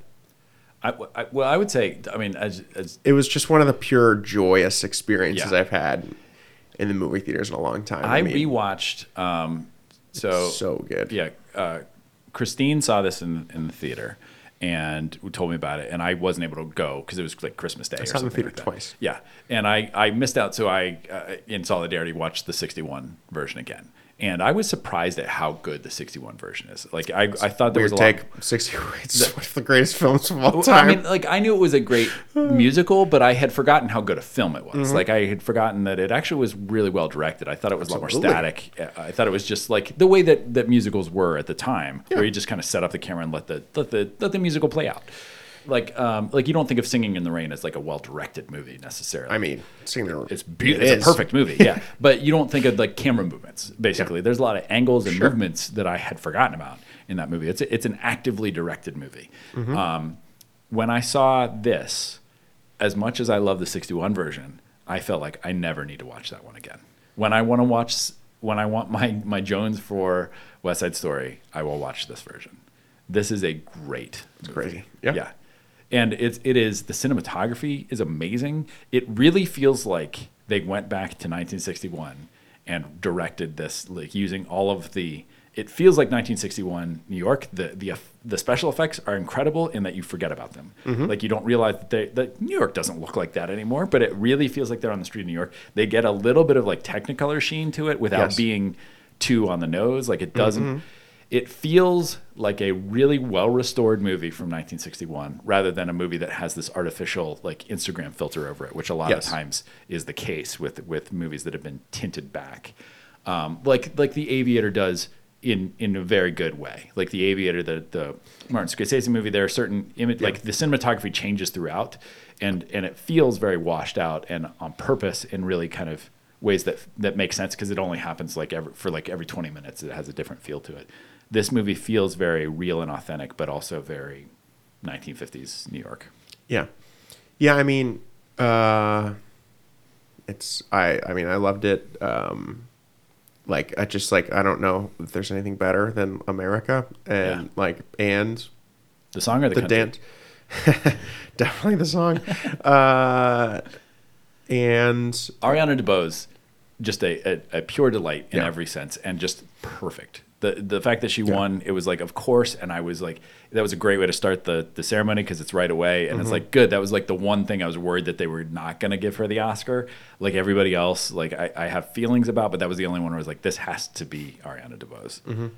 I, I, well, I would say. I mean, as, as it was just one of the pure joyous experiences Yeah. I've had in the movie theaters in a long time. I, mean, rewatched. Um, so so good. yeah, uh, Christine saw this in in the theater and told me about it, and I wasn't able to go because it was like Christmas Day. I or saw in the something theater like twice. Yeah, and I I missed out, so I uh, in solidarity watched the '61 version again, and I was surprised at how good the '61 version is. Like I, I thought there Weird was a lot. take. 60 It's one of the greatest films of all time. I mean, like I knew it was a great musical, but I had forgotten how good a film it was. Mm-hmm. Like I had forgotten that it actually was really well directed. I thought it was a lot more static. I thought it was just like the way that, that musicals were at the time, where you just kind of set up the camera and let the let the let the musical play out. Like um, like you don't think of Singing in the Rain as like a well directed movie necessarily. I mean, seeing the it's be- it it's is. a perfect movie, yeah. but you don't think of like camera movements. Basically, there's a lot of angles and Sure. movements that I had forgotten about in that movie. It's it's an actively directed movie. Mm-hmm. Um, when I saw this, as much as I love the '61 version, I felt like I never need to watch that one again. When I want to watch, when I want my my Jones for West Side Story, I will watch this version. This is a great. It's crazy. Yeah. yeah and it's it is the cinematography is amazing. It really feels like they went back to 1961 and directed this like using all of the. It feels like 1961 New York. The the the special effects are incredible in that you forget about them. Mm-hmm. Like you don't realize that, they, that New York doesn't look like that anymore. But it really feels like they're on the street of New York. They get a little bit of like Technicolor sheen to it without Yes. being too on the nose. Like it doesn't. Mm-hmm. It feels like a really well restored movie from 1961 rather than a movie that has this artificial like Instagram filter over it, which a lot Yes. of times is the case with with movies that have been tinted back. Um, like like The Aviator does in in a very good way. Like The Aviator, the the Martin Scorsese movie, there are certain imi- like the cinematography changes throughout, and and it feels very washed out and on purpose in really kind of ways that that make sense because it only happens like every for like every 20 minutes. It has a different feel to it. This movie feels very real and authentic, but also very 1950s New York. Yeah, yeah. I mean, uh, it's I. I mean, I loved it. Um, like I just like I don't know if there's anything better than America and Yeah. like and The song or the, the dance. Definitely the song. uh, and Ariana DeBose, just a, a, a pure delight in Yeah. every sense and just perfect. The the fact that she won, it was like, of course, and I was like, that was a great way to start the the ceremony because it's right away, and it's like good. That was like the one thing I was worried that they were not going to give her the Oscar, like everybody else. Like I, I have feelings about, but that was the only one where I was like, this has to be Ariana DeBose.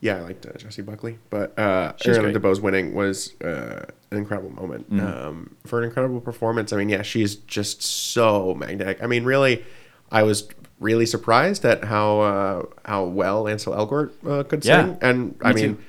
yeah, I liked uh, Jessie Buckley, but uh, She's Ariana great. Mm-hmm. DeBose winning was uh, an incredible moment um, for an incredible performance. I mean, yeah, she's just so magnetic. I mean, really, I was really surprised at how uh, how well Ansel Elgort uh, could Yeah, sing, and I me mean, too.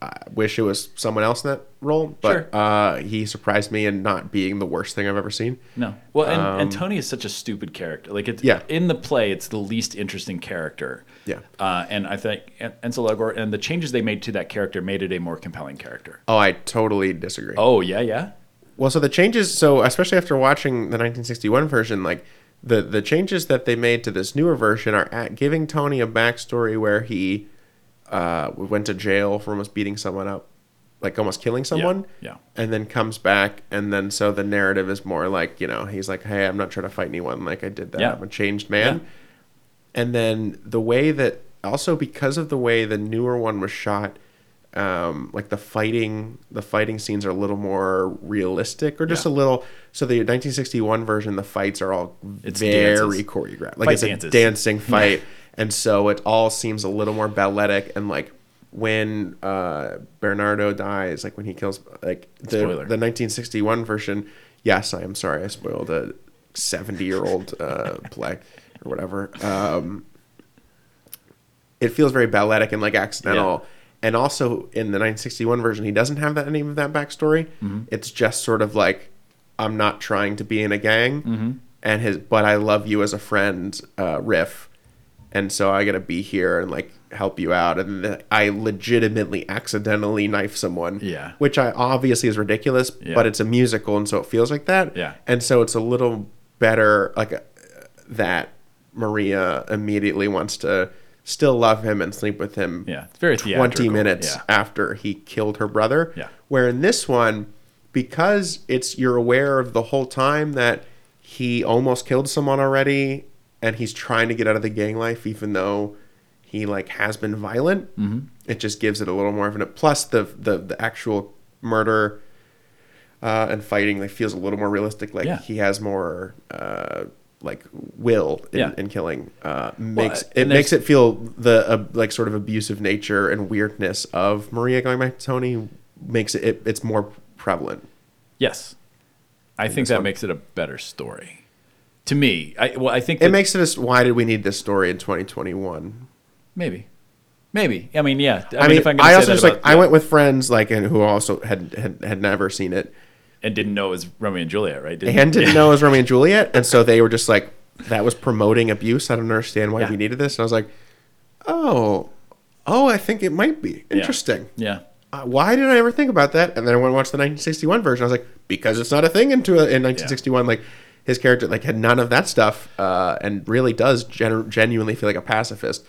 I wish it was someone else in that role, but Sure. uh, he surprised me in not being the worst thing I've ever seen. No. Well, and, and Tony is such a stupid character. Like, it's, Um, Yeah. in the play, it's the least interesting character. Yeah. Uh, and I think Ansel Elgort and the changes they made to that character made it a more compelling character. Oh, I totally disagree. Oh, yeah, yeah. Well, so the changes, so especially after watching the 1961 version, like the the changes that they made to this newer version are at giving Tony a backstory where he uh, went to jail for almost beating someone up, like almost killing someone. yeah. And then comes back, and then so the narrative is more like you know he's like, hey, I'm not trying to fight anyone, like I did that, Yeah. I'm a changed man. Yeah. And then the way that also because of the way the newer one was shot, um, like the fighting, the fighting scenes are a little more realistic, or just Yeah. a little. So the 1961 version, the fights are all It's very dances. choreographed, like Fight it's dances. a dancing fight, and so it all seems a little more balletic and like. When uh, Bernardo dies, like when he kills, like the Spoiler. the 1961 version. Yes, I am sorry, I spoiled a 70 year old uh, play or whatever. Um, it feels very balletic and like accidental. And also in the 961 version, he doesn't have that any of that backstory. It's just sort of like, I'm not trying to be in a gang, and his but I love you as a friend uh, riff, and so I gotta be here and like help you out. And th- I legitimately accidentally knife someone, Yeah. which I obviously is ridiculous, Yeah. but it's a musical, and so it feels like that. Yeah. and so it's a little better like uh, that Maria immediately wants to still love him and sleep with him Yeah, it's very 20 minutes yeah. after he killed her brother. Yeah. Where in this one, because it's you're aware of the whole time that he almost killed someone already and he's trying to get out of the gang life even though he like has been violent. Mm-hmm. It just gives it a little more of an plus the the, the actual murder uh, and fighting like feels a little more realistic. Like Yeah. he has more uh, like will in, Yeah. in killing uh, makes and it makes it feel the uh, like sort of abusive nature and weirdness of Maria going back to Tony makes it, it it's more prevalent. Yes, I think that one? makes it a better story. To me, I well, I think It that- makes it as why did we need this story in 2021? maybe, maybe. I mean, yeah. I, I, mean, mean, I also just like about- I went with friends like and who also had had, had never seen it and didn't know it was Romeo and Juliet, right? Didn't- and didn't yeah. know it was Romeo and Juliet, and so they were just like that was promoting abuse. I don't understand why Yeah. we needed this. And I was like, oh, oh, I think it might be interesting. Yeah, Uh, why didn't I ever think about that? And then I went and watched the 1961 version. I was like, because it's not a thing into in 1961. Like his character like had none of that stuff, uh, and really does gen- genuinely feel like a pacifist.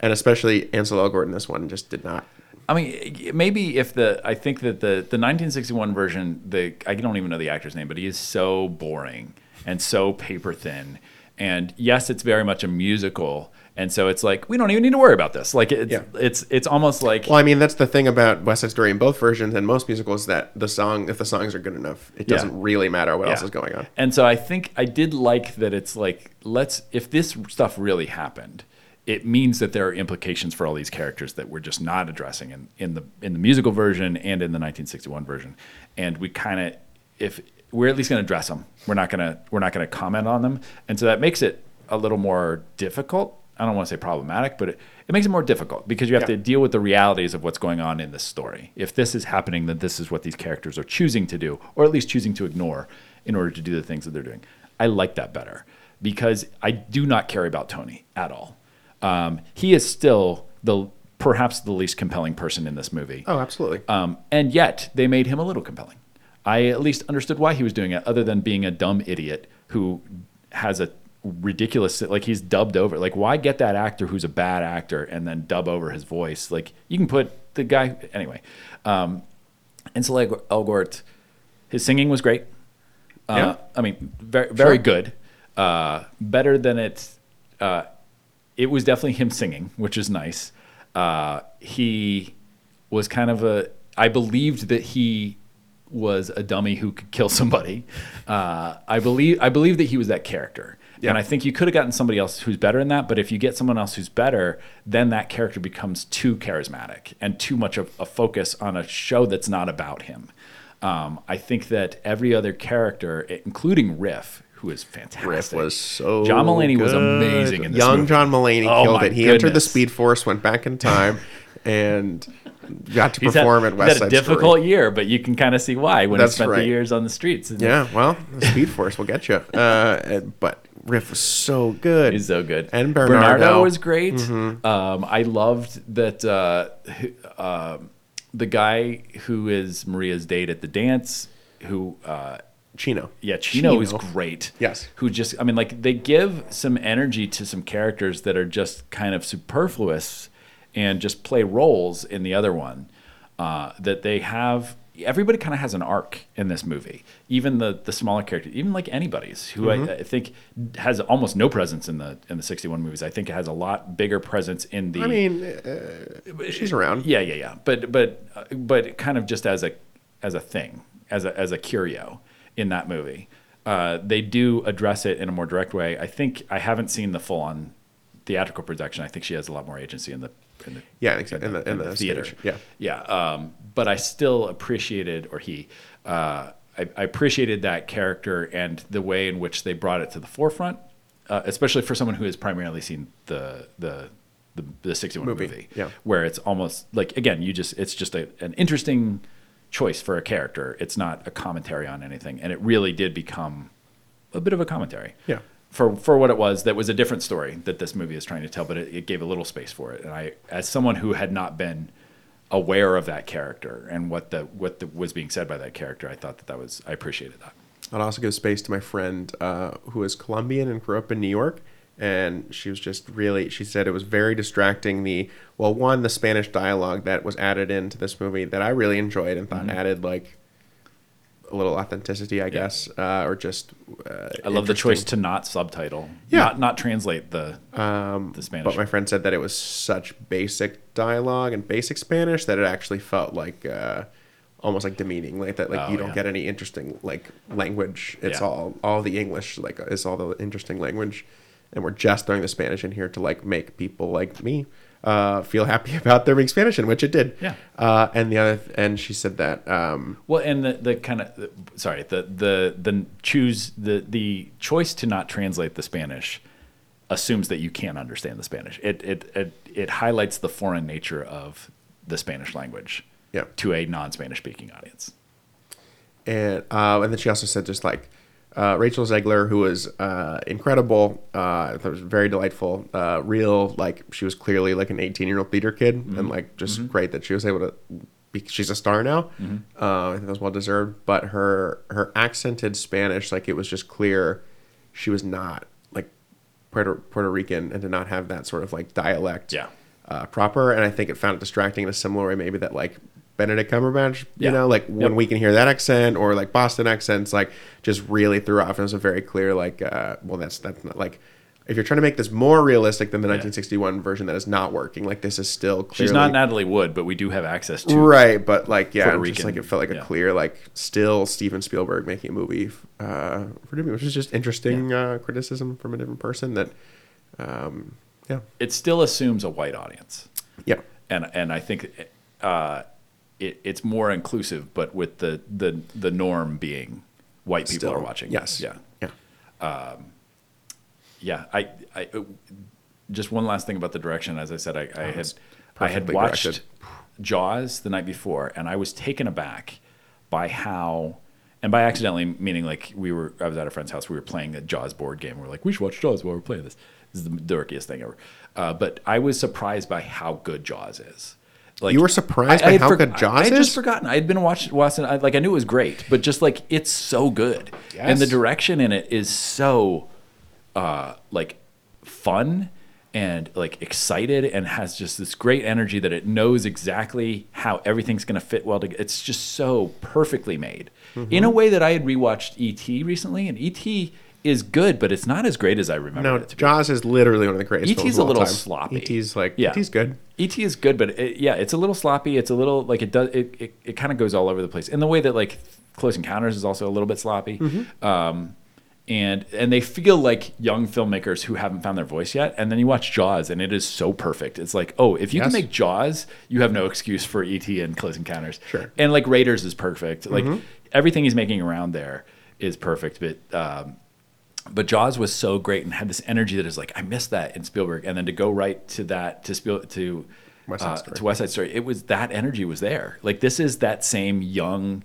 And especially Ansel Elgort in this one just did not. I mean, maybe if the I think that the the 1961 version, the I don't even know the actor's name, but he is so boring and so paper thin. And yes, it's very much a musical, and so it's like we don't even need to worry about this. Like it's Yeah. it's it's almost like Well, I mean, that's the thing about West Side Story in both versions and most musicals that the song, if the songs are good enough, it doesn't really matter what else is going on. And so I think I did like that it's like let's if this stuff really happened, it means that there are implications for all these characters that we're just not addressing in, in the in the musical version and in the 1961 version. And we kind of if we're at least going to address them. We're not going to we're not going to comment on them. And so that makes it a little more difficult. I don't want to say problematic, but it, it makes it more difficult because you have Yeah. to deal with the realities of what's going on in this story. If this is happening, then this is what these characters are choosing to do, or at least choosing to ignore in order to do the things that they're doing. I like that better because I do not care about Tony at all. Um, he is still the perhaps the least compelling person in this movie. Oh, absolutely. Um, and yet they made him a little compelling. I at least understood why he was doing it, other than being a dumb idiot who has a ridiculous like he's dubbed over. Like, why get that actor who's a bad actor and then dub over his voice? Like, you can put the guy anyway. Um, Ansel Elg- Elgort, his singing was great. Uh, Yeah. I mean, very very Sure. good. Uh, better than it. Uh, it was definitely him singing, which is nice. Uh, he was kind of a. I believed that he was a dummy who could kill somebody. Uh, I believe I believe that he was that character, Yeah. and I think you could have gotten somebody else who's better in that. But if you get someone else who's better, then that character becomes too charismatic and too much of a focus on a show that's not about him. Um, I think that every other character, including Riff, who is fantastic, Riff was so John Mulaney was amazing in this Young movie. John Mulaney Oh killed it. He entered the. Speed Force, went back in time, and got to He's had, perform at he's West had a difficult Story. year, but you can kind of see why when That's he spent right. the years on the streets. Yeah, well, the Speed Force will get you. Uh, but Riff was so good. He's so good. And Bernardo. Mm-hmm. Bernardo was great. Um, I loved that uh, um the guy who is Maria's date at the dance, who uh, Chino. yeah, Chino, is great. Yes. Who just, I mean, like they give some energy to some characters that are just kind of superfluous and just play roles in the other one. Uh, that they have, everybody kind of has an arc in this movie. Even the the smaller characters, even like anybody's, who Mm-hmm. I, I think has almost no presence in the in the '61 movies. I think it has a lot bigger presence in the. I mean, uh, she's around. Yeah, yeah, yeah. But but uh, but kind of just as a as a thing, as a as a curio in that movie. Uh, they do address it in a more direct way. I think I haven't seen the full on theatrical production. I think she has a lot more agency in the in the Yeah, exactly. In the- in the theater. stage, yeah. yeah. Um, but I still appreciated, or he, uh, I, I appreciated that character and the way in which they brought it to the forefront, uh, especially for someone who has primarily seen the the the, the 61 Movie, movie, yeah. where it's almost like again, you just it's just a, an interesting choice for a character. It's not a commentary on anything, and it really did become a bit of a commentary. Yeah. For for what it was, that was a different story that this movie is trying to tell, but it, it gave a little space for it. And I, as someone who had not been aware of that character and what the what the, was being said by that character, I thought that that was I appreciated that. I'd also give space to my friend uh, who is Colombian and grew up in New York. And she was just really, she said it was very distracting. The, well, one, the Spanish dialogue that was added into this movie that I really enjoyed and thought Mm-hmm. added like a little authenticity, I guess, uh, or just. Uh, I love the choice to not subtitle, Yeah. not not translate the Um, the Spanish. But my friend said that it was such basic dialogue and basic Spanish that it actually felt like uh, almost like demeaning, like that, like Oh, you don't yeah. get any interesting like language. It's Yeah. all all the English like is all the interesting language, and we're just throwing the Spanish in here to like make people like me uh, feel happy about there being Spanish in, which it did. Yeah. Uh, and the other, and she said that um, Well, and the, the kind of sorry the the the choose the the choice to not translate the Spanish assumes that you can't understand the Spanish. It it it, it highlights the foreign nature of the Spanish language Yeah. to a non-Spanish speaking audience. and uh, and then she also said just like uh, Rachel Zegler, who was uh, incredible, uh, I thought it was very delightful, uh, real like she was clearly like an 18 year old theater kid, and like just great that she was able to. Be, she's a star now. Uh, I think that was well deserved, but her her accented Spanish, like it was just clear, she was not like Puerto Puerto Rican, and did not have that sort of like dialect Yeah. uh, proper. And I think it found it distracting in a similar way, maybe that like Benedict Cumberbatch, you Yeah. know, like when we can hear that accent or like Boston accents, like just really threw off. And it was a very clear, like, uh, well, that's that's not like if you're trying to make this more realistic than the 1961 version, that is not working. Like this is still clearly She's not Natalie Wood, but we do have access to right, but like yeah, Puerto just like it felt like a yeah. clear, like still Steven Spielberg making a movie uh, for Disney, which is just interesting uh, criticism from a different person. That um, yeah, It still assumes a white audience. yeah, and and I think uh, it, it's more inclusive, but with the the the norm being white people Still, are watching. Yes, yeah, yeah. yeah. I, I uh, just one last thing about the direction. As I said, I, I had I had watched directed. Jaws the night before, and I was taken aback by how. And by accidentally, meaning like we were, I was at a friend's house. We were playing a Jaws board game. We are like, we should watch Jaws while we're playing this. This is the dorkiest thing ever. Uh, but I was surprised by how good Jaws is. Like You were surprised by had how good Jaws I had just forgotten. I had been watching, watching. I, like I knew it was great, but just like it's so good, and the direction in it is so uh, like fun and like excited and has just this great energy that it knows exactly how everything's going to fit well together. It's just so perfectly made Mm-hmm. in a way that I had rewatched ET recently, and ET is good, but it's not as great as I remember No, it to be. Jaws is literally one of the greatest. E.T.'s films a little time. sloppy. E.T.'s like Yeah. E.T.'s good. ET is good, but it, yeah, it's a little sloppy. It's a little like it does. It, it, it kind of goes all over the place in the way that like Close Encounters is also a little bit sloppy. Um, and and they feel like young filmmakers who haven't found their voice yet. And then you watch Jaws, and it is so perfect. It's like, oh, if you Yes. can make Jaws, you have no excuse for ET and Close Encounters. Sure. And like Raiders is perfect. Like everything he's making around there is perfect. But um, but Jaws was so great and had this energy that is like I missed that in Spielberg, and then to go right to that to Spiel to West Side uh, Story. to West Side Story, it was that energy was there. Like this is that same young,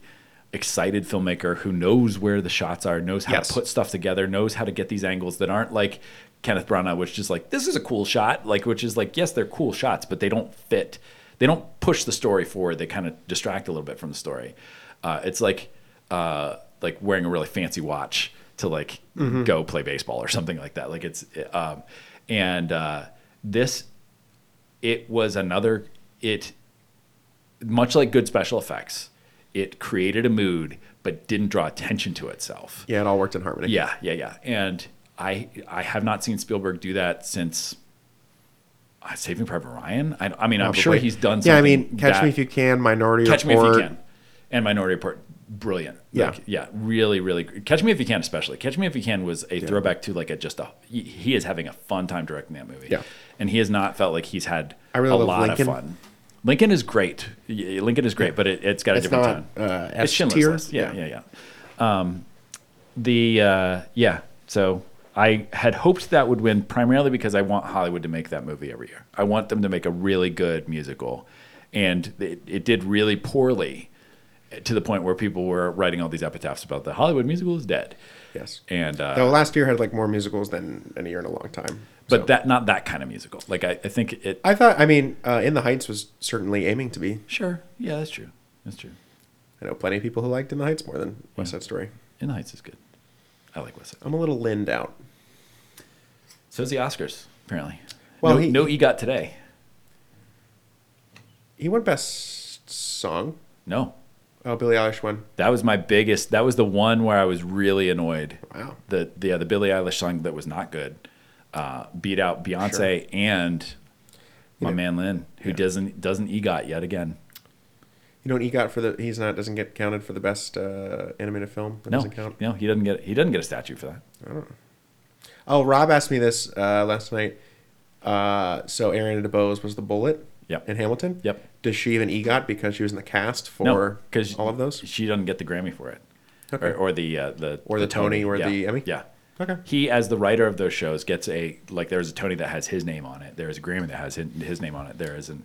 excited filmmaker who knows where the shots are, knows how Yes. to put stuff together, knows how to get these angles that aren't like Kenneth Branagh, which is like this is a cool shot, like which is like yes they're cool shots, but they don't fit. They don't push the story forward. They kind of distract a little bit from the story. Uh, it's like uh, like wearing a really fancy watch to like go play baseball or something like that. Like it's um, and uh, this it was another it much like good special effects. It created a mood, but didn't draw attention to itself. Yeah, it all worked in harmony. Yeah, yeah, yeah. And I I have not seen Spielberg do that since uh, Saving Private Ryan. I, I mean, I'm sure he's done. Something. Yeah, I mean, Catch that- Me If You Can, Minority Catch Me If You Can, and Minority Report, brilliant. Yeah. Like, yeah, really, really. Catch Me If You Can, especially. Catch Me If You Can was a throwback to like a just a. He, is having a fun time directing that movie. Yeah. and he has not felt like he's had I really a lot Lincoln. of fun. Lincoln is great. Lincoln is great, but it, it's got a It's different not, tone. uh, it's Schindler's. Yeah, Yeah. yeah, yeah. Um, the uh, yeah. So I had hoped that would win primarily because I want Hollywood to make that movie every year. I want them to make a really good musical, and it, it did really poorly to the point where people were writing all these epitaphs about the Hollywood musical is dead. Yes. And uh, Though last year had like more musicals than any year in a long time. but So- that not that kind of musical. Like I, I think it. I thought, I mean, uh, In the Heights was certainly aiming to be. Sure. Yeah, that's true. That's true. I know plenty of people who liked In the Heights more than West Side Story. In the Heights is good. I like West Side. I'm a little linned out. So is the Oscars, apparently. Well, no, he- no EGOT today. He won Best Song. No. Oh, Billie Eilish won. That was my biggest. That was the one where I was really annoyed. Wow. The the, yeah, the Billie Eilish song that was not good uh, beat out Beyonce and my man Lin, who Yeah. doesn't doesn't EGOT yet again. You know what EGOT for the? He's not doesn't get counted for the best uh, animated film. That No, doesn't count. no, he doesn't get he doesn't get a statue for that. Oh, Rob asked me this uh, last night. Uh, so Ariana DeBose was the bullet. Yep. In Hamilton. Yep. Does she even EGOT because she was in the cast for No, all of those? she doesn't get the Grammy for it, Okay. or, or the uh, the Or the Tony or yeah. the Emmy? Yeah. Okay. He, as the writer of those shows, gets a like. There's a Tony that has his name on it. There's a Grammy that has his, his name on it. There is an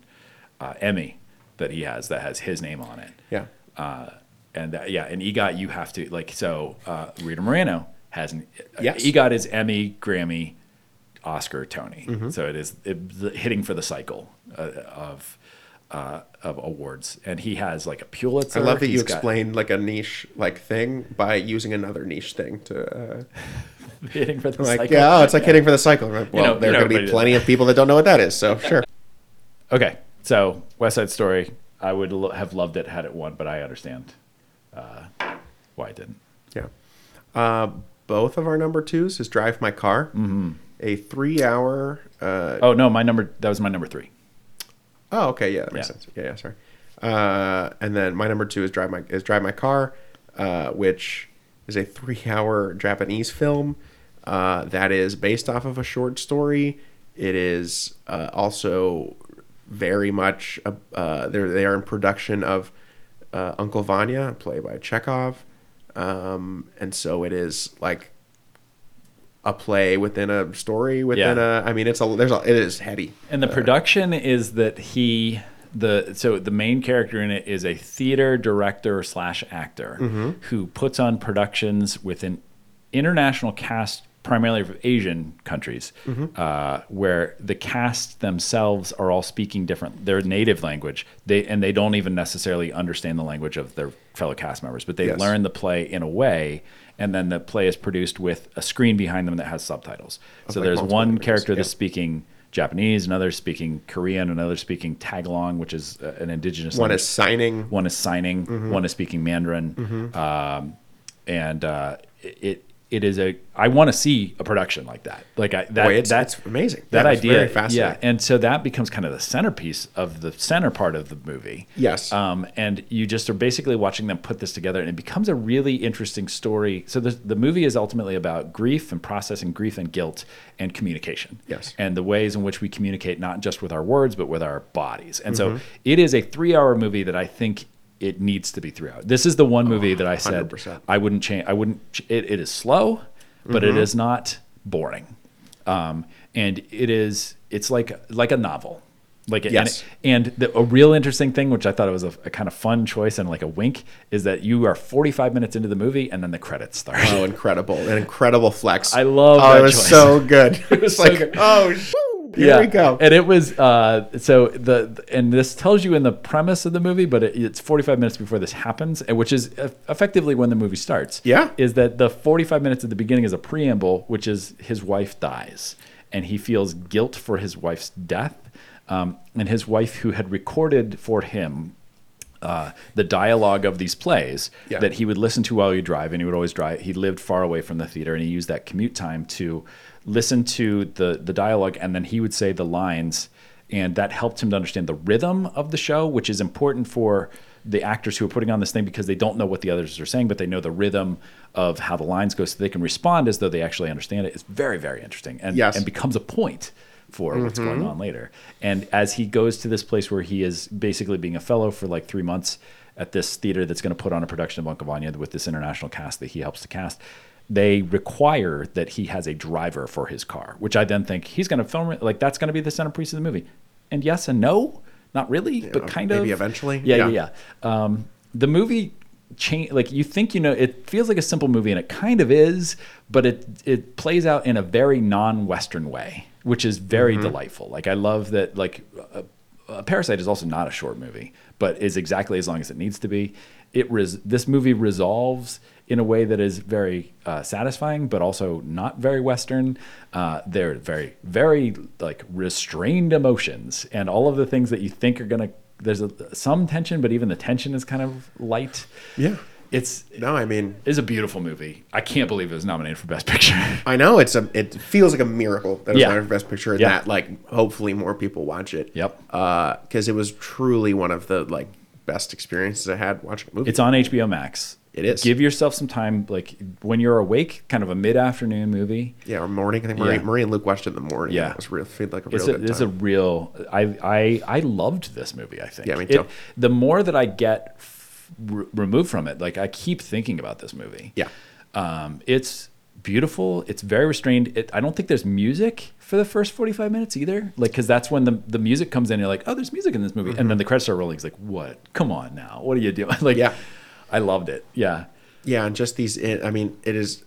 uh, Emmy that he has that has his name on it. Yeah. Uh, and that, yeah, and EGOT you have to like so. Uh, Rita Moreno has an Yes. EGOT is Emmy, Grammy, Oscar, Tony. Mm-hmm. So it is it, the, hitting for the cycle uh, of uh, of awards, and he has like a Pulitzer. I love that you He's got- explained like a niche like thing by using another niche thing to uh, hitting for the like cycle. yeah, oh, it's like hitting for the cycle. Right? Well, know- there are going to be plenty of people that don't know what that is. So sure. Okay, so West Side Story. I would lo- have loved it had it won, but I understand uh, why it didn't. Yeah. Uh, both of our number twos is Drive My Car, mm-hmm. a three hour. Uh, Oh no, my number that was my number three. Oh, okay. Yeah, that makes Yeah. sense. Yeah, yeah, sorry. Uh, and then my number two is Drive My is Drive My Car, uh, which is a three hour Japanese film uh, that is based off of a short story. It is uh, also very much uh, they're they are in production of uh, Uncle Vanya, played by Chekhov, um, and so it is like a play within a story within Yeah. a. I mean, it's a there's a it is heady. And the production is that he the so the main character in it is a theater director slash actor Mm-hmm. who puts on productions with an international cast primarily of Asian countries, Mm-hmm. uh, where the cast themselves are all speaking different their native language. They and they don't even necessarily understand the language of their fellow cast members, but they Yes. learn the play in a way, and then the play is produced with a screen behind them that has subtitles. so like there's one languages, character yeah. that's speaking Japanese, another speaking Korean, another speaking Tagalog, which is uh, an indigenous One language. is signing. one is signing, Mm-hmm. one is speaking Mandarin, um, and uh, it it is a. I want to see a production like that. Like I, that Boy, it's, that it's amazing. that it's idea, very fascinating. yeah, and so that becomes kind of the centerpiece of the center part of the movie. Yes. um, and you just are basically watching them put this together, and it becomes a really interesting story. So the the movie is ultimately about grief and processing grief and guilt and communication. Yes. and the ways in which we communicate not just with our words but with our bodies. And Mm-hmm. so it is a three hour movie that I think. It needs to be three hours. This is the one movie that I said 100%. I wouldn't change. I wouldn't. ch- It, it is slow, but Mm-hmm. it is not boring um, and it is it's like like a novel like Yes. and, and the, a real interesting thing which i thought it was a, a kind of fun choice and like a wink is that you are 45 minutes into the movie and then the credits start Oh, incredible! An incredible flex. I love Oh, it was choice. so good. It was so like, good. oh, sh- here we go. and it was uh, so the and this tells you in the premise of the movie, but it, it's 45 minutes before this happens, and which is effectively when the movie starts. Yeah. is that the 45 minutes at the beginning is a preamble, which is his wife dies, and he feels guilt for his wife's death, um, and his wife who had recorded for him uh, the dialogue of these plays Yeah. that he would listen to while you drive, and he would always drive. He lived far away from the theater, and he used that commute time to listen to the the dialogue, and then he would say the lines, and that helped him to understand the rhythm of the show, which is important for the actors who are putting on this thing because they don't know what the others are saying, but they know the rhythm of how the lines go, so they can respond as though they actually understand it. It's very very interesting, and Yes. and becomes a point for what's going mm-hmm. on later. And as he goes to this place where he is basically being a fellow for like three months at this theater that's going to put on a production of Uncle Vanya with this international cast that he helps to cast, they require that he has a driver for his car, which I then think he's going to film it. Like that's going to be the centerpiece of the movie. And yes and no, not really, but kind of. maybe eventually. Yeah, yeah, Yeah. yeah. Um, the movie change like you think you know it feels like a simple movie and it kind of is but it it plays out in a very non-western way which is very Mm-hmm. delightful like i love that like uh, uh, parasite is also not a short movie but is exactly as long as it needs to be it res- this movie resolves in a way that is very uh, satisfying but also not very western uh, they're very very like restrained emotions and all of the things that you think are gonna there's a, some tension but even the tension is kind of light Yeah. it's No, I mean, it's a beautiful movie. I can't believe it was nominated for Best Picture. I know it's a. It feels like a miracle that it's Yeah. not for Best Picture. Yeah. That like hopefully more people watch it. Yep. Because it was truly one of the like best experiences I had watching a movie. It's on HBO Max. It is. Give yourself some time, like when you're awake, kind of a mid-afternoon movie. yeah, or morning. I think Marie, Yeah. Marie and Luke watched it in the morning. Yeah. it was real. Felt like a real It's a, good it's a real. I I I loved this movie. I think. Yeah, me It- too. the more that I get f- removed from it, like I keep thinking about this movie. yeah, Um, it's beautiful. It's very restrained. It, I don't think there's music for the first 45 minutes either. Like, cause that's when the, the music comes in. You're like, oh, there's music in this movie. And then the credits are rolling. It's like, what? Come on now. What are you doing? like, Yeah. I loved it. Yeah. yeah, and just these. I mean, it is.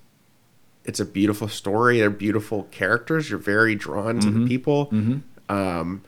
It's a beautiful story. They're beautiful characters. You're very drawn to Mm-hmm. the people. Um,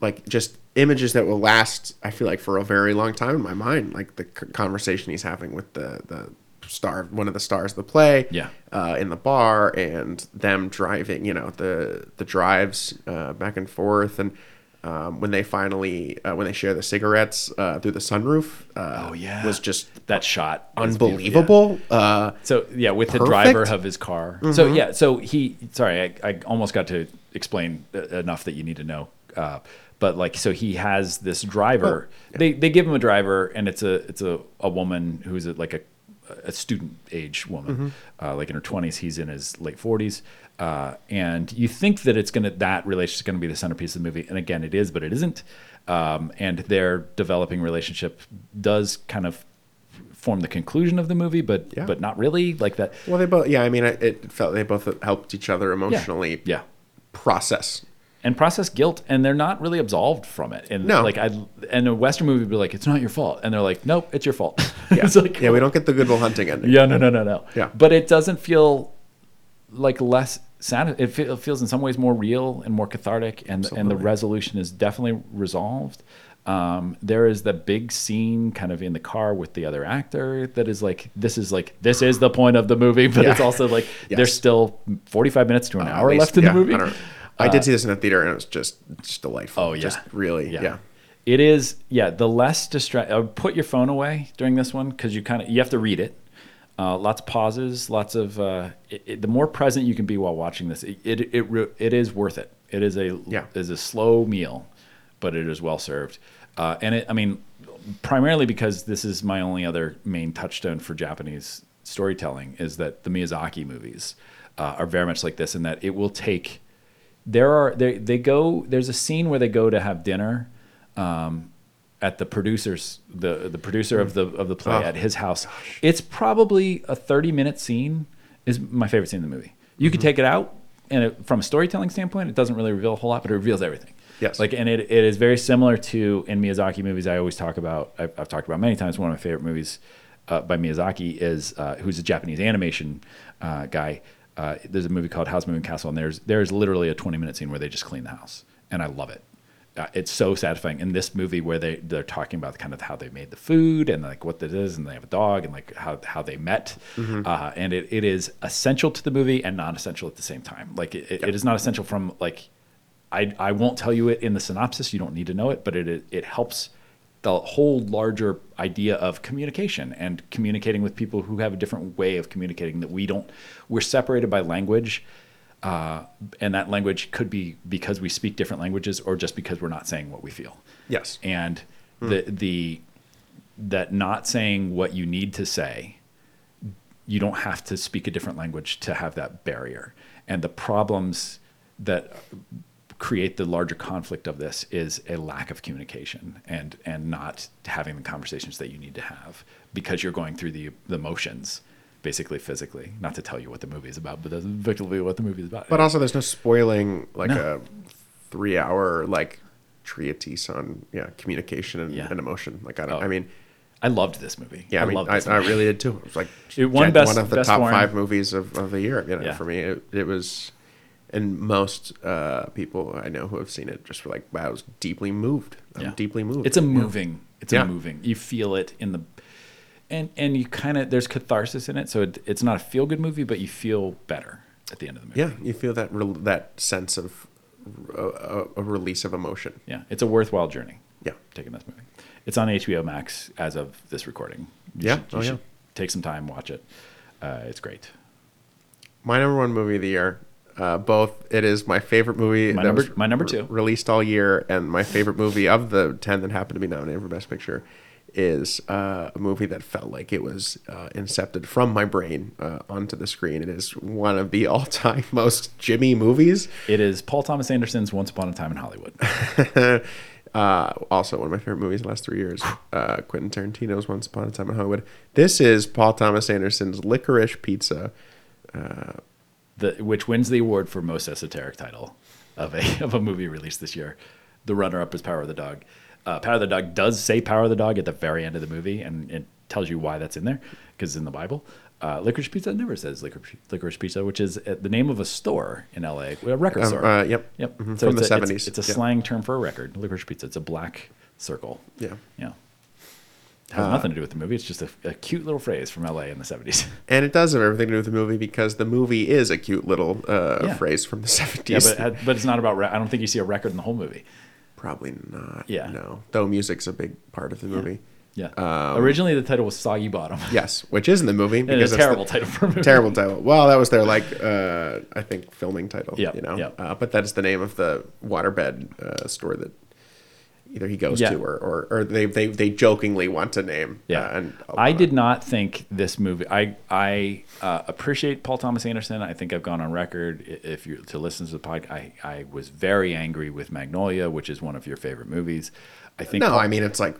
like just images that will last. I feel like for a very long time in my mind. Like the c- conversation he's having with the the star, one of the stars of the play. Yeah. Uh, in the bar and them driving. You know the the drives uh, back and forth and. Um, when they finally, uh, when they share the cigarettes uh, through the sunroof, uh, Oh, yeah. was just That shot. beautiful. Yeah. unbelievable. Uh, So yeah, with the driver of his car. So yeah, so he. Sorry, I, I almost got to explain uh, enough that you need to know. Uh, but like, so he has this driver. They they give him a driver, and it's a it's a, a woman who's a, like a a student age woman, uh, like in her twenties. He's in his late forties. Uh, and you think that it's gonna that relationship is gonna be the centerpiece of the movie, and again, it is, but it isn't. Um, and their developing relationship does kind of form the conclusion of the movie, but Yeah. but not really like that. Well, they both. Yeah, I mean, it, felt they both helped each other emotionally. yeah, Process. and process guilt, and they're not really absolved from it. And No. like I, and a Western movie would be like, it's not your fault, and they're like, nope, it's your fault. Yeah. it's like, yeah, we don't get the Good Will Hunting ending. yeah, no, no, no, no. Yeah. but it doesn't feel like less sad. It, it feels in some ways more real and more cathartic, and and the resolution is definitely resolved. Um, there is the big scene kind of in the car with the other actor that is like this is like this is the point of the movie, but Yeah. it's also like Yes. there's still 45 minutes to an Uh, hour least- left in yeah, the movie. I. I did see this in the theater, and it was just just delightful. Oh, yeah. just really, yeah. It is, yeah. The less distract, uh, put your phone away during this one because you kind of you have to read it. Uh, lots of pauses, lots of. Uh, it, it- the more present you can be while watching this, it it it, re- it is worth it. It is a Yeah. is a slow meal, but it is well served. Uh, and it, I mean, primarily because this is my only other main touchstone for Japanese storytelling is that the Miyazaki movies uh, are very much like this in that it will take there are they they go there's a scene where they go to have dinner um, at the producer's the the producer of the of the play Oh, at his house. It's probably a 30 minute scene is my favorite scene in the movie. You Mm-hmm. could take it out and it, from a storytelling standpoint it doesn't really reveal a whole lot but it reveals everything. Yes. Like and it, it is very similar to in Miyazaki movies I always talk about I've, I've talked about many times one of my favorite movies uh, by Miyazaki is uh, who's a Japanese animation uh, guy. Uh, there's a movie called Howl's Moving Castle, and there's there's literally a 20 minute scene where they just clean the house, and I love it. Uh, it's so satisfying in this movie where they they're talking about kind of how they made the food and like what this is, and they have a dog and like how how they met, uh, and it, it is essential to the movie and non essential at the same time. Like it, it- it is not essential from like I I won't tell you it in the synopsis. You don't need to know it, but it it helps the whole larger idea of communication and communicating with people who have a different way of communicating that we don't. We're separated by language, uh, and that language could be because we speak different languages, or just because we're not saying what we feel. Yes. And the the that not saying what you need to say you don't have to speak a different language to have that barrier. And the problems that create the larger conflict of this is a lack of communication and and not having the conversations that you need to have because you're going through the the motions basically physically not to tell you what the movie is about but that's effectively what the movie is about But also, there's no spoiling like No. a three-hour like treatise on yeah communication and, Yeah. and emotion. Like I don't. Oh. I mean, I loved this movie yeah. I, mean, loved I, I really did too. It was like It won best- one of the top foreign- five movies of, of the year. You know, Yeah. for me, it, it was. And most uh, people I know who have seen it just were like, "Wow, I was deeply moved. I'm Yeah. deeply moved." It's a moving. It's a moving. You feel it in the, and and you kind of there's catharsis in it. So it, it's not a feel good movie, but you feel better at the end of the movie. Yeah, you feel that rel that sense of a, a, a release of emotion. Yeah, it's a worthwhile journey. Yeah. taking this movie. It's on HBO Max as of this recording. You Yeah? should, Oh, yeah. take some time, watch it. Uh, it's great. My number one movie of the year. Uh, both it is my favorite movie. My number- my number re- two. released all year, and my favorite movie of the ten that happened to be nominated for Best Picture is uh, a movie that felt like it was uh, incepted from my brain uh, onto the screen. It is one of the all-time most Jimmy movies. It is Paul Thomas Anderson's Once Upon a Time in Hollywood. uh, also, one of my favorite movies the last three years. Uh, Quentin Tarantino's Once Upon a Time in Hollywood. This is Paul Thomas Anderson's Licorice Pizza. the, which wins the award for most esoteric title of a of a movie released this year. The runner up is Power of the Dog. Uh, Power of the Dog does say Power of the Dog at the very end of the movie, and it tells you why that's in there because it's in the Bible. Uh, Licorice Pizza never says Licorice, Licorice Pizza, which is uh, the name of a store in LA, a record Um, store. uh, yep. Yep. Mhm. So From it's the a, it's- 70s. It's, a Yeah. slang term for a record. Licorice Pizza. It's a black circle. Yeah. Yeah. It has Uh, nothing to do with the movie. It's just a, a cute little phrase from LA in the 70s. And it does have everything to do with the movie because the movie is a cute little uh, Yeah. phrase from the 70s. yeah, but, but it's not about. Re- I don't think you see a record in the whole movie. Probably not. Yeah. No. Though music's a big part of the movie. Yeah. Um, Originally, the title was Soggy Bottom. Yes, which is in the movie because it's a terrible the- title for a movie. terrible title. Well, that was their like uh, I think filming title. Yep, you know. yep. Uh, but that is the name of the waterbed uh, store that either he goes Yeah. to or, or, or they, they they jokingly want to name. Yeah, Uh, and I did not think this movie. I I uh, appreciate Paul Thomas Anderson. I think I've gone on record. If you to listen to the podcast, I I was very angry with Magnolia, which is one of your favorite movies. I think. No, Paul- I mean it's like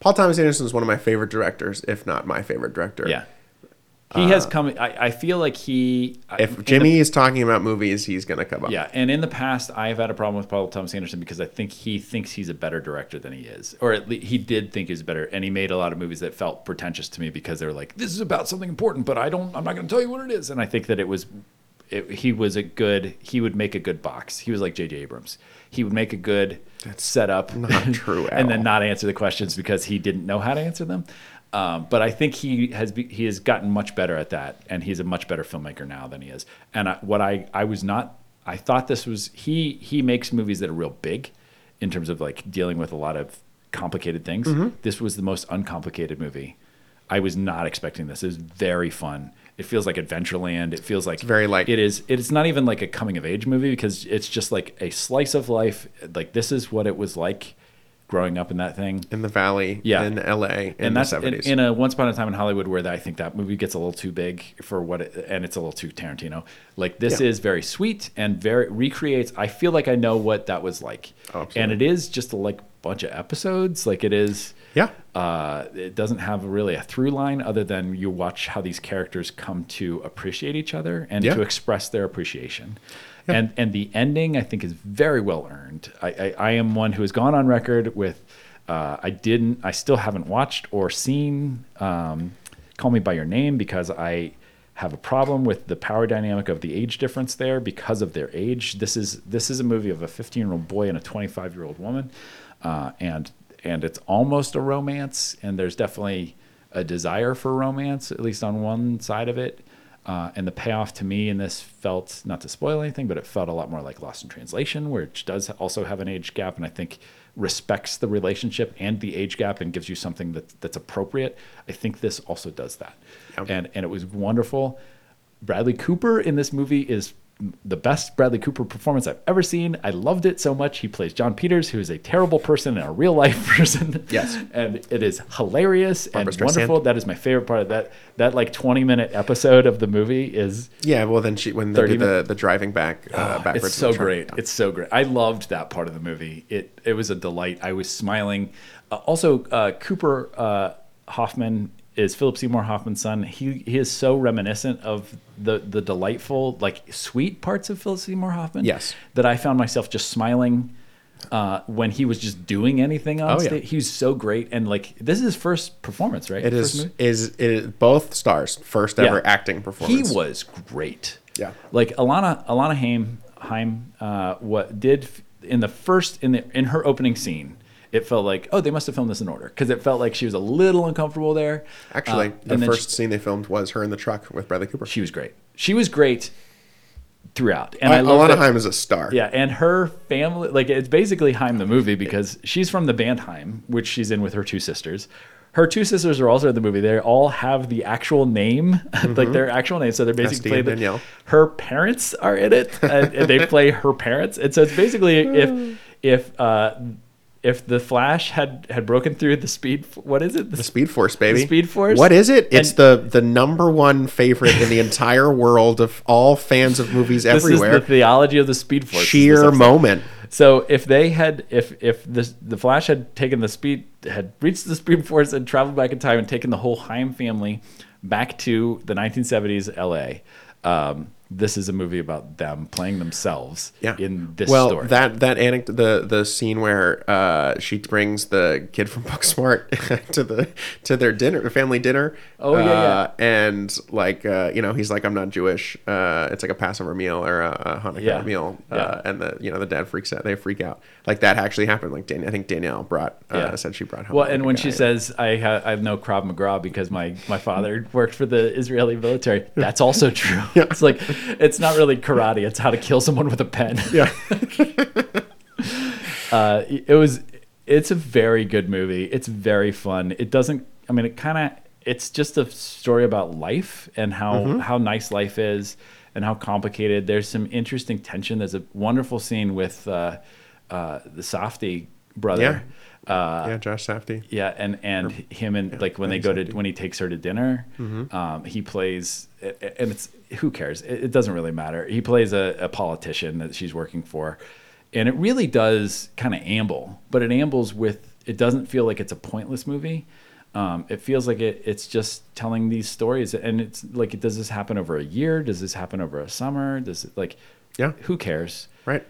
Paul Thomas Anderson is one of my favorite directors, if not my favorite director. yeah, he has come. I, I feel like he. Uh, If the- Jimmy is talking about movies, he's gonna come up. Yeah, and in the past, I've had a problem with Paul Thomas Anderson because I think he thinks he's a better director than he is, or at least he did think he's better, and he made a lot of movies that felt pretentious to me because they were like, "This is about something important, but I don't, I'm not going to tell you what it is." And I think that it was, it, he was a good, he would make a good box. He was like J.J. Abrams. He would make a good setup, not true at and then not answer the questions because he didn't know how to answer them. Um, but I think he has be, he has gotten much better at that, and he's a much better filmmaker now than he is. And I, what I I was not I thought this was he he makes movies that are real big in terms of like dealing with a lot of complicated things. Mm-hmm. This was the most uncomplicated movie. I was not expecting this. It was very fun. It feels like Adventureland. It feels like very light. It is. It's not even like a coming of age movie because it's just like a slice of life. Like this is what it was like growing up in that thing. In the Valley, Yeah. in L.A. in and the that's in, 70s. in a Once Upon a Time in Hollywood where I think that movie gets a little too big for what it, and it's a little too Tarantino. Like this Yeah. is very sweet and very recreates. I feel like I know what that was like, Oh, and it is just a like bunch of episodes. Like it is. yeah. Uh, it doesn't have really a through line other than you watch how these characters come to appreciate each other and Yeah. to express their appreciation. And and the ending I think is very well earned. I, I, I am one who has gone on record with uh, I didn't I still haven't watched or seen um, Call Me by Your Name because I have a problem with the power dynamic of the age difference there because of their age. This is this is a movie of a 15 year old boy and a 25 year old woman, uh, and and it's almost a romance, and there's definitely a desire for romance, at least on one side of it. Uh, and the payoff to me in this felt, not to spoil anything, but it felt a lot more like Lost in Translation, which does also have an age gap, and I think respects the relationship and the age gap and gives you something that, that's appropriate. I think this also does that, Yep. and and it was wonderful. Bradley Cooper in this movie is the best Bradley Cooper performance I've ever seen. I loved it so much. He plays John Peters, who is a terrible person and a real life person. Yes. and it is hilarious Barbra and Streisand. wonderful. That is my favorite part of that. That like twenty minute episode of the movie is Yeah, well, then she when they 30 do the, the driving back uh, Oh, backwards. it's so in the truck. great. It's so great. I loved that part of the movie. It it was a delight. I was smiling. Uh, also, uh, Cooper uh, Hoffman is Philip Seymour Hoffman's son. He he is so reminiscent of the the delightful, like sweet parts of Philip Seymour Hoffman. Yes. that I found myself just smiling. Uh, when he was just doing anything on Oh, yeah. he was so great, and like this is his first performance, right? It is is it is both stars first ever Yeah. acting performance. He was great. Yeah. Like Alana Alana Haim Haim uh, what did in the first in the in her opening scene. It felt like oh they must have filmed this in order because it felt like she was a little uncomfortable there. Actually, Uh, the first she, scene they filmed was her in the truck with Bradley Cooper. she was great. She was great throughout, and I Uh, love Alana Haim is a star. Yeah, and her family, like it's basically Haim the movie because she's from the band Haim, which she's in with her two sisters. Her two sisters are also in the movie. They all have the actual name, like their actual name. So they're basically Danielle. her parents are in it, and, and they play her parents. And so it's basically if if uh, if the Flash had had broken through the speed, what is it? The Speed Force, baby. The speed Force? What is it? It's And- the the number one favorite in the entire world of all fans of movies This everywhere. is the theology of the Speed Force. Sheer moment. So if they had, if if the the Flash had taken the speed, had reached the Speed Force and traveled back in time and taken the whole Haim family back to the 1970s L.A. Um, this is a movie about them playing themselves Yeah. in this well, story. that that anecdote, the the scene where uh, she brings the kid from Booksmart to the to their dinner, family dinner. Oh, yeah, yeah. uh, And like uh, you know, he's like, I'm not Jewish. Uh, it's like a Passover meal or a, a Hanukkah Yeah. meal. Yeah. Uh, and the you know the dad freaks out. They freak out. Like that actually happened. Like Dan- I think Danielle brought uh, Yeah. said she brought home. Well, and when she says I, ha- I have no Krav Maga because my, my father worked for the Israeli military, that's also true. yeah. It's like it's not really karate; it's how to kill someone with a pen. yeah, uh, it was it's a very good movie. It's very fun. It doesn't i mean it kind of it's just a story about life and how Mm-hmm. how nice life is and how complicated. There's some interesting tension. There's a wonderful scene with uh, uh, the softy brother uh, yeah, Josh Safdie. yeah, and and him and like when they go to when he takes her to dinner, um, he plays, and it's who cares? It, it doesn't really matter. He plays a, a politician that she's working for, and it really does kind of amble, but it ambles with. It doesn't feel like it's a pointless movie. Um, it feels like it, it's just telling these stories, and it's like, does this happen over a year? Does this happen over a summer? Does it like, Yeah. who cares? Right.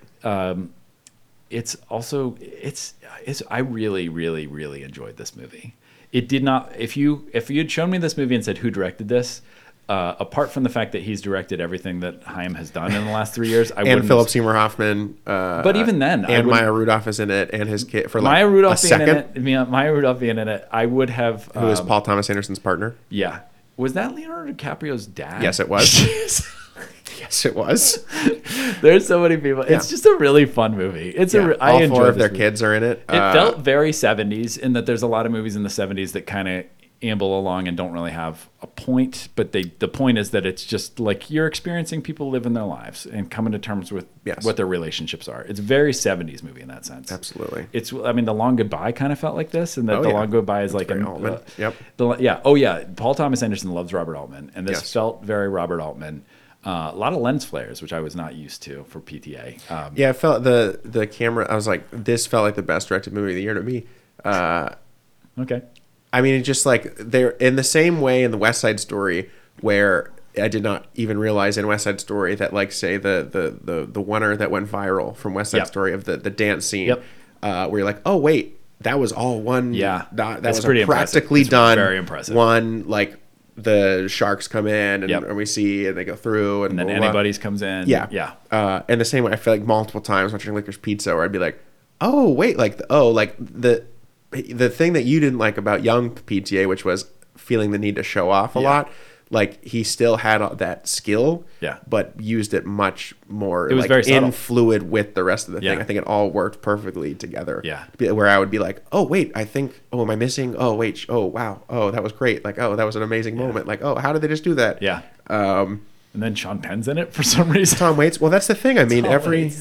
It's also it's it's I really really really enjoyed this movie. It did not if you if you had shown me this movie and said who directed this, uh, apart from the fact that he's directed everything that Haim has done in the last three years, I And wouldn't. Philip Seymour Hoffman. Uh, But even then, and Maya Rudolph is in it, and his kid for like Maya Rudolph a being second. in it, I Maya Rudolph being in it, I would have. Who is um, Paul Thomas Anderson's partner? Yeah, was that Leonardo DiCaprio's dad? Yes, it was. yes, it was. There's so many people. It's just a really fun movie. It's a. Yeah, re- I all enjoy four of their movie. kids are in it. It Uh, felt very 70s in that there's a lot of movies in the 70s that kind of amble along and don't really have a point, but they the point is that it's just like you're experiencing people living their lives and coming to terms with Yes. what their relationships are. It's a very 70s movie in that sense. absolutely. It's I mean the long goodbye kind of felt like this and that Oh, the yeah. long goodbye is like an- Altman. uh, Yep. the, yeah. Oh yeah. Paul Thomas Anderson loves Robert Altman and this Yes. felt very Robert Altman. Uh, a lot of lens flares, which I was not used to for PTA. Um, Yeah, I felt the the camera. I was like, this felt like the best directed movie of the year to me. Uh, Okay. I mean, it's just like they're in the same way in the West Side Story, where I did not even realize in West Side Story that, like, say the the the the oner that went viral from West Side Yep. Story of the the dance scene, Yep. uh, where you're like, oh wait, that was all one. Yeah. that, that was impressive. practically It's done. very impressive. One like the sharks come in and, Yep. and we see and they go through and, And then blah, blah, blah. anybody's comes in. Yeah, Yeah. Uh, and the same way, I feel like multiple times watching Licorice Pizza, where I'd be like, "Oh, wait, like, oh, like the the thing that you didn't like about young PTA, which was feeling the need to show off a Yeah. lot. Like he still had that skill, Yeah. but used it much more. It was like, very subtle. in fluid with the rest of the thing. I think it all worked perfectly together. Yeah. Where I would be like, "Oh, wait, I think, oh, am I missing? Oh, wait, oh, wow, oh, that was great. Like, oh, that was an amazing moment. Like, oh, how did they just do that? Yeah. Um, And then Sean Penn's in it for some reason. Tom Waits. Well, that's the thing. I mean, Tom every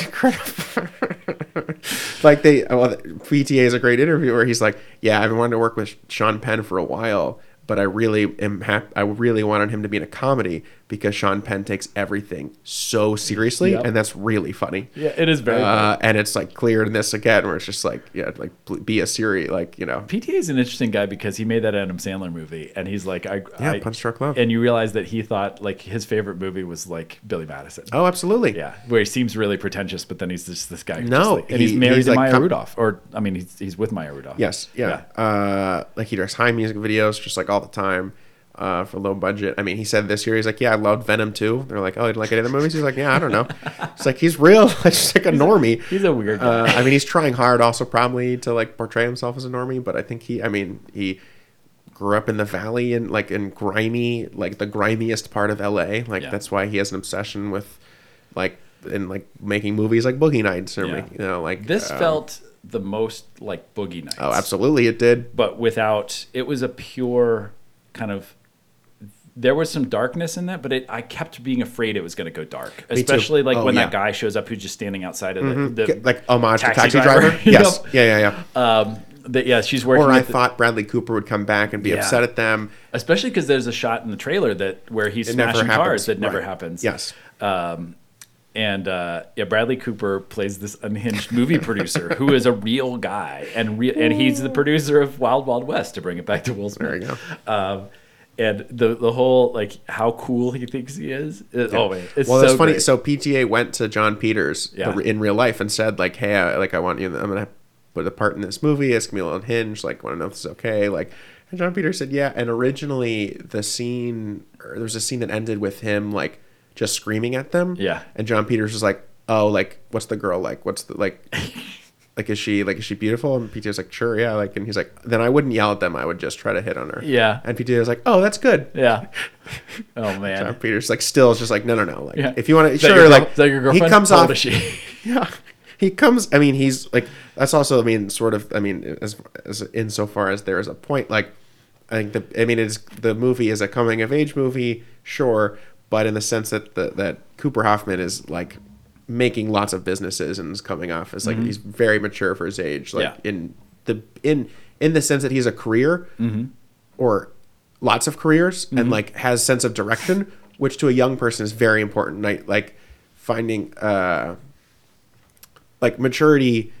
incredible. like they, well, PTA is a great interview where he's like, "Yeah, I've been wanting to work with Sean Penn for a while, but I really am hap- I really wanted him to be in a comedy because Sean Penn takes everything so seriously, Yep. and that's really funny. Yeah, it is very. Uh, and it's like clear in this again, where it's just like, yeah, like be a Siri, like you know, PTA is an interesting guy because he made that Adam Sandler movie, and he's like, I, Yeah, I Punch Drunk Love. and you realize that he thought like his favorite movie was like Billy Madison. oh, absolutely, Yeah, where he seems really pretentious, but then he's just this guy. No, just like- and he's married he's to like Maya com- Rudolph, or I mean, he's he's with Maya Rudolph. Yes, yeah. Uh, like he directs Haim music videos just like all the time uh, for low budget. I mean, he said this year he's like, yeah, I loved Venom too. They're like, oh, you didn't like any other movies? He's like, yeah, I don't know. It's like he's real. It's like a normie. He's a weird guy. Uh, I mean, he's trying hard also probably to like portray himself as a normie, but I think he, I mean, he grew up in the valley and like in grimy, like the grimiest part of LA. Like Yeah. that's why he has an obsession with like in like making movies like Boogie Nights or Yeah. make, you know like this um, felt the most like Boogie Nights. Oh, absolutely, it did. but without it was a pure kind of there was some darkness in that, but it, I kept being afraid it was going to go dark, especially like Oh, when yeah. that guy shows up who's just standing outside of the, the like homage taxi to taxi driver. driver. yes. Yep. Yeah, yeah, yeah. um, that yeah, she's working. or I the- thought Bradley Cooper would come back and be Yeah. upset at them. especially because there's a shot in the trailer that where he's It smashing cars that never Right. happens. Yes. Um, and uh, yeah, Bradley Cooper plays this unhinged movie producer who is a real guy, and re- and he's the producer of Wild Wild West. To bring it back to Will Smith. There you go. Um, and the the whole like how cool he thinks he is. is- Oh man, it's well, so that's funny. great. So PTA went to John Peters Yeah. in real life and said like, "Hey, I, like I want you. I'm gonna put a part in this movie. It's gonna be a little unhinged. Like, want to know if this is okay?" Like, and John Peters said, "Yeah." And originally, the scene there was a scene that ended with him like just screaming at them. Yeah. And John Peters was like, "Oh, like what's the girl like? What's the like?" Like is she like is she beautiful? And PTA was like, sure, yeah. Like, and he's like, then I wouldn't yell at them. I would just try to hit on her. Yeah. And PTA was like, oh, that's good. yeah. Oh John man. Peters like still is just like no no no like Yeah. if you want to sure your like your he comes How off she? yeah he comes I mean he's like that's also I mean sort of I mean as as insofar as there is a point like I think the I mean it's the movie is a coming of age movie sure but in the sense that the, that Cooper Hoffman is like making lots of businesses and is coming off as like he's very mature for his age like Mm-hmm. Yeah. in the in in the sense that he's a career Mm-hmm. or lots of careers and like has sense of direction which to a young person is very important like like finding uh like maturity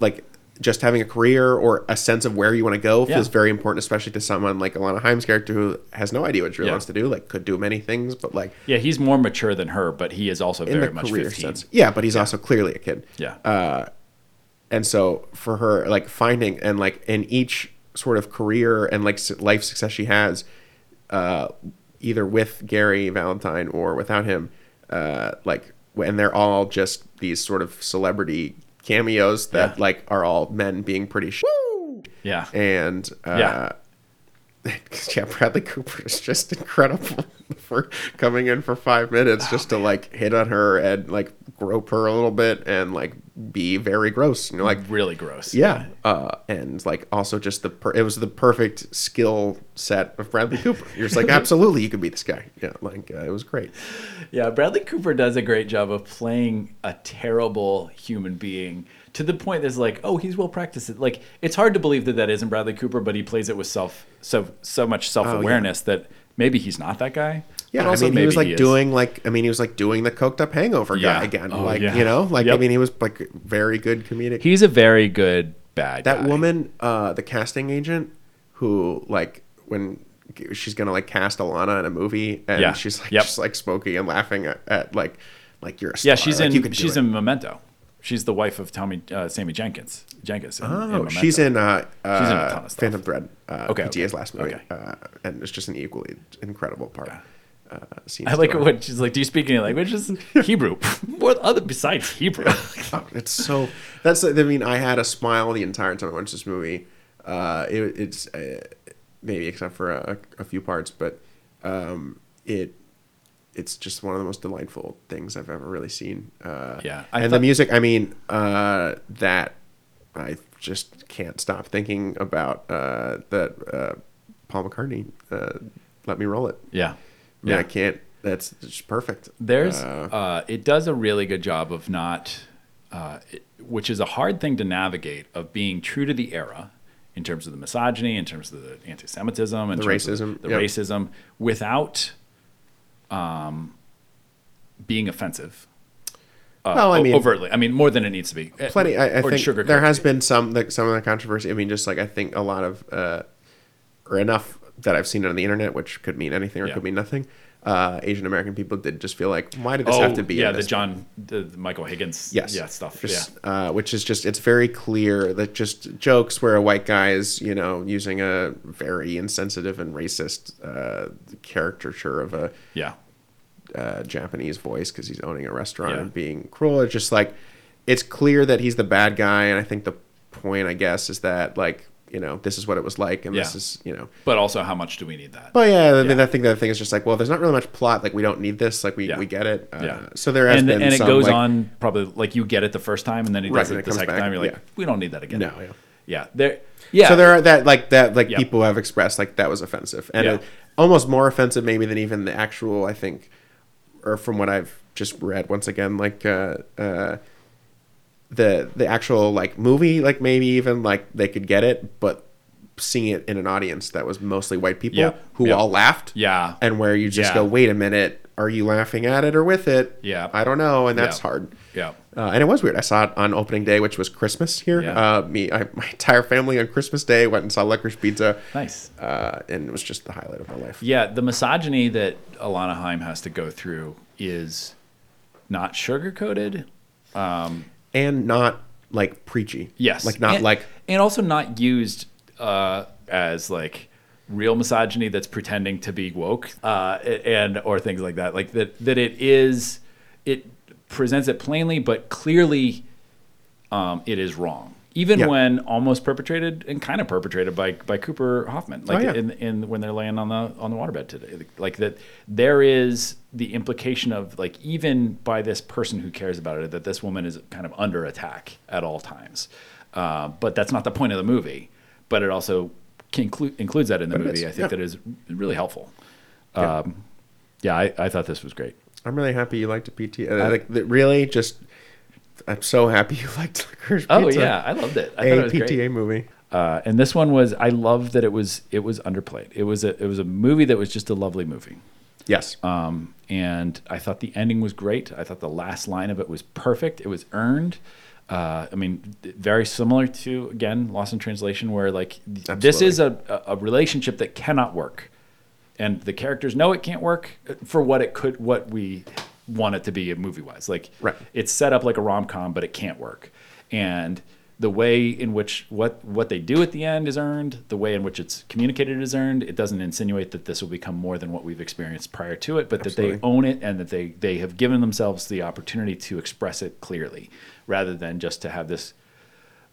like just having a career or a sense of where you want to go feels Yeah. very important especially to someone like Alana Haim's character who has no idea what she really Yeah. wants to do like could do many things but like Yeah, he's more mature than her, but he is also in very the much career 15. sense yeah but he's also clearly a kid Yeah. uh, and so for her like finding and like in each sort of career and like life success she has uh, either with gary valentine or without him uh, like and they're all just these sort of celebrity cameos that Yeah. like are all men being pretty sh- yeah. and uh, Yeah. Yeah, Bradley Cooper is just incredible for coming in for five minutes just to like hit on her and like grope her a little bit and like be very gross. you know, like, really gross. yeah, uh, and like also just the per- it was the perfect skill set of Bradley Cooper. You're just like, absolutely, you could be this guy. Yeah, like uh, it was great. Yeah, Bradley Cooper does a great job of playing a terrible human being to the point that's like, oh, he's well practiced. Like, it's hard to believe that that isn't Bradley Cooper, but he plays it with self so so much self awareness that maybe he's not that guy. Oh, Yeah, but also I mean, he was like is. doing like I mean, he was like doing the coked up hangover Yeah. guy again. Oh, like yeah. you know, like I mean, he was like very good comedic. He's a very good bad that guy. woman uh the casting agent who like when she's gonna like cast alana in a movie and Yeah. she's like Yep. just like smoking and laughing at, at like like you're a Yeah, she's like, in she's it. in Memento. She's the wife of Tommy uh, Sammy Jenkins. Jenkins. In, in oh Memento. she's in uh, uh She's in a ton of stuff. phantom thread uh Okay, pta's okay, last movie okay. uh and it's just an equally incredible part uh scene I like story. what she's like. Do you speak any languages? Hebrew. what other besides Hebrew? Oh, it's so that's i mean i had a smile the entire time i watched this movie uh it, it's uh, maybe except for a, a few parts but um it it's just one of the most delightful things i've ever really seen uh Yeah, I and the music i mean uh that i just can't stop thinking about uh that uh paul mccartney uh let me roll it yeah. I mean, i can't that's just perfect There's, uh, it does a really good job of not, uh, it, which is a hard thing to navigate, of being true to the era in terms of the misogyny, in terms of the anti-Semitism, in The terms of racism, the yep. racism, without um, being offensive. Uh, Well, I mean- overtly. I mean, more than it needs to be. Uh, plenty. I, I think there has been some like some of the controversy. I mean, just like I think a lot of uh, or enough that I've seen on the internet, which could mean anything or Yeah. could mean nothing. Uh, Asian American people did just feel like, why did this have to be? Oh, yeah, the? John, the, the Michael Higgins, Yes. yeah, stuff. Just, yeah, uh, which is just it's very clear that just jokes where a white guy is you know using a very insensitive and racist uh, caricature of a yeah, uh, Japanese voice because he's owning a restaurant Yeah. and being cruel. It's just like it's clear that he's the bad guy, and I think the point, I guess, is that like you know this is what it was like, and this is you know. but also, how much do we need that? But yeah, I mean, Yeah. I think the other thing is just like, well, there's not really much plot. Like, we don't need this. Like, we, Yeah. we get it. Uh, Yeah. So there has and, been and it some, goes like- on probably like you get it the first time and then he Right, does and it it the second back, time. You're like, yeah. we don't need that again. No, yeah. yeah. There, yeah. So there are that like that like Yeah. people have expressed like that was offensive and Yeah. uh, almost more offensive maybe than even the actual I think or from what I've just read once again like uh uh the the actual like movie like maybe even like they could get it but seeing it in an audience that was mostly white people Yeah. who Yeah. all laughed Yeah. and where you just Yeah. go wait a minute are you laughing at it or with it Yeah. I don't know and that's hard Yeah. uh, and it was weird. I saw it on opening day, which was Christmas here. Uh, me, I, my entire family on Christmas Day went and saw Licorice Pizza. Nice. Uh, and it was just the highlight of my life. Yeah, the misogyny that Alana haim has to go through is not sugarcoated. And not like preachy. Yes. Like not and, like and also not used uh, as like real misogyny that's pretending to be woke uh, and or things like that. Like that that it is it presents it plainly but clearly um, it is wrong. Even Yeah. when almost perpetrated and kind of perpetrated by by Cooper Hoffman, like Oh, yeah. in, in when they're laying on the on the waterbed today, like that, there is the implication of like even by this person who cares about it that this woman is kind of under attack at all times, uh, but that's not the point of the movie. But it also inclu- includes that in the But movie. I think yeah. that is really helpful. Yeah. Um, yeah, I, I thought this was great. I'm really happy you liked a PT. Uh, like really just I'm so happy you liked Licorice Pizza. Oh yeah, I loved it. I thought a it was great. PTA movie. Uh, and this one was I loved that it was it was underplayed. It was a it was a movie that was just a lovely movie. Yes. Um, and I thought the ending was great. I thought the last line of it was perfect. It was earned. Uh, I mean, very similar to again Lost in Translation, where like th- this is a, a a relationship that cannot work, and the characters know it can't work for what it could, what we want it to be movie wise. Like Right. it's set up like a rom com, but it can't work. And the way in which what what they do at the end is earned, the way in which it's communicated is earned. It doesn't insinuate that this will become more than what we've experienced prior to it, but that they own it and that they they have given themselves the opportunity to express it clearly, rather than just to have this.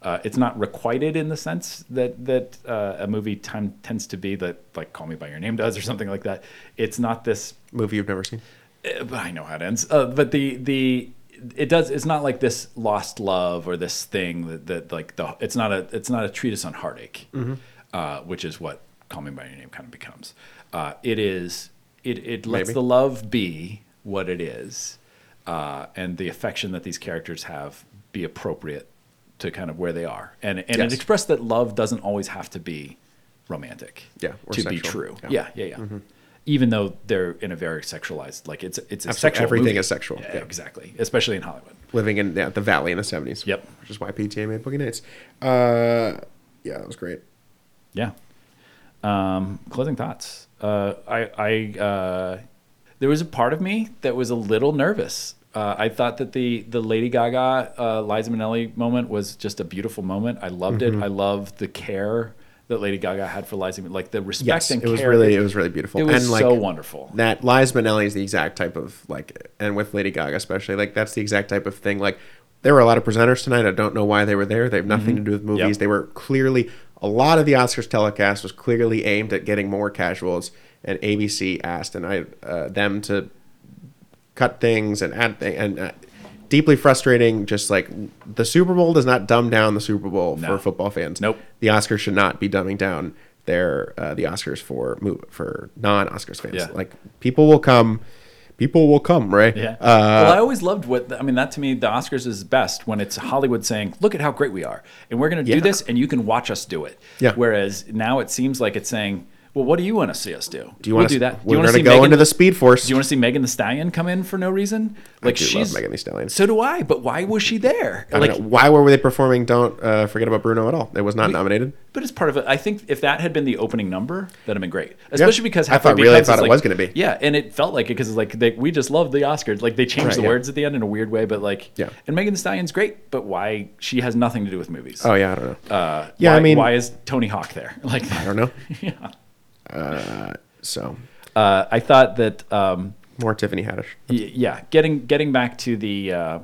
Uh, it's not requited in the sense that that uh, a movie time tends to be that like Call Me by Your Name does or something like that. It's not this movie you've never seen. But I know how it ends. Uh, but the the it does. It's not like this lost love or this thing that, that like the. It's not a. It's not a treatise on heartache, uh, which is what Call Me by Your Name kind of becomes. Uh, it is. It it lets Maybe. the love be what it is, uh, and the affection that these characters have be appropriate to kind of where they are, and and Yes. it expressed that love doesn't always have to be romantic. Yeah, or to be true. Yeah. Yeah, yeah, yeah. Even though they're in a very sexualized, like it's it's a Absolutely. sexual. Everything movie. is sexual, Yeah, yeah. exactly. Especially in Hollywood. Living in yeah, the valley in the 70s. Yep. Which is why PTA made Boogie Nights. Uh, yeah, that was great. Yeah. Um, closing thoughts. Uh, I, I, uh, there was a part of me that was a little nervous. Uh, I thought that the the Lady Gaga uh, Liza Minnelli moment was just a beautiful moment. I loved Mm-hmm. it. I loved the care that Lady Gaga had for Liza, like the respect Yes, and it was care. really it was really beautiful. It was and like so wonderful. that Liza Minnelli is the exact type of like, and with Lady Gaga especially, like that's the exact type of thing. Like there were a lot of presenters tonight. I don't know why they were there. They have nothing to do with movies. Mm-hmm. Yep. They were clearly a lot of the Oscars telecast was clearly aimed at getting more casuals, and ABC asked and I uh, them to cut things and add th- and. Uh, Deeply frustrating. Just like the Super Bowl does not dumb down the Super Bowl No. for football fans. Nope. The Oscars should not be dumbing down their uh, the Oscars for for non Oscars fans. Yeah. Like people will come, people will come, right? Yeah. Uh, well, I always loved what I mean. That to me, the Oscars is best when it's Hollywood saying, "Look at how great we are, and we're going to Yeah. do this, and you can watch us do it." Yeah. Whereas now it seems like it's saying, "Well, what do you want to see us do? do you we'll want to do that? Do We're you want going to to go Megan, into the Speed Force. Do you want to see Megan Thee Stallion come in for no reason? Like love she's Megan Thee Stallion. So do I. But why was she there? I like, why were they performing? Don't uh, forget about Bruno at all. It was not nominated. but it's part of it. I think if that had been the opening number, that'd have been great. Especially because I thought- really thought it like- was gonna be. Yeah, and it felt like it because it's like they, we just loved the Oscars. Like they changed Right, the yeah. words at the end in a weird way, but like Yeah. And Megan Thee Stallion's great, but why she has nothing to do with movies? Oh yeah, I don't know. Uh, Yeah, why, I mean- why is Tony Hawk there? Like, I don't know. yeah. So Uh, I thought that um, more Tiffany Haddish. Y- yeah getting getting back to the uh,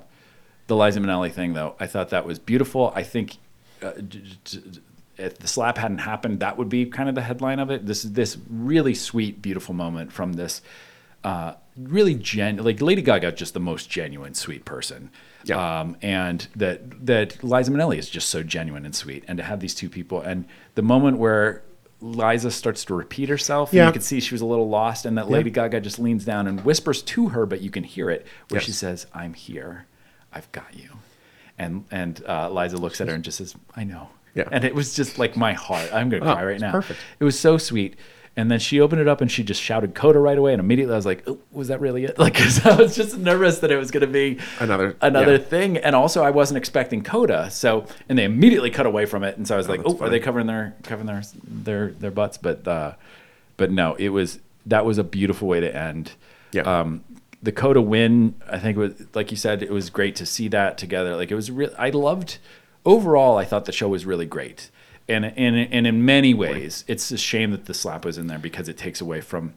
the Liza Minnelli thing though I thought that was beautiful I think uh, j- j- j- if the slap hadn't happened that would be kind of the headline of it this is this really sweet beautiful moment from this uh, really gen like Lady Gaga, just the most genuine, sweet person. Yeah. Um, and that that Liza Minnelli is just so genuine and sweet, and to have these two people, and the moment where Liza starts to repeat herself, and you can see she was a little lost, and that Lady Gaga just leans down and whispers to her, but you can hear it, where Yes. she says, "I'm here, I've got you," and and uh, Liza looks at her and just says, "I know." Yeah. And it was just like my heart. I'm gonna Oh, cry right now. perfect. It was so sweet. And then she opened it up and she just shouted Coda right away. And immediately I was like, oh, was that really it? Like, 'cause I was just nervous that it was going to be Another- another yeah. thing. And also I wasn't expecting Coda. So, and they immediately cut away from it. And so I was like, that's oh, are they covering their, covering their, their, their butts? But, uh, but no, it was, that was a beautiful way to end. Yeah. Um, the Coda win, I think was, like you said, it was great to see that together. Like it was real. I loved, overall, I thought the show was really great. And, and, and in many ways, it's a shame that the slap was in there because it takes away from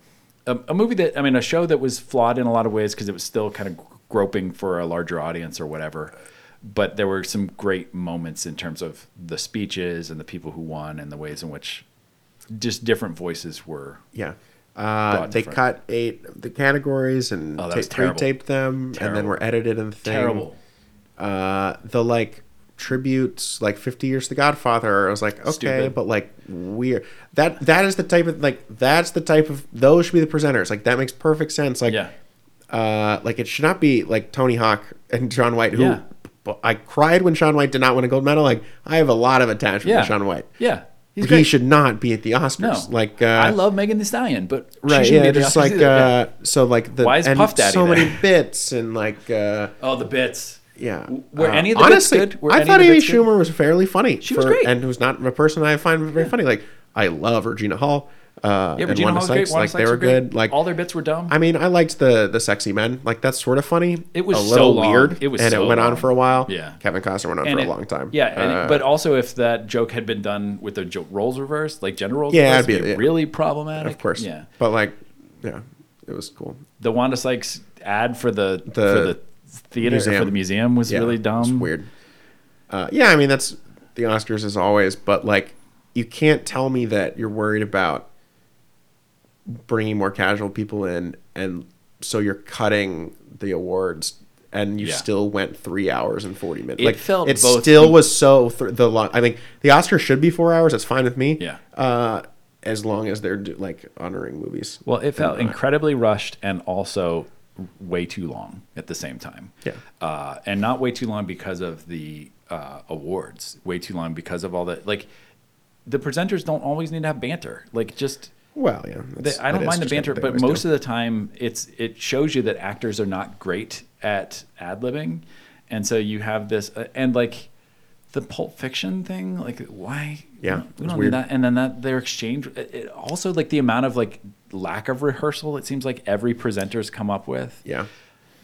a, a movie that, I mean, a show that was flawed in a lot of ways because it was still kind of groping for a larger audience or whatever. But there were some great moments in terms of the speeches and the people who won and the ways in which just different voices were. Yeah. Uh, they front. cut eight the categories and oh, ta- taped them, and then were edited in the thing. Terrible. Uh, the like tributes, like Fifty Years to Godfather. I was like, okay, Stupid. but like weird. That that is the type of like that's the type of those should be the presenters. Like that makes perfect sense. Like Yeah. uh, like it should not be like Tony Hawk and Shaun White. Who Yeah. I cried when Shaun White did not win a gold medal. Like I have a lot of attachment Yeah. to Shaun White. Yeah. He's he great. should not be at the No. Oscars. Like uh, I love Megan Thee Stallion, but she right yeah just like uh so like the Why is Puff Daddy so there? many bits and like uh oh, the bits. Yeah Were Uh, any of the bits honestly good? Were i thought amy good? schumer was fairly funny She was great. and who's not a person i find very funny like i love regina hall uh Yeah, Regina Wanda Hall was great. Wanda like Sykes they were were great. good like all their bits were dumb. I mean, I liked the the sexy men. Like that's sort of funny. It was a so little long. weird. It was and so it went on for a while. Yeah. Kevin Costner went on And for it- a long time. Yeah, and, Uh, but also if that joke had been done with the jo- roles reversed, like gender roles Yeah, reversed, it'd it'd be- yeah. really problematic. of course. Yeah. But like, yeah, it was cool. The Wanda Sykes ad for the, The for the theater or for the museum was Yeah, really dumb. weird. Uh, yeah, I mean that's the Oscars as always, but like you can't tell me that you're worried about bringing more casual people in, and so you're cutting the awards, and you Yeah. still went three hours and forty minutes. It like felt it still was so th- the long. I think the Oscars should be four hours. That's fine with me. Yeah. Uh, as long as they're do- like honoring movies. Well, it felt incredibly rushed and also way too long at the same time. Yeah. Uh, and not way too long because of the uh, awards. Way too long because of all the like. The presenters don't always need to have banter. Like just. Well, yeah. They, I don't mind the banter, but most of the time, it's it shows you that actors are not great at ad libbing, and so you have this uh, and like the Pulp Fiction thing. Like, why? Yeah, we don't need that. And then that their exchange. It, it also, like the amount of like lack of rehearsal. It seems like every presenter's come up with. yeah.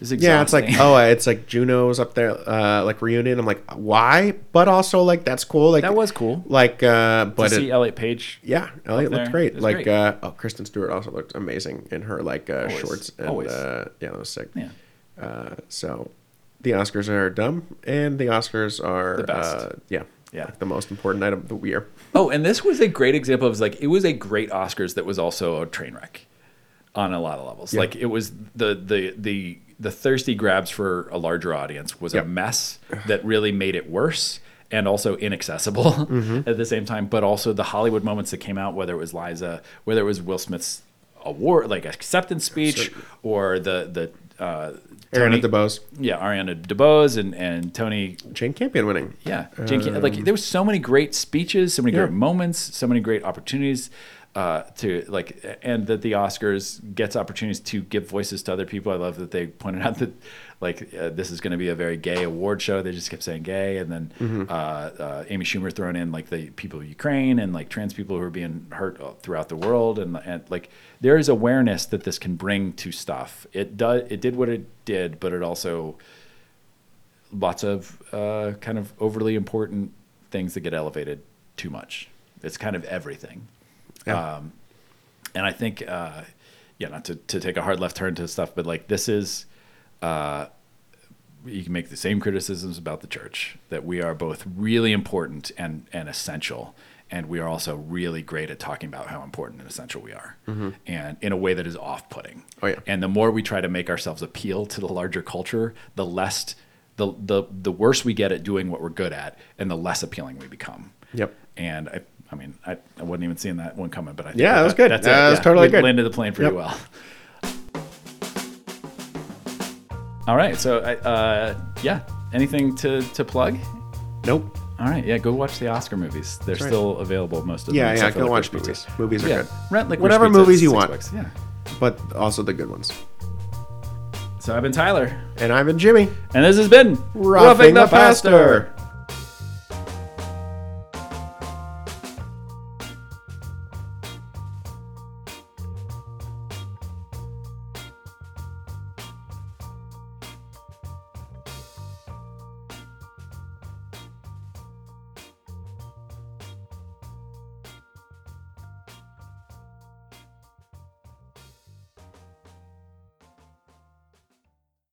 is Yeah, it's like oh, it's like Juno's up there, uh, like reunion. I'm like, why? But also like that's cool. Like That was cool. Like, uh, to but see it, Elliot Page. yeah, Elliot looked great. Like, great. uh, oh, Kristen Stewart also looked amazing in her like uh, Always. shorts. And, Always. Uh, yeah, that was sick. Yeah. Uh, so the Oscars are dumb, and the Oscars are The best. Uh, yeah, Yeah. like the most important night of the year. Oh, and this was a great example of like it was a great Oscars that was also a train wreck on a lot of levels. Yeah. Like it was the the the the thirsty grabs for a larger audience was Yep. a mess that really made it worse and also inaccessible Mm-hmm. at the same time. But also the Hollywood moments that came out, whether it was Liza, whether it was Will Smith's award like acceptance speech or the the uh, Aaron Tony- DeBose, yeah Ariana DeBose and and Tony Jane Campion winning. yeah, Jane Camp- like there was so many great speeches, so many Um, Yeah. great moments, so many great opportunities uh, to like, and that the Oscars gets opportunities to give voices to other people. I love that they pointed out that like uh, this is going to be a very gay award show. They just kept saying gay, and then Mm-hmm. uh, uh, Amy Schumer thrown in like the people of Ukraine and like trans people who are being hurt throughout the world, and and like there is awareness that this can bring to stuff. It does. It did what it did, but it also lots of uh, kind of overly important things that get elevated too much. It's kind of everything. Yeah. Um, and I think, uh, yeah, not to, to take a hard left turn to stuff, but like this is, uh, you can make the same criticisms about the church that we are both really important and, and essential. and we are also really great at talking about how important and essential we are, and in a way that is off-putting. Mm-hmm. Oh, yeah. And the more we try to make ourselves appeal to the larger culture, the less the the the worse we get at doing what we're good at, and the less appealing we become. Yep. And I, I mean, I, I wasn't even seeing that one coming, but I think Yeah, that was good. That's That it. was totally we good. Landed the plane pretty Yep. well. All right, so uh, yeah, anything to to plug? Nope. All right, yeah, go watch the Oscar movies. They're right. still available most of them. Yeah, yeah. Go Licorice watch Pizza. movies. Movies are Yeah, good, rent Licorice Whatever Pizza, movies you want. bucks, Yeah. but also the good ones. So I've been Tyler, And I've been Jimmy. and this has been Roughing the Pastor.